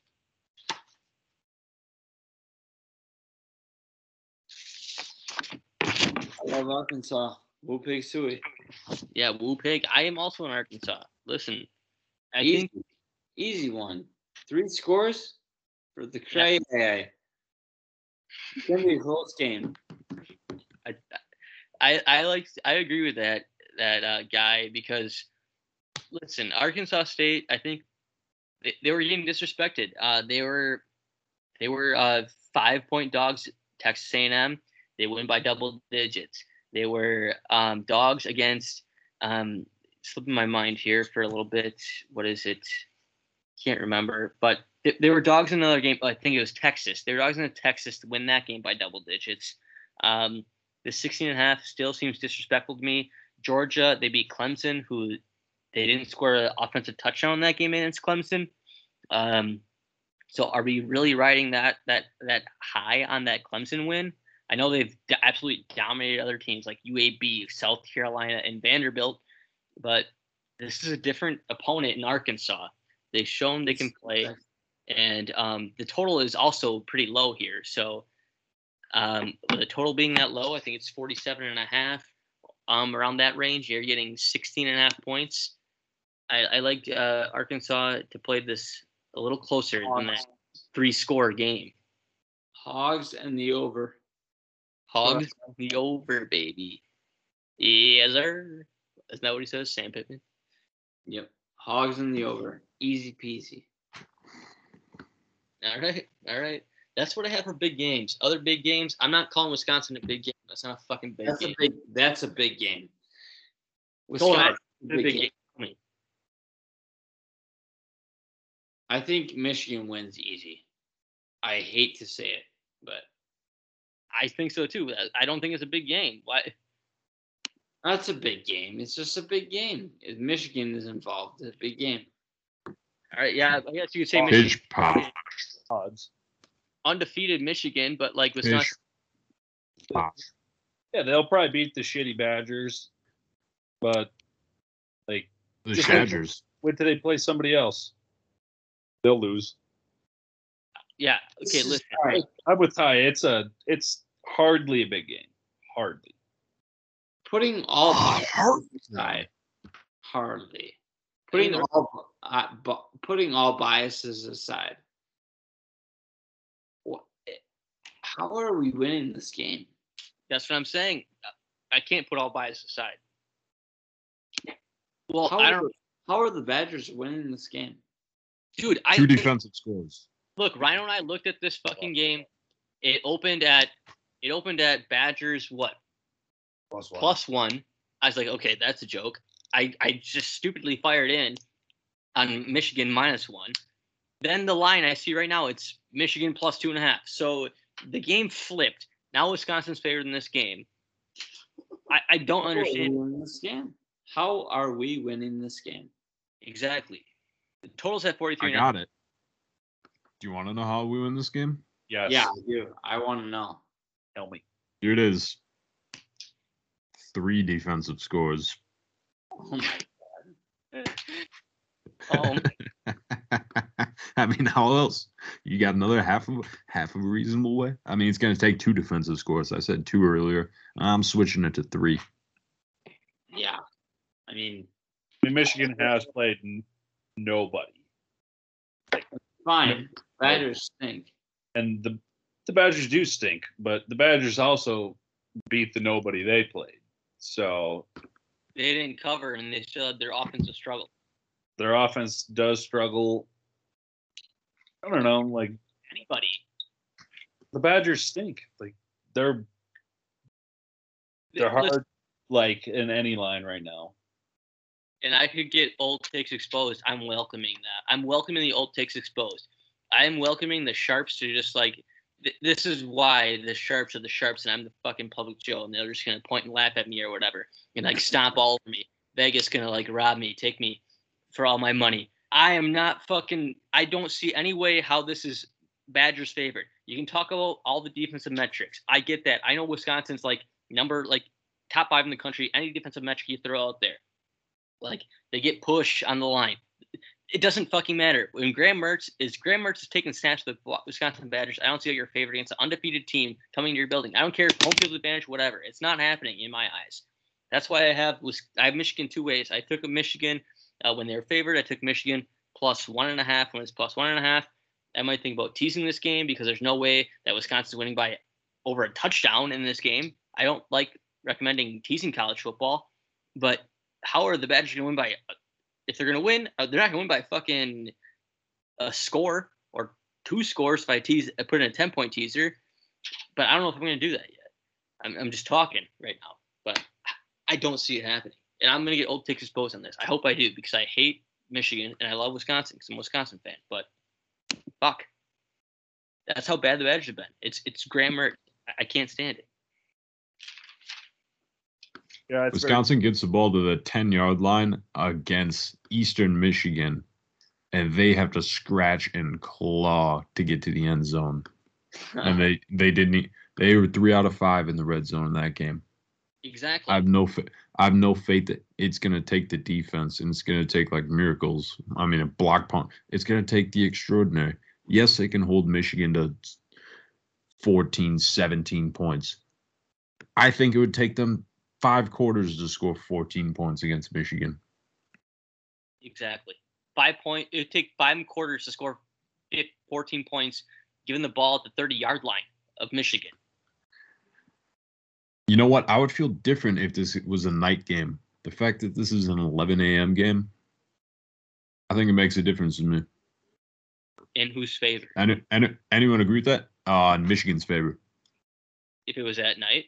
I love Arkansas. Woo pig suey. Yeah, Woo Pig. I am also in Arkansas. Listen, I Easy, think easy one. Three scores for the cray. It's gonna be a close game. I, I, I like I agree with that that uh, guy because listen, Arkansas State, I think they, they were getting disrespected. Uh, they were they were uh, five point dogs. Texas A&M, they win by double digits. They were um, dogs against. Um, slipping my mind here for a little bit. What is it? Can't remember, but they, they were dogs in another game. I think it was Texas. There were dogs in Texas to win that game by double digits. Um, the 16 and a half still seems disrespectful to me. Georgia, they beat Clemson, who they didn't score an offensive touchdown in that game against Clemson. Um, so are we really riding that that that high on that Clemson win? I know they've absolutely dominated other teams like UAB, South Carolina, and Vanderbilt, but this is a different opponent in Arkansas. They've shown they can play, and um, the total is also pretty low here. So um, with the total being that low, I think it's 47 and a half, um, around that range. You're getting 16 and a half points. I, I like uh, Arkansas to play this a little closer than that three score game. Hogs and the over. Hogs and the over, baby. Yes, sir. Isn't that what he says, Sam Pittman? Yep. Hogs and the over. Easy peasy. All right, all right. That's what I have for big games. Other big games, I'm not calling Wisconsin a big game. That's not a fucking big That's game. a big. That's a big game. Wisconsin, big big game. game. I think Michigan wins easy. I hate to say it, but I think so too. I- I don't think it's a big game. Why? that's a big game. It's just a big game. If Michigan is involved, it's a big game. All right, yeah, I guess you could say Michigan, Pitch pop. Odds. undefeated Michigan, but like Pitch Wisconsin. pop. Yeah, they'll probably beat the shitty Badgers, but like, The Just Badgers. wait till they play somebody else. They'll lose. Yeah. Okay. is Listen. hard. I'm with Ty. It's a. It's hardly a big game. Hardly. Putting all biases Hard- aside, hardly. Putting all uh, bu- putting all biases aside, what, how are we winning this game? That's what I'm saying. I can't put all bias aside. Well, How I are, don't, the, how are the Badgers winning this game? dude. I Two defensive scores. look. Rhino and I looked at this fucking game. It opened at it opened at Badgers what Plus one. plus one. I was like, okay, that's a joke. I, I just stupidly fired in on Michigan minus one. Then the line I see right now, it's Michigan plus two and a half. So the game flipped. Now Wisconsin's favored in this game. I, I don't How understand winning this game? How are we winning this game? exactly. The total's at 43 I and got it. Do you want to know how we win this game? Yes. Yeah, I do. I want to know. Tell me. Here it is. Three defensive scores. Oh my god. Oh, I mean, how else? You got another half of half of a reasonable way. I mean, it's going to take two defensive scores. I said two earlier. I'm switching it to three. yeah. I mean, I mean, Michigan has played n- nobody, fine. Badgers stink. and the the Badgers do stink, but the Badgers also beat the nobody they played. So they didn't cover and they still had their offensive struggle. their offense does struggle. I don't know, like Anybody. the Badgers stink. Like they're they're hard like in any line right now. and I could get old takes exposed, I'm welcoming that. I'm welcoming the old takes exposed. I am welcoming the sharps to just like th- this is why the sharps are the sharps, and I'm the fucking public Joe, and they're just gonna point and laugh at me or whatever, and like stomp all over me. Vegas gonna like rob me, take me for all my money. I am not fucking. I don't see any way how this is Badgers favored. You can talk about all the defensive metrics. I get that. I know Wisconsin's like number like top five in the country. Any defensive metric you throw out there, like they get push on the line. It doesn't fucking matter. When Graham Mertz is Graham Mertz is taking snaps with the Wisconsin Badgers, I don't see how you're favored against an undefeated team coming to your building. I don't care home field advantage, whatever. It's not happening in my eyes. That's why I have I have Michigan two ways. I took a Michigan uh, when they were favored. I took Michigan plus one and a half when it's plus one and a half. I might think about teasing this game because there's no way that Wisconsin's winning by over a touchdown in this game. I don't like recommending teasing college football, but how are the Badgers going to win by? If they're to win, uh, they're not to win by fucking a score or two scores if I tease, I put in a ten point teaser. But I don't know if I'm to do that yet. I'm, I'm just talking right now, but I don't see it happening. And I'm to get old Texas post on this. I hope I do because I hate Michigan and I love Wisconsin because I'm a Wisconsin fan. But fuck, that's how bad the Badgers have been. It's it's grammar. I can't stand it. Yeah, it's very- Wisconsin gets the ball to the 10 yard line against Eastern Michigan, and they have to scratch and claw to get to the end zone. And they they didn't. They were three out of five in the red zone in that game. exactly. I have no I have no faith that it's gonna take the defense and it's gonna take like miracles. I mean, a block punt. It's gonna take the extraordinary. Yes, they can hold Michigan to 14, 17 points. I think it would take them five quarters to score 14 points against Michigan. Exactly. Five point. It would take five quarters to score 14 points, given the ball at the 30 yard line of Michigan. You know what? I would feel different if this was a night game. The fact that this is an 11 a.m. game, I think it makes a difference to me. In whose favor? Any, any, anyone agree with that? Uh, in Michigan's favor. If it was at night,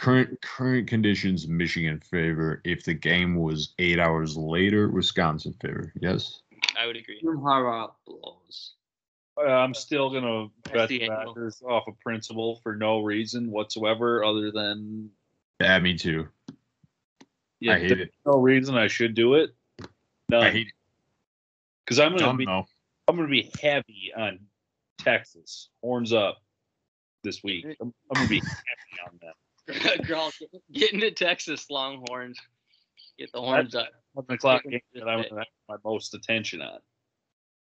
Current current conditions, Michigan favor. If the game was eight hours later, Wisconsin favor. Yes. I would agree. Jim Harbaugh blows. Uh, I'm still gonna That's bet the the angle. Badgers off of principle for no reason whatsoever, other than Yeah, me too. yeah, I hate there's it. no reason I should do it. No, I hate it. because I'm gonna Dumb, be though. I'm gonna be heavy on Texas horns up this week. I'm, I'm gonna be heavy on that. Girl, get- get into Texas Longhorns. Get the horns up. Eleven o'clock game that I'm gonna have my most attention on.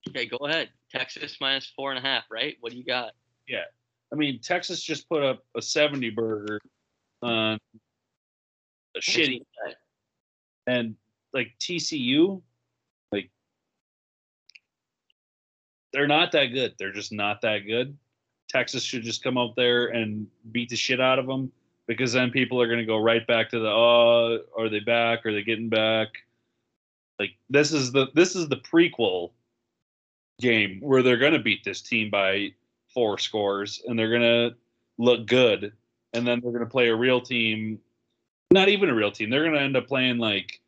Okay, go ahead. Texas minus four and a half, right? What do you got? Yeah. I mean, Texas just put up a 70 burger on a shitty and like TCU, like they're not that good. They're just not that good. Texas should just come out there and beat the shit out of them because then people are going to go right back to the oh, are they back? Are they getting back? Like this is the this is the prequel game where they're going to beat this team by four scores and they're going to look good and then they're going to play a real team not even a real team they're going to end up playing like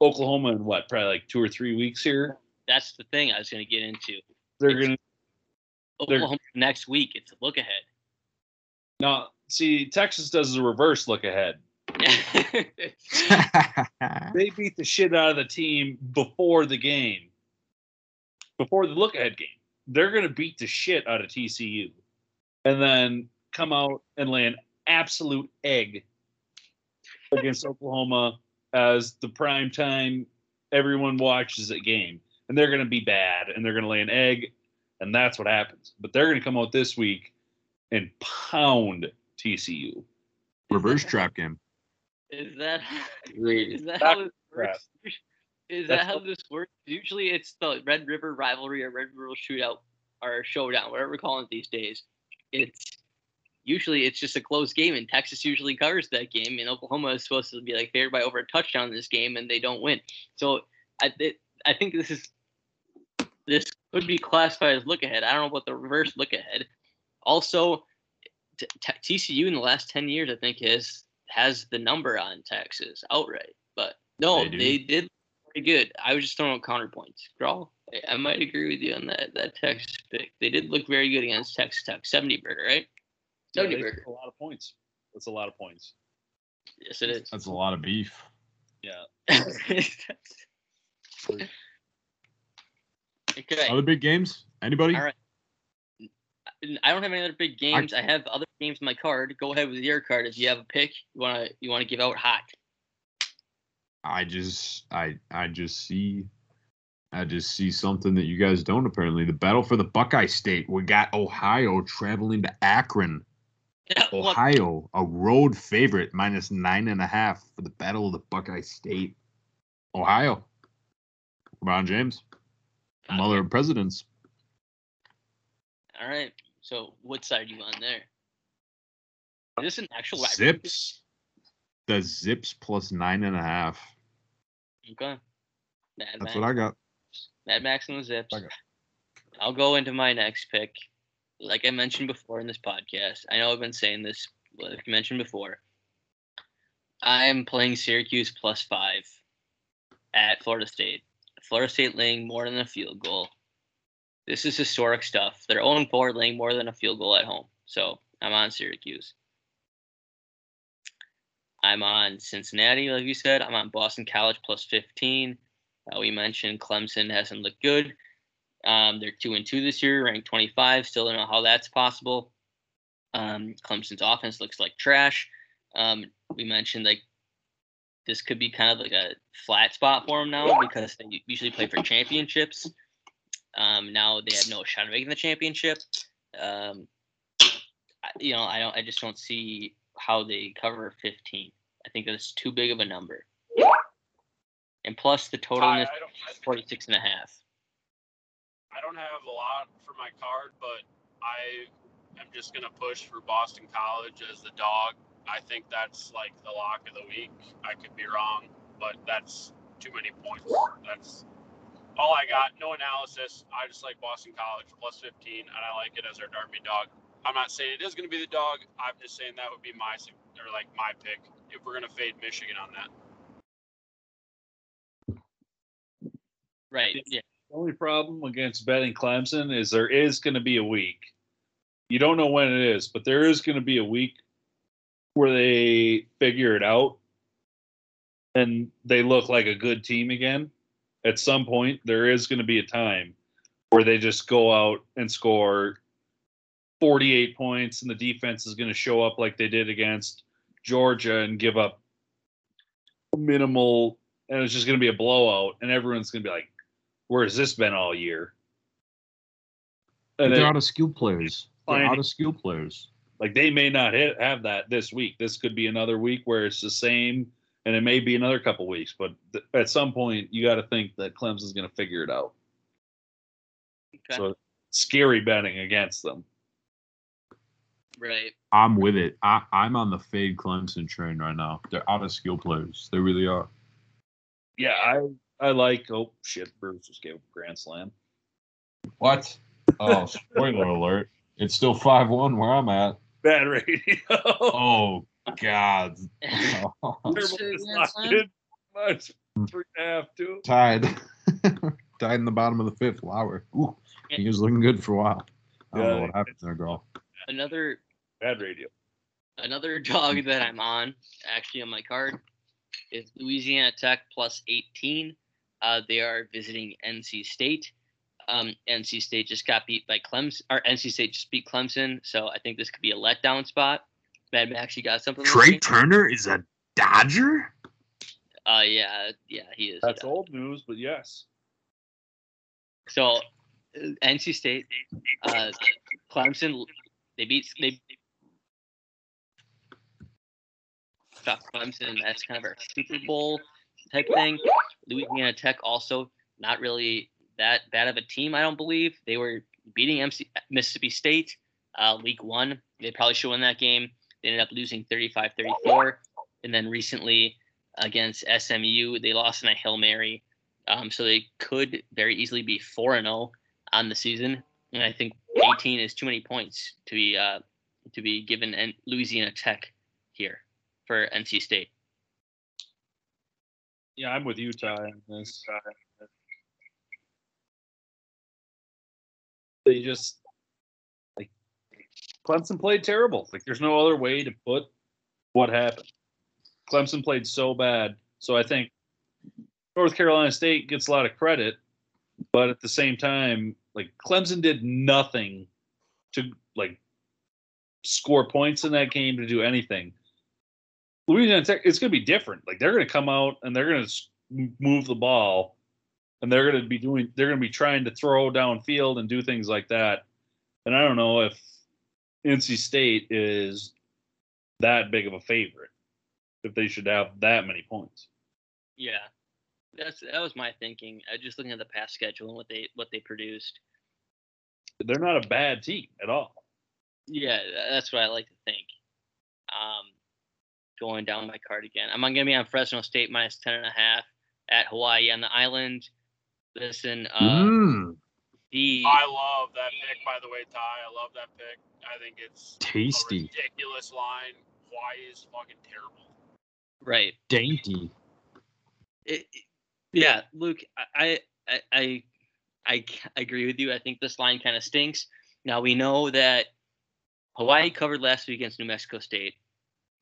oklahoma in what probably like two or three weeks here That's the thing I was going to get into. they're going to They're- Oklahoma next week. It's a look ahead. now see texas does a reverse look ahead. They beat the shit out of the team before the game. Before the look ahead game. They're going to beat the shit out of tcu and then come out and lay an absolute egg against oklahoma as the prime time everyone watches it game. And they're going to be bad and they're going to lay an egg and that's what happens. But they're going to come out this week and pound tcu Reverse trap game. Is that that how this works? Is That's that how this works? Usually it's the Red River rivalry or Red River shootout or showdown, whatever we're calling it these days. It's usually it's just a close game and Texas usually covers that game and Oklahoma is supposed to be like favored by over a touchdown in this game and they don't win. So I it, I think this is this could be classified as look ahead. I don't know about the reverse look ahead. Also, t- t- TCU in the last ten years, I think has has the number on Texas outright. But no, They they, did pretty good. I was just throwing out counterpoints. Grawl, I- I might agree with you on that that Texas pick. They did look very good against Texas Tech. Seventy burger, right? Seventy they burger. a lot of points that's a lot of points Yes, it is. That's a lot of beef. Yeah. okay. Other big games? Anybody? All right. I don't have any other big games. I, have other games in my card. Go ahead with your card if you have a pick. You wanna you wanna give out hot. I just I I just see I just see something that you guys don't apparently. The battle for the Buckeye State. We got Ohio traveling to Akron. Ohio, a road favorite, minus nine and a half for the battle of the Buckeye State. Ohio. LeBron James. Mother of presidents. All right. So what side are you on there? This is this an actual? Zips. The Zips plus nine and a half. Okay. Mad That's Max. what I got. Mad Max and the Zips. I I'll go into my next pick. Like I mentioned before in this podcast, I know I've been saying this, like I mentioned before. I'm playing Syracuse plus five at Florida State. Florida State laying more than a field goal. This is historic stuff. They're 0 4 laying more than a field goal at home. So I'm on Syracuse. I'm on Cincinnati, like you said. I'm on Boston College plus 15. Uh, we mentioned Clemson hasn't looked good. Um, they're two and two this year, ranked 25. Still don't know how that's possible. Um, Clemson's offense looks like trash. Um, we mentioned like this could be kind of like a flat spot for them now because they usually play for championships. Um, now they have no shot of making the championship. Um, you know, I don't. I just don't see how they cover 15. I think that's too big of a number. And plus the total I, this I is 46 and a half. I don't have a lot for my card, but I am just gonna push for Boston College as the dog. I think that's like the lock of the week. I could be wrong, but that's too many points. That's all I got. No analysis. I just like Boston College plus 15, and I like it as our Derby dog. I'm not saying it is going to be the dog. I'm just saying that would be my or like my pick if we're going to fade Michigan on that. Right. Yeah. The only problem against betting Clemson is there is going to be a week. You don't know when it is, but there is going to be a week where they figure it out and they look like a good team again. At some point, there is going to be a time where they just go out and score 48 points, and the defense is going to show up like they did against Georgia and give up minimal, and it's just going to be a blowout, and everyone's going to be like, where has this been all year? And They're then, out of skill players. They're Finding- out of skill players. like they may not hit, have that this week. This could be another week where it's the same, and it may be another couple weeks. But th- at some point, you got to think that Clemson's going to figure it out. Okay. So scary betting against them. Right. I'm with it. I, I'm on the fade Clemson train right now. They're out of skill players. They really are. Yeah, I I like. Oh shit, Bruce just gave a grand slam. What? Oh, spoiler alert. It's still 5 1 where I'm at. Bad radio. Oh, God. Terrible Say grand slide slam? in. Mine's three and a half too. Tied. Tied in the bottom of the fifth. Lauer. Ooh, he was looking good for a while. I don't know what happened there, girl. Another Bad radio. another dog that I'm on, actually on my card, is Louisiana Tech plus 18. Uh, they are visiting NC State. Um, NC State just got beat by Clemson, or NC State just beat Clemson, so I think this could be a letdown spot. Mad Max, you got something? Trey me? Turner is a Dodger? Uh, yeah, yeah, he is. That's old news, but yes. So, uh, NC State, uh, Clemson, they beat they got Clemson. That's kind of our Super Bowl type thing. Louisiana Tech also not really that bad of a team, I don't believe. They were beating MC, Mississippi State, uh, League One. They probably should win that game. They ended up losing 35-34, and then recently against SMU, they lost in a hail mary. Um, so they could very easily be four and zero on the season, and I think 18 is too many points to be uh, to be given Louisiana Tech here for NC State. Yeah, I'm with Utah on this. They just like Clemson played terrible. Like there's no other way to put what happened. Clemson played so bad. So I think North Carolina State gets a lot of credit, but at the same time, like Clemson did nothing to like score points in that game to do anything. Louisiana Tech, it's going to be different. Like they're going to come out and they're going to move the ball, and they're going to be doing. They're going to be trying to throw downfield and do things like that. And I don't know if NC State is that big of a favorite. If they should have that many points. Yeah. That's that was my thinking. I just looking at the past schedule and what they what they produced. They're not a bad team at all. Yeah, that's what I like to think. Um, going down my card again. I'm going to be on Fresno State minus ten and a half at Hawaii on the island. Listen, uh, Mm, the I love that pick, by the way, Ty. I love that pick. I think it's a tasty, ridiculous line. Hawaii is fucking terrible. right. dainty. It, it- yeah, Luke, I, I, I, I agree with you. I think this line kind of stinks. Now we know that Hawaii covered last week against New Mexico State.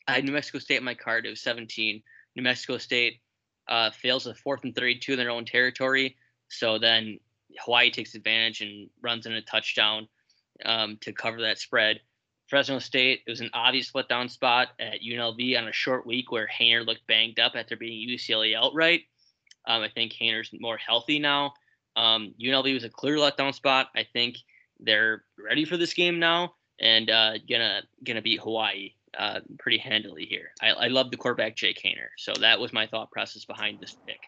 I had New Mexico State in my card. It was 17. New Mexico State uh, fails a fourth and 32 in their own territory. So then Hawaii takes advantage and runs in a touchdown um, to cover that spread. Fresno State, it was an obvious letdown spot at UNLV on a short week where Haener looked banged up after beating UCLA outright. Um, I think Haener's more healthy now. Um, UNLV was a clear letdown spot. I think they're ready for this game now and uh, gonna gonna beat Hawaii uh, pretty handily here. I, I love the quarterback Jake Haener, so that was my thought process behind this pick.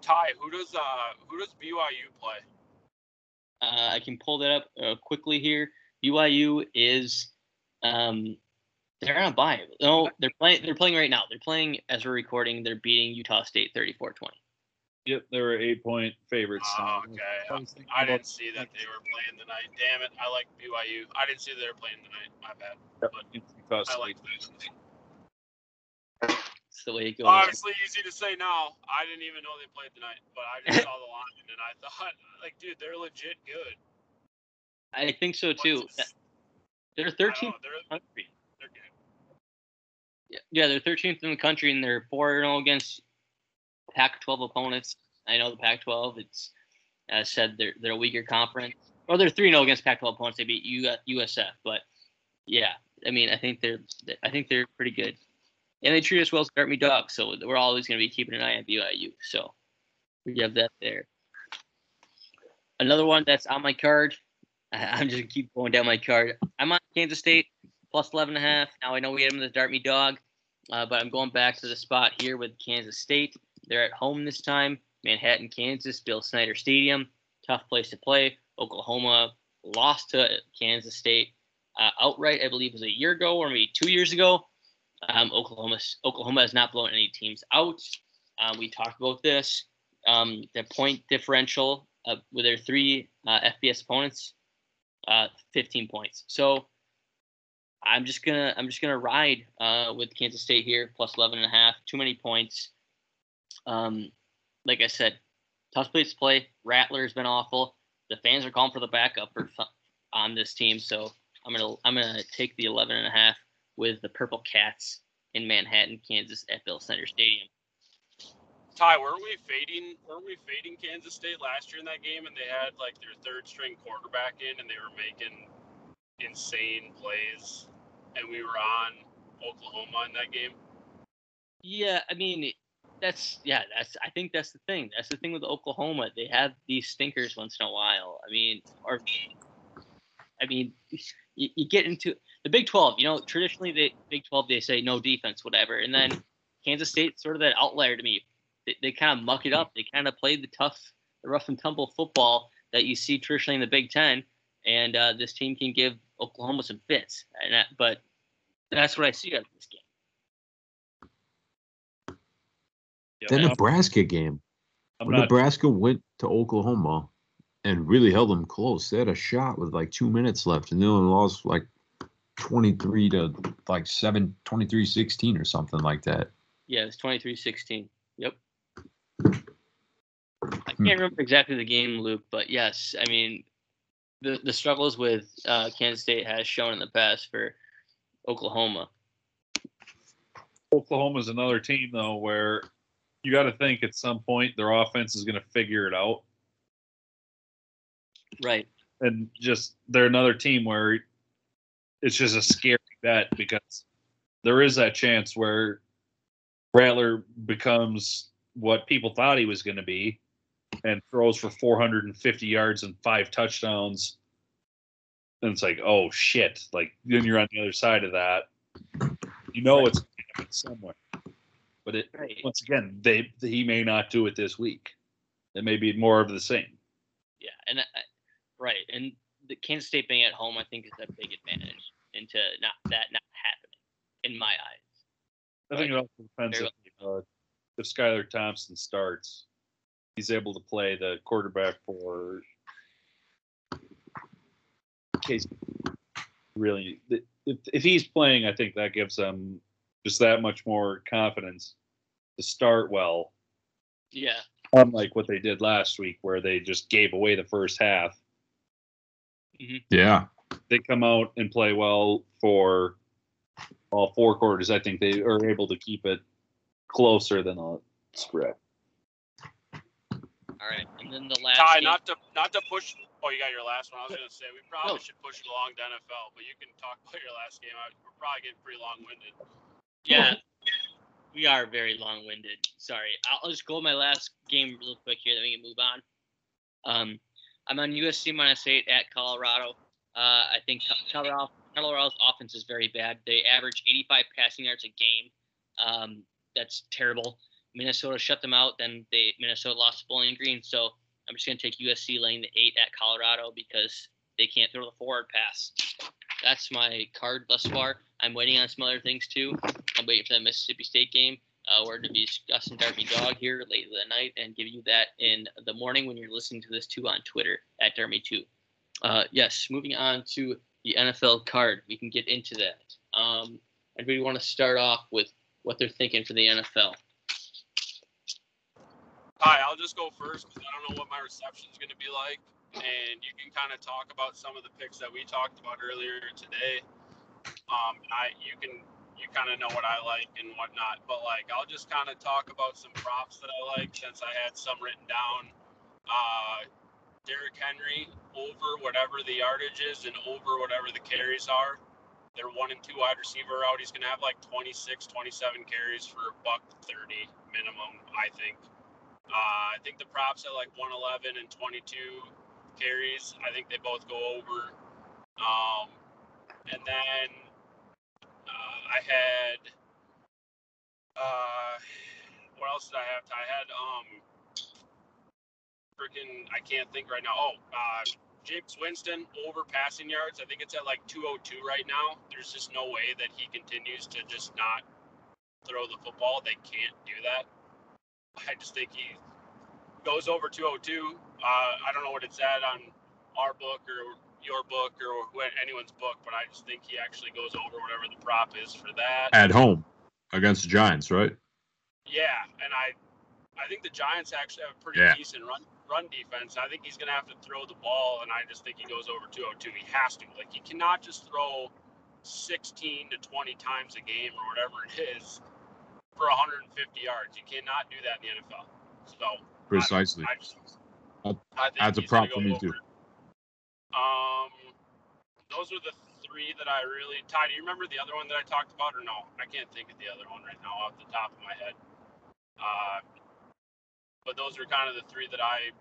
Ty, who does uh who does BYU play? Uh, I can pull that up uh, quickly here. BYU is um, they're on a bye. No, they're playing. They're playing right now. They're playing as we're recording. They're beating Utah State 34-20. Yep, they were eight point favorites. Oh, um, okay. I didn't see that they were playing tonight. Damn it! I like BYU. I didn't see they were playing tonight. My bad. Because I like It's the way it goes. Obviously, easy to say now. I didn't even know they played tonight, but I just saw the line and I thought, like, dude, they're legit good. I think so too. What's They're 13th in they're, the country. they're good. Yeah, yeah, they're 13th in the country, and they're 4 0 against Pac-12 opponents. I know the Pac-12. It's said they're they're a weaker conference. Or they're 3 0 against Pac-12 opponents. They beat USF, but yeah, I mean, I think they're I think they're pretty good, and they treat us well as Me Dog. So we're always going to be keeping an eye on BYU. So we have that there. Another one that's on my card. I'm just keep going down my card. I'm on Kansas State plus 11 and a half. Now I know we had them as Dart Me Dog, uh, but I'm going back to the spot here with Kansas State. They're at home this time, Manhattan, Kansas, Bill Snyder Stadium. Tough place to play. Oklahoma lost to Kansas State uh, outright, I believe, it was a year ago or maybe two years ago. Um, Oklahoma Oklahoma has not blown any teams out. Um, we talked about this. Um, the point differential uh, with their three uh, FBS opponents, uh, 15 points. So I'm just gonna I'm just gonna ride uh, with Kansas State here plus 11 and a half. Too many points. Um, like I said, tough place to play. Rattler's been awful. The fans are calling for the backup for, on this team, so I'm gonna I'm gonna take the 11 and a half with the Purple Cats in Manhattan, Kansas at Bill Snyder Stadium. Ty, weren't we fading? Weren't we fading Kansas State last year in that game, and they had like their third string quarterback in, and they were making insane plays, and we were on Oklahoma in that game. Yeah, I mean, that's yeah, that's I think that's the thing. That's the thing with Oklahoma. They have these stinkers once in a while. I mean, or I mean, you, you get into the Big Twelve. You know, traditionally the Big Twelve they say no defense, whatever, and then Kansas State sort of that outlier to me. They, they kind of muck it up. They kind of play the tough, the rough and tumble football that you see traditionally in the Big Ten, and uh, this team can give Oklahoma some fits. And that, but that's what I see out of this game. Yeah, The I'm- Nebraska game. I'm when not. Nebraska went to Oklahoma and really held them close. They had a shot with like two minutes left, and they only lost like 23 to like 7, 23 16 or something like that. Yeah, it's 23-16. Yep. Hmm. I can't remember exactly the game, Luke, but yes, I mean, the the struggles with uh, Kansas State has shown in the past for Oklahoma. Oklahoma's another team though where you got to think at some point their offense is going to figure it out, Right. and just they're another team where it's just a scary bet because there is that chance where Rattler becomes what people thought he was going to be and throws for 450 yards and five touchdowns. And it's like, oh shit! Like then you're on the other side of that. You know it's gonna happen somewhere. But it Right. once again, they he may not do it this week. It may be more of the same. Yeah, and I, right, and the Kansas State being at home, I think, is a big advantage into not that not happening in my eyes. I think it also depends if, uh, if Skylar Thompson starts, he's able to play the quarterback for case. Really, if, if he's playing, I think that gives them just that much more confidence to start well. Yeah, Unlike what they did last week, where they just gave away the first half. Mm-hmm. Yeah. They come out and play well for all four quarters. I think they are able to keep it closer than a spread. all right, and then the last. Ty, game- not to not to push. Oh, you got your last one. I was gonna say we probably No. should push it along to NFL, but you can talk about your last game. I, we're probably getting pretty long-winded. Yeah, we are very long-winded. Sorry, I'll just go my last game real quick here, then we can move on. Um, I'm on USC minus eight at Colorado. Uh, I think Colorado Colorado's offense is very bad. They average 85 passing yards a game. Um, that's terrible. Minnesota shut them out. Then they Minnesota lost to Bowling Green. So I'm just gonna take USC laying the eight at Colorado because they can't throw the forward pass. That's my card thus far. I'm waiting on some other things too. I'm waiting for the Mississippi State game. Uh, we're going to be discussing Darby Dog here late in the night and give you that in the morning when you're listening to this too on Twitter at Darmy2. Uh, yes, moving on to the NFL card. We can get into that. Um, and we want to start off with what they're thinking for the NFL. Hi, I'll just go first because I don't know what my reception is going to be like, and you can kind of talk about some of the picks that we talked about earlier today. Um, I you can you kind of know what I like and whatnot, but like I'll just kind of talk about some props that I like since I had some written down. Uh, Derrick Henry over whatever the yardage is and over whatever the carries are. They're one and two wide receiver out. He's going to have like 26, 27 carries for a buck 30 minimum, I think. Uh, I think the props at like 111 and 22 carries. I think they both go over. Um, and then I had uh, what else did I have? I had um, freaking I can't think right now. Oh, uh, Jameis Winston over passing yards. I think it's at like 202 right now. There's just no way that he continues to just not throw the football. They can't do that. I just think he goes over 202. Uh, I don't know what it's at on our book or your book or anyone's book, but I just think he actually goes over whatever the prop is for that. At home against the Giants, right? Yeah, and I, I think the Giants actually have a pretty Yeah. decent run run defense. I think he's going to have to throw the ball, and I just think he goes over 202. He has to. Like he cannot just throw 16 to 20 times a game or whatever it is for 150 yards. You cannot do that in the NFL. So Precisely. I just, I think That's a prop for me too. Um, those are the three that I really. Ty, do you remember the other one that I talked about, or no? I can't think of the other one right now off the top of my head. Uh, but those are kind of the three that I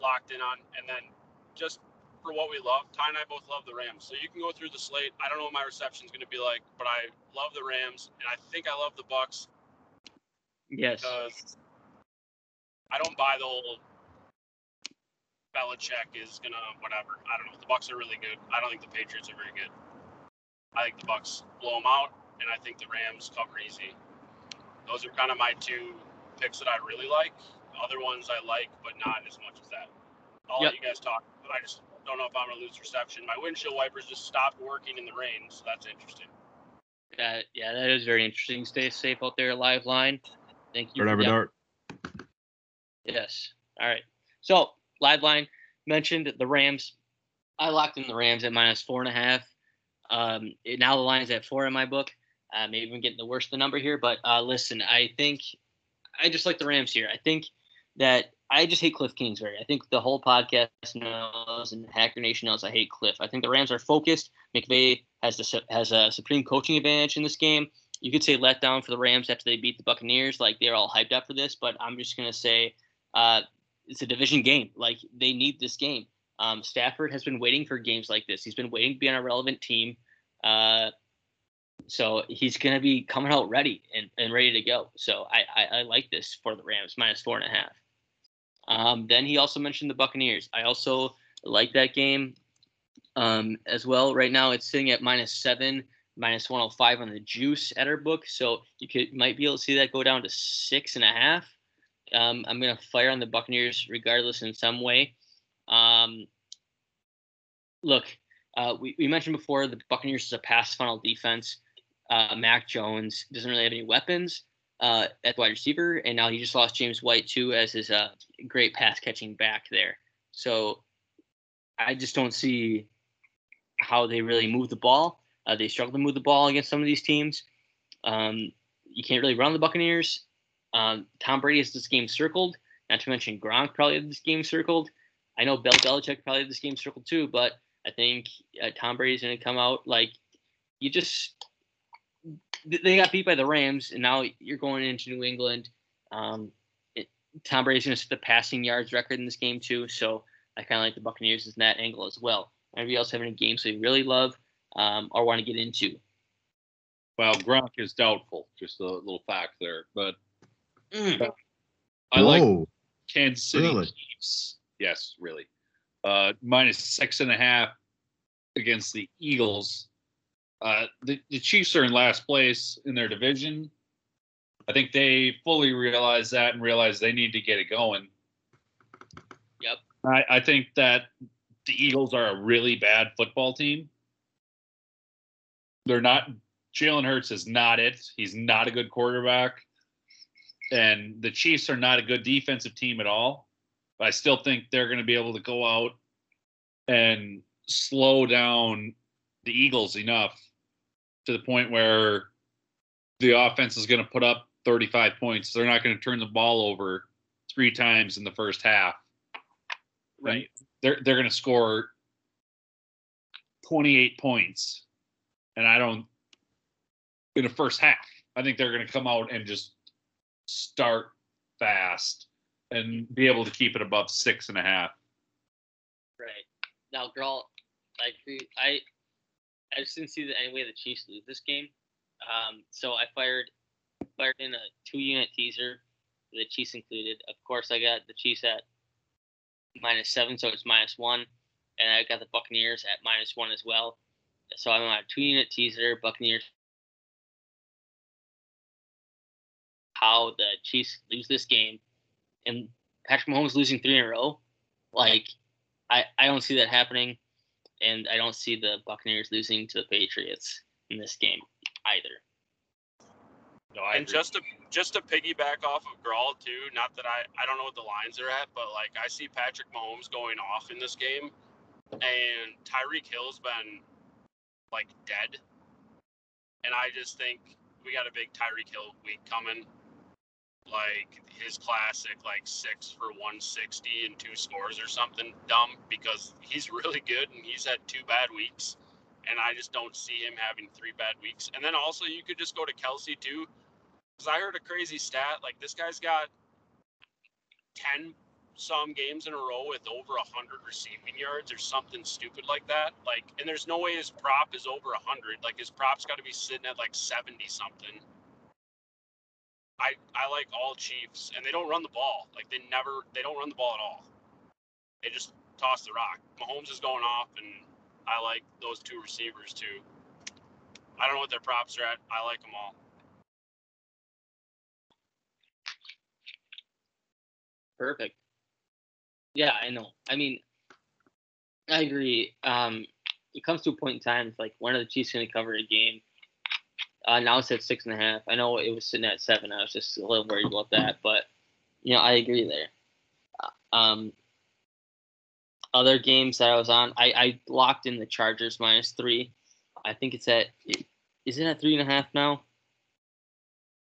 locked in on, and then just for what we love, Ty and I both love the Rams. So you can go through the slate. I don't know what my reception is going to be like, but I love the Rams, and I think I love the Bucks Yes. because I don't buy the whole Belichick is gonna whatever. I don't know. The Bucks are really good. I don't think the Patriots are very good. I think the Bucks blow them out, and I think the Rams cover easy. Those are kind of my two picks that I really like. Other ones I like, but not as much as that. I'll Yep. let you guys talk, but I just don't know if I'm gonna lose reception. My windshield wipers just stopped working in the rain, so that's interesting. That, yeah, that is very interesting. Stay safe out there, live line. Thank you. for Whatever, the Dart. Yes. All right. So live line mentioned the Rams. I locked in the Rams at minus four and a half. Um, it- now the line is at four in my book. Uh, maybe I'm getting the worst of the number here, but uh, listen, I think I just like the Rams here. I think that I just hate Cliff Kingsbury. I think the whole podcast knows and Hacker Nation knows I hate Cliff. I think the Rams are focused. McVay has the has a supreme coaching advantage in this game. You could say letdown for the Rams after they beat the Buccaneers. Like they're all hyped up for this, but I'm just gonna say uh, it's a division game. Like they need this game. Um, Stafford has been waiting for games like this. He's been waiting to be on a relevant team. Uh, So he's going to be coming out ready and, and ready to go. So I, I, I like this for the Rams, minus four and a half. Um, then he also mentioned the Buccaneers. I also like that game um, as well. Right now it's sitting at minus seven, minus 105 on the juice at our book. So you could might be able to see that go down to six and a half. Um, I'm going to fire on the Buccaneers regardless in some way. Um, look, uh, we, we mentioned before the Buccaneers is a pass funnel defense. Uh, Mac Jones doesn't really have any weapons uh, at wide receiver, and now he just lost James White too as his uh, great pass catching back there. So I just don't see how they really move the ball. Uh, they struggle to move the ball against some of these teams. Um, you can't really run the Buccaneers. Um, Tom Brady has this game circled. Not to mention Gronk probably had this game circled. I know Bill Belichick probably had this game circled too, but I think uh, Tom Brady's going to come out like you just. They got beat by the Rams, and now you're going into New England. Um, it, Tom Brady's going to set the passing yards record in this game too, so I kind of like the Buccaneers in that angle as well. Anybody else have any games they really love um, or want to get into? Well, Gronk is doubtful. Just a little fact there, but Mm. I like Whoa. Kansas City Really? Chiefs. Yes, really. Uh, minus six and a half against the Eagles. Uh, the, the Chiefs are in last place in their division. I think they fully realize that and realize they need to get it going. Yep. I, I think that the Eagles are a really bad football team. They're not. Jalen Hurts is not it. He's not a good quarterback and the Chiefs are not a good defensive team at all. But I still think they're going to be able to go out and slow down the Eagles enough to the point where the offense is going to put up 35 points. They're not going to turn the ball over three times in the first half. Right. They're they're going to score 28 points, and I don't in the first half. I think they're going to come out and just start fast and be able to keep it above six and a half. Right. Now, girl, I agree. I I just didn't see that any way the Chiefs lose this game. Um, so I fired fired in a two unit teaser, the Chiefs included. Of course, I got the Chiefs at minus seven, so it's minus one, and I got the Buccaneers at minus one as well. So I'm on a two unit teaser, Buccaneers. How the Chiefs lose this game, and Patrick Mahomes losing three in a row, like I, I don't see that happening, and I don't see the Buccaneers losing to the Patriots in this game either. No, I and agree. just to just to piggyback off of Grawl too, not that I I don't know what the lines are at, but like I see Patrick Mahomes going off in this game, and Tyreek Hill's been like dead, and I just think we got a big Tyreek Hill week coming. Like his classic, like six for 160 and two scores or something dumb because he's really good and he's had two bad weeks and I just don't see him having three bad weeks. And then also, you could just go to Kelce too, because I heard a crazy stat. Like this guy's got ten some games in a row with over hundred receiving yards or something stupid like that. Like, and there's no way his prop is over hundred. Like his prop's got to be sitting at like seventy something. I I like all Chiefs, and they don't run the ball. Like they never they don't run the ball at all. They just toss the rock. Mahomes is going off, and I like those two receivers too. I don't know what their props are at. I like them all. Perfect. Yeah, I know. I mean, I agree. Um, it comes to a point in time, it's like when are the Chiefs going to cover a game? Uh, now it's at six and a half. I know it was sitting at seven. I was just a little worried about that, but you know, I agree there. Uh, Um, other games that I was on, I, I locked in the Chargers minus three. I think it's at, is it at three and a half now?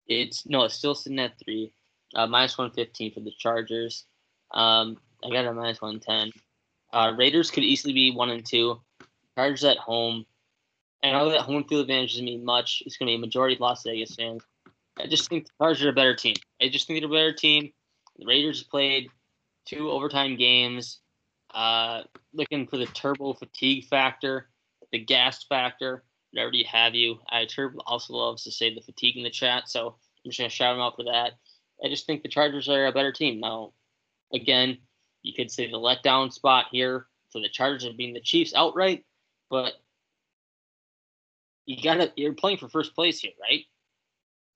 It's no, it's still sitting at three. Uh, minus one fifteen for the Chargers. Um, I got a minus one ten. Uh, Raiders could easily be one and two. Chargers at home. I know that home field advantage doesn't mean much. It's going to be a majority of Las Vegas fans. I just think the Chargers are a better team. I just think they're a better team. The Raiders played two overtime games. Uh, looking for the turbo fatigue factor, the gas factor. I already have you. I Turb also loves to say the fatigue in the chat, so I'm just gonna shout him out for that. I just think the Chargers are a better team now. Again, you could say the letdown spot here for the Chargers of being the Chiefs outright, but you gotta you're playing for first place here, right?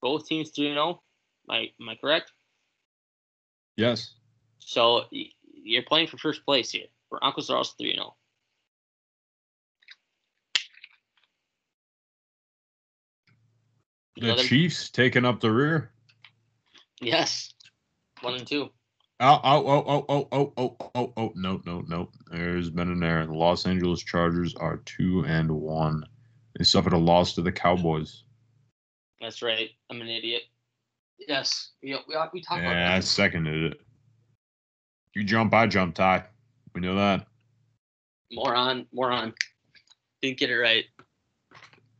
Both teams three zero. Oh, am I am I correct? Yes. So you're playing for first place here. Broncos are also three zero. Oh. The Other- Chiefs taking up the rear. Yes, one and two. Oh, oh, oh, oh, oh, oh, oh, oh, oh, no, no, no. There's been an error. The Los Angeles Chargers are two and one. They suffered a loss to the Cowboys. That's right. I'm an idiot. Yes, we we, we talked about Yeah, I seconded it. You jump, I jump, Ty. We know that. Moron, moron. Didn't get it right.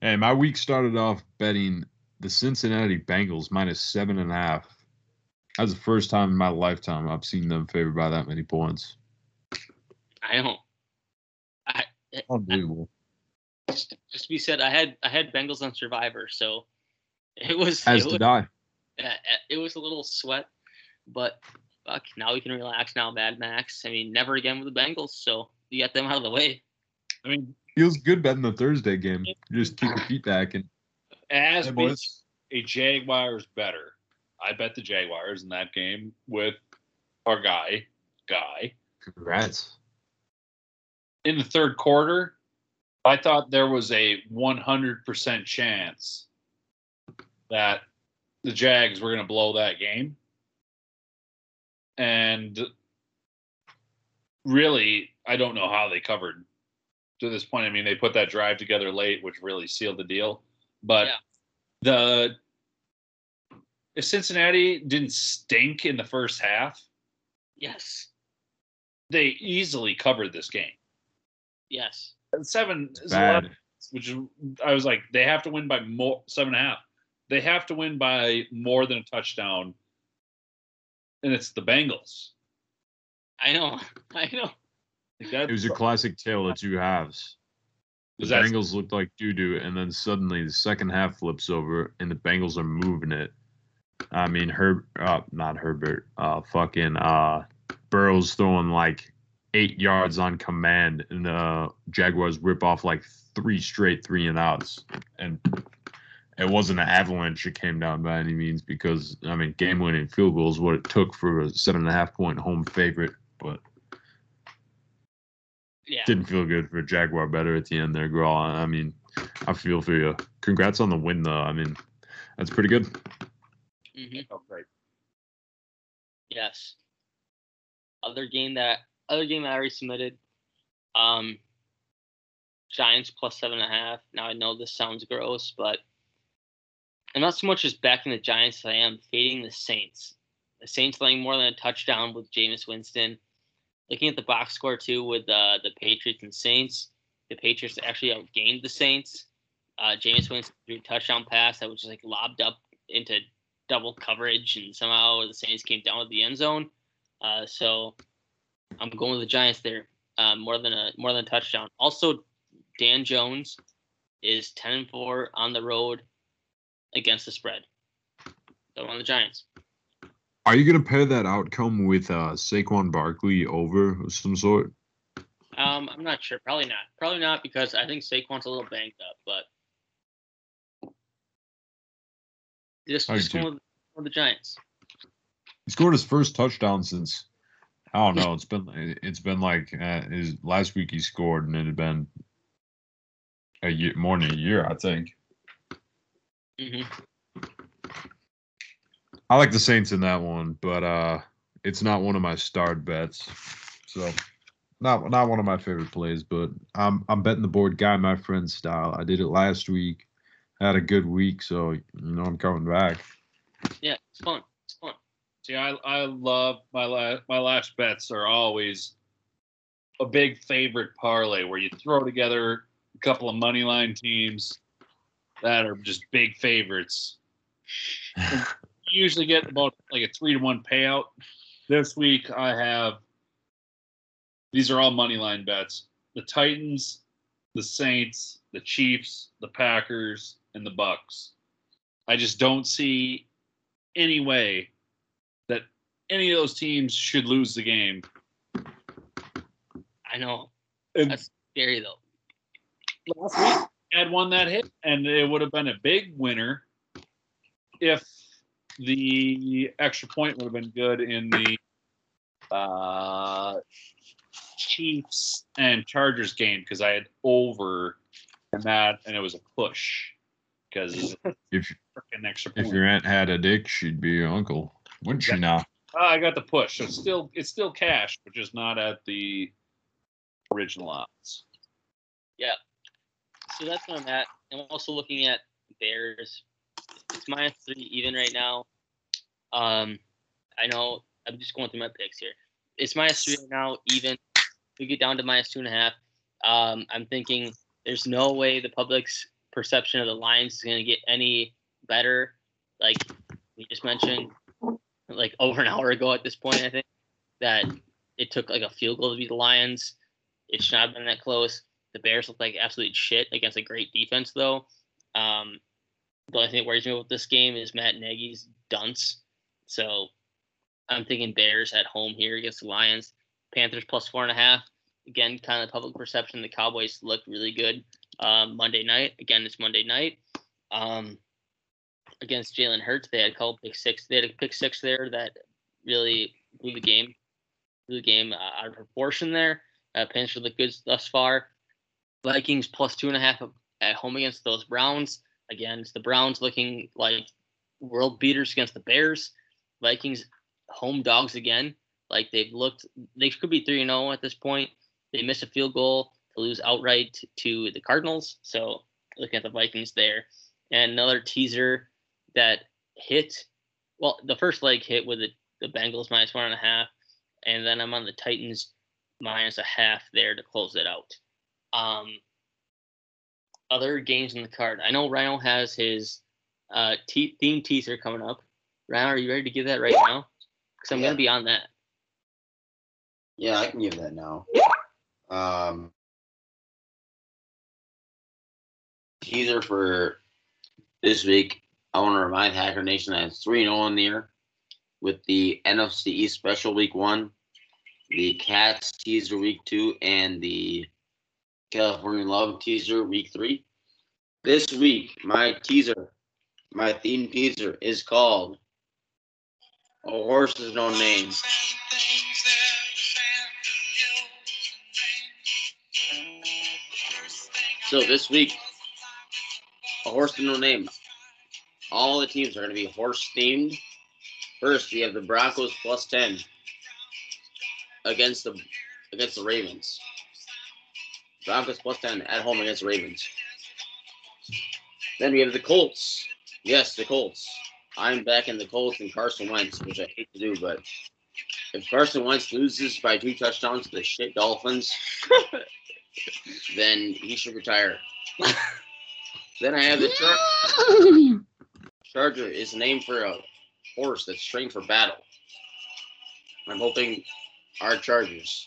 Hey, my week started off betting the Cincinnati Bengals minus seven and a half. That's the first time in my lifetime I've seen them favored by that many points. I don't. I Unbelievable. Just, just to be said, I had I had Bengals on Survivor, so it was As it was, did I. uh, it was a little sweat, but fuck, now we can relax now, Mad Max. I mean, never again with the Bengals, so you got them out of the way. I mean, Feels good betting the Thursday game. You just keep your feet back and as Hey, being boys. a Jaguars better, I bet the Jaguars in that game with our guy, guy. congrats. In the third quarter, I thought there was a 100% chance that the Jags were going to blow that game. And really, I don't know how they covered to this point. I mean, they put that drive together late, which really sealed the deal. But Yeah. the if Cincinnati didn't stink in the first half, Yes, they easily covered this game. yes, Seven is Bad. 11, which is I was like, they have to win by more seven and a half. They have to win by more than a touchdown, and it's the Bengals. I know, I know. Like It was a classic tale of two halves. The Was Bengals looked like doo doo, and then suddenly the second half flips over, and the Bengals are moving it. I mean, Herb, uh, not Herbert, uh, fucking uh, Burrow's throwing like eight yards on command, and the Jaguars rip off like three straight three and outs, and it wasn't an avalanche. It came down by any means because I mean, game winning field goal is what it took for a seven and a half point home favorite, but Yeah, didn't feel good for Jaguar better at the end there, Grawl. I mean, I feel for you. Congrats on the win, though. I mean, that's pretty good. hmm Oh, right. yes. Other game that other game that I already submitted. Um, Giants plus seven and a half. Now I know this sounds gross, but I'm not so much as backing the Giants as I am fading the Saints. The Saints laying more than a touchdown with Jameis Winston. Looking at the box score too with uh, the Patriots and Saints, the Patriots actually outgained the Saints. Uh, Jameis Winston threw a touchdown pass that was just like lobbed up into double coverage, and somehow the Saints came down with the end zone. Uh, so I'm going with the Giants there, uh, more than a more than a touchdown. Also, Dan Jones is 10 and 4 on the road against the spread. So on the Giants. Are you going to pair that outcome with uh, Saquon Barkley over of some sort? Um, I'm not sure. Probably not. Probably not because I think Saquon's a little banged up, but just, just going with, with the Giants. He scored his first touchdown since I don't know. It's been it's been like uh, his last week he scored, and it had been a year more than a year, I think. hmm I like the Saints in that one, but uh, it's not one of my starred bets. So not not one of my favorite plays, but I'm I'm betting the board guy my friend style. I did it last week. Had a good week, so you know I'm coming back. Yeah, it's fun. See, I I love my last my last bets are always a big favorite parlay where you throw together a couple of money line teams that are just big favorites. You usually get about like a three to one payout. This week I have these are all money line bets. The Titans the Saints, the Chiefs, the Packers, and the Bucks. I just don't see any way any of those teams should lose the game. I know. And That's scary though. last week I had won that hit, and it would have been a big winner if the extra point would have been good in the uh, Chiefs and Chargers game because I had over and that, and it was a push because If freaking extra if your aunt had a dick, she'd be your uncle, wouldn't she? Now, Ah, I got the push. So it's still it's still cash, but just not at the original odds. Yeah. So that's where I'm at. I'm also looking at Bears. It's minus three even right now. Um, I know I'm just going through my picks here. It's minus three right now, even. We get down to minus two and a half. Um, I'm thinking there's no way the public's perception of the Lions is going to get any better. Like we just mentioned, like over an hour ago at this point, I think that it took like a field goal to beat the Lions. It should not have been that close. The Bears looked like absolute shit against a great defense, though. Um, the only thing that worries me about this game is Matt Nagy's dunce. So I'm thinking Bears at home here against the Lions. Panthers plus four and a half. Again, kind of public perception. The Cowboys looked really good um, Monday night. Again, it's Monday night. Um, against Jalen Hurts, they had a couple pick six. They had a pick six there that really blew the game, blew the game uh, out of proportion there. Uh, Panthers look good thus far. Vikings plus two and a half at home against those Browns. Again, it's the Browns looking like world beaters against the Bears. Vikings home dogs again. Like they've looked, they could be three and zero at this point. They missed a field goal to lose outright to the Cardinals. So looking at the Vikings there, and another teaser that hit. Well, the first leg hit with the, the Bengals minus one and a half, and then I'm on the Titans minus a half there to close it out. Um, other games in the card. I know Rhino has his uh, te- theme teaser coming up. Rhino, are you ready to give that right now? Because I'm Yeah. gonna be on that. Yeah, I can give that now. Um, teaser for this week. I want to remind Hacker Nation that it's 3 0 in the year with the NFC East special week one, the Cats teaser week two, and the California Love teaser week three. This week, my teaser, my theme teaser is called A Horse is No Name. So this week, a horse with no name. All the teams are going to be horse themed. First, we have the Broncos plus ten against the against the Ravens. Broncos plus ten at home against the Ravens. Then we have the Colts. Yes, the Colts. I'm back in the Colts and Carson Wentz, which I hate to do, but if Carson Wentz loses by two touchdowns to the shit Dolphins, then he should retire. then I have the Char- Charger is named for a horse that's trained for battle. I'm hoping our Chargers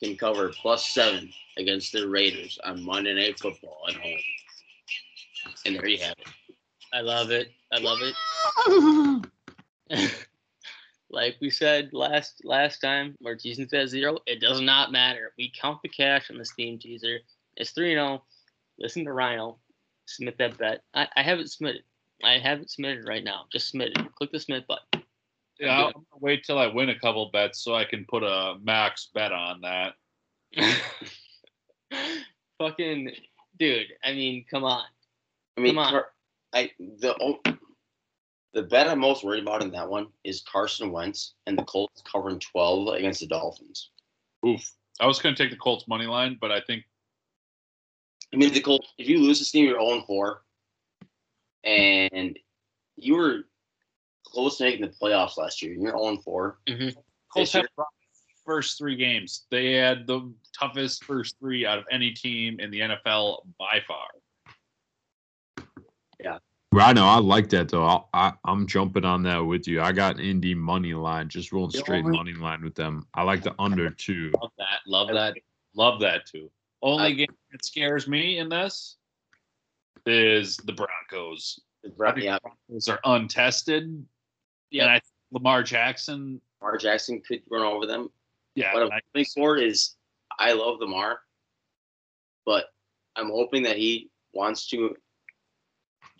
can cover plus seven against the Raiders on Monday Night Football at home. And there you have it. I love it. I love it. like we said last last time, Jason says zero, it does not matter. We count the cash on this theme teaser. It's three zero. Oh. Listen to Rhino. Submit that bet. I, I have it submitted. I have it submitted right now. Just submit it. Click the submit button. Yeah, I'm gonna wait till I win a couple bets so I can put a max bet on that. Fucking dude. I mean, come on. I mean, Come on. Car- I the o- the bet I'm most worried about in that one is Carson Wentz and the Colts covering 12 against the Dolphins. Oof. I was gonna take the Colts money line, but I think I mean, the Colts, if you lose this team, you're 0 4, and you were close to making the playoffs last year. You're 0 4. Mm-hmm. Colts year- had rough first three games. They had the toughest first three out of any team in the NFL by far. Yeah. I know. I like that though. I'll, I, I'm jumping on that with you. I got Indy money line, just rolling The straight only- money line with them. I like the under too. Love that. Love that. Love that too. Only I- game that scares me in this is the Broncos. The Bron- yeah, Those are untested. Yeah. And I Lamar Jackson, Lamar Jackson could run over them. yeah, What I'm hoping for is I love Lamar, but I'm hoping that he wants to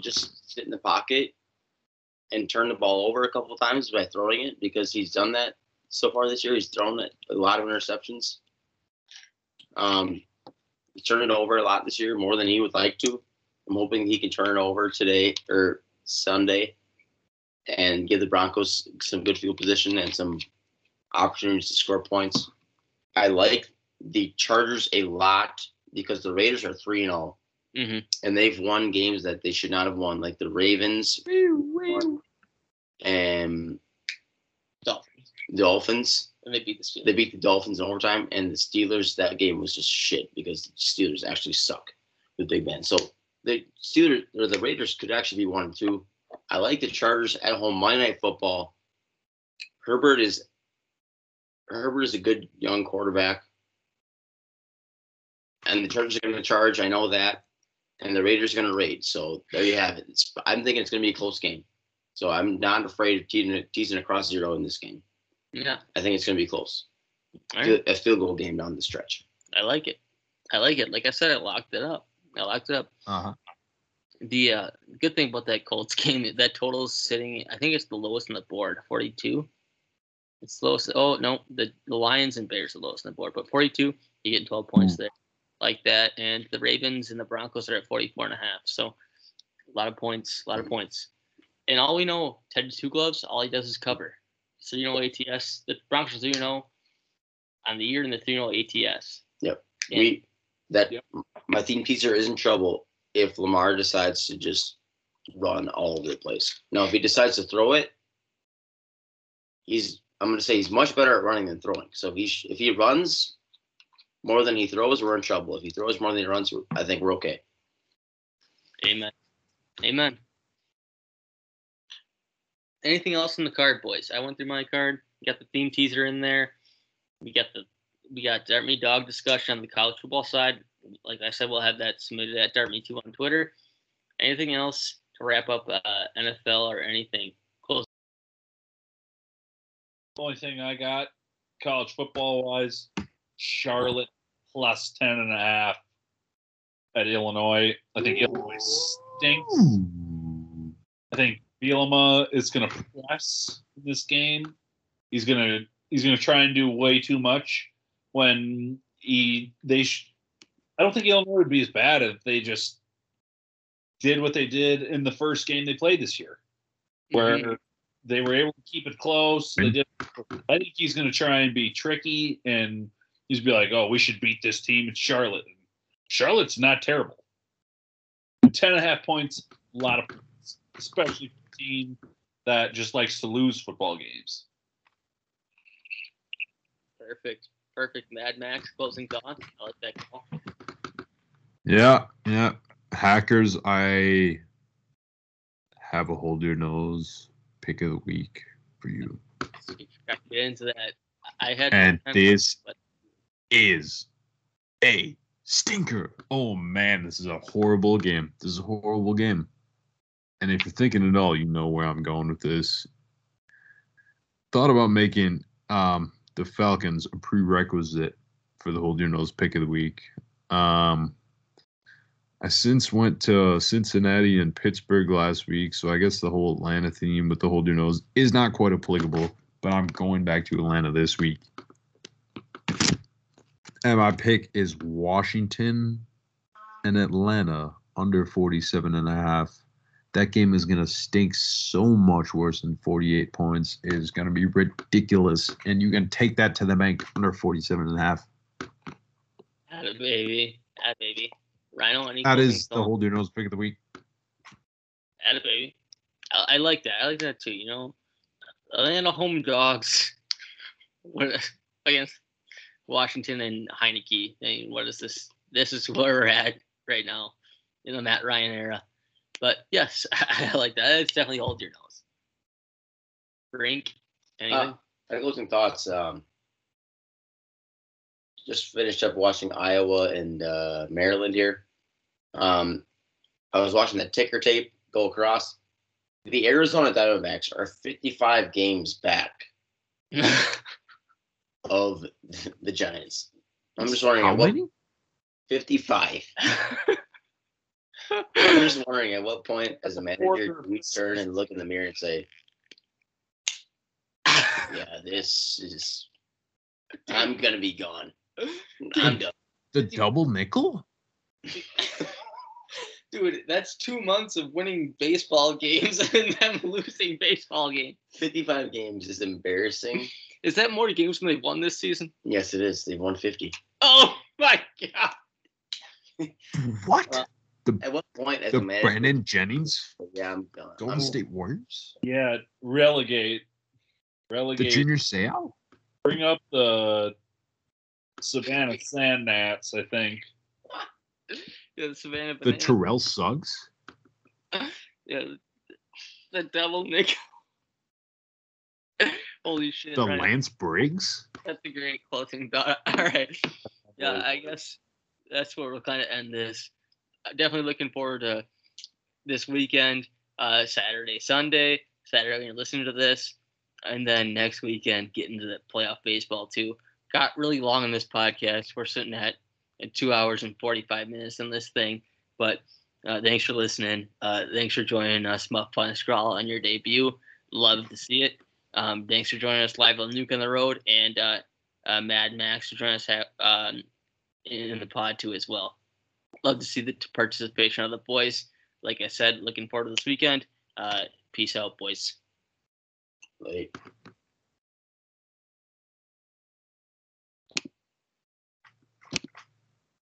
just sit in the pocket and turn the ball over a couple times by throwing it because he's done that so far this year. He's thrown it, a lot of interceptions. Um, he's turned it over a lot this year, more than he would like to. I'm hoping he can turn it over today or Sunday and give the Broncos some good field position and some opportunities to score points. I like the Chargers a lot because the Raiders are 3 0 hmm and they've won games that they should not have won, like the Ravens won, and Dolphins. Dolphins. And they beat the Steelers. They beat the Dolphins in overtime, and the Steelers. That game was just shit because the Steelers actually suck with Big Ben. So the Steelers or the Raiders could actually be one and two. I like the Chargers at home Monday Night Football. Herbert is Herbert is a good young quarterback, and the Chargers are going to charge. I know that, and the Raiders are going to raid. So there you have it. It's, I'm thinking it's going to be a close game. So I'm not afraid of teasing, teasing across zero in this game. Yeah. I think it's going to be close. Right. A field goal game down the stretch. I like it. I like it. Like I said, I locked it up. I locked it up. Uh-huh. The uh, good thing about that Colts game, that total is sitting. I think it's the lowest on the board, forty-two. It's lowest. Oh no, the, the Lions and Bears are lowest on the board, but forty-two. You getting twelve points there, like that. And the Ravens and the Broncos are at 44 and a half. So a lot of points, a lot of points. And all we know, Ted Two Gloves, all he does is cover. So you know ATS. The Broncos, you know, on the year in the three zero ATS. Yep. Yeah. We that Yep. my theme teaser is in trouble if Lamar decides to just run all over the place. Now, if he decides to throw it, he's I'm going to say he's much better at running than throwing. So if he if he runs more than he throws, we're in trouble. If he throws more than he runs, I think we're okay. Amen. Amen. Anything else in the card, boys? I went through my card. We got the theme teaser in there. We got the we got Dart Me Dog discussion on the college football side. Like I said, we'll have that submitted at Dart Me Two on Twitter. Anything else to wrap up uh, NFL or anything? Close. Only thing I got college football wise, Charlotte plus 10 and a half at Illinois. I think Illinois stinks. I think Bielema is going to press this game. He's going to he's going to try and do way too much when he they sh- I don't think Illinois would be as bad if they just did what they did in the first game they played this year where Mhm. they were able to keep it close. They did. I think he's going to try and be tricky and he's be like, "Oh, we should beat this team. It's Charlotte. Charlotte's not terrible. Ten and a half points, a lot of points, especially for a team that just likes to lose football games." Perfect. Perfect. Mad Max closing thoughts. I like that call. Yeah, yeah. Hackers, I have a hold your nose pick of the week for you. So we got to get into that. I had And this but is a stinker. Oh man, this is a horrible game. This is a horrible game. And if you're thinking at all, you know where I'm going with this. Thought about making um, the Falcons a prerequisite for the hold your nose pick of the week. Um, I since went to Cincinnati and Pittsburgh last week, so I guess the whole Atlanta theme with the hold your nose is not quite applicable. But I'm going back to Atlanta this week. And my pick is Washington and Atlanta under 47 and a half. That game is going to stink so much worse than 48 points. It is going to be ridiculous. And you can take that to the bank under 47 and a half. Had a baby. Had a baby. Rhino, any That closing the your nose pick of the week. Had a baby. I, I like that. I like that too. You know, Atlanta home dogs against Washington and Heinicke. I mean, what is this? This is where we're at right now in the Matt Ryan era. But yes, I, like that. It's definitely hold your nose. Brink, anything? Uh, my closing thoughts. Um, just finished up watching Iowa and uh, Maryland here. Um, I was watching the ticker tape go across. The Arizona Diamondbacks are 55 games back of the Giants. I'm just wondering How what many? 55. I'm just wondering at what point, as a manager, do we turn and look in the mirror and say, "Yeah, this is. I'm gonna be gone. I'm done." The double nickel? Dude, that's two months of winning baseball games and them losing baseball games. 55 games is embarrassing. Is that more games than they won this season? Yes, it is. They've won 50. Oh my god! What? Well, At what point, as the a manager, Brandon Jennings yeah, I'm done. Golden I'm, State Warriors? Yeah, relegate, The relegate. junior Seau? bring up the Savannah Sand Gnats. I think. Yeah, the Savannah The Bananas. Terrell Suggs? Yeah, the devil Nick. Holy shit! The right. Lance Briggs? That's a great closing thought. All right. Yeah, I guess that's where we'll kind of end this. Definitely looking forward to this weekend, uh, Saturday, Sunday. Saturday, you're listening to this, and then next weekend, get into the playoff baseball too. Got really long on this podcast. We're sitting at, two hours and 45 minutes on this thing, but uh, thanks for listening. Uh, thanks for joining us, Muff Fun Scrawl, on your debut. Love to see it. Um, thanks for joining us live on Nuke on the Road, and uh, uh, Mad Max for joining us ha- um, in, in the pod too as well. Love to see the participation of the boys. Like I said, looking forward to this weekend. Uh, peace out, boys. Like,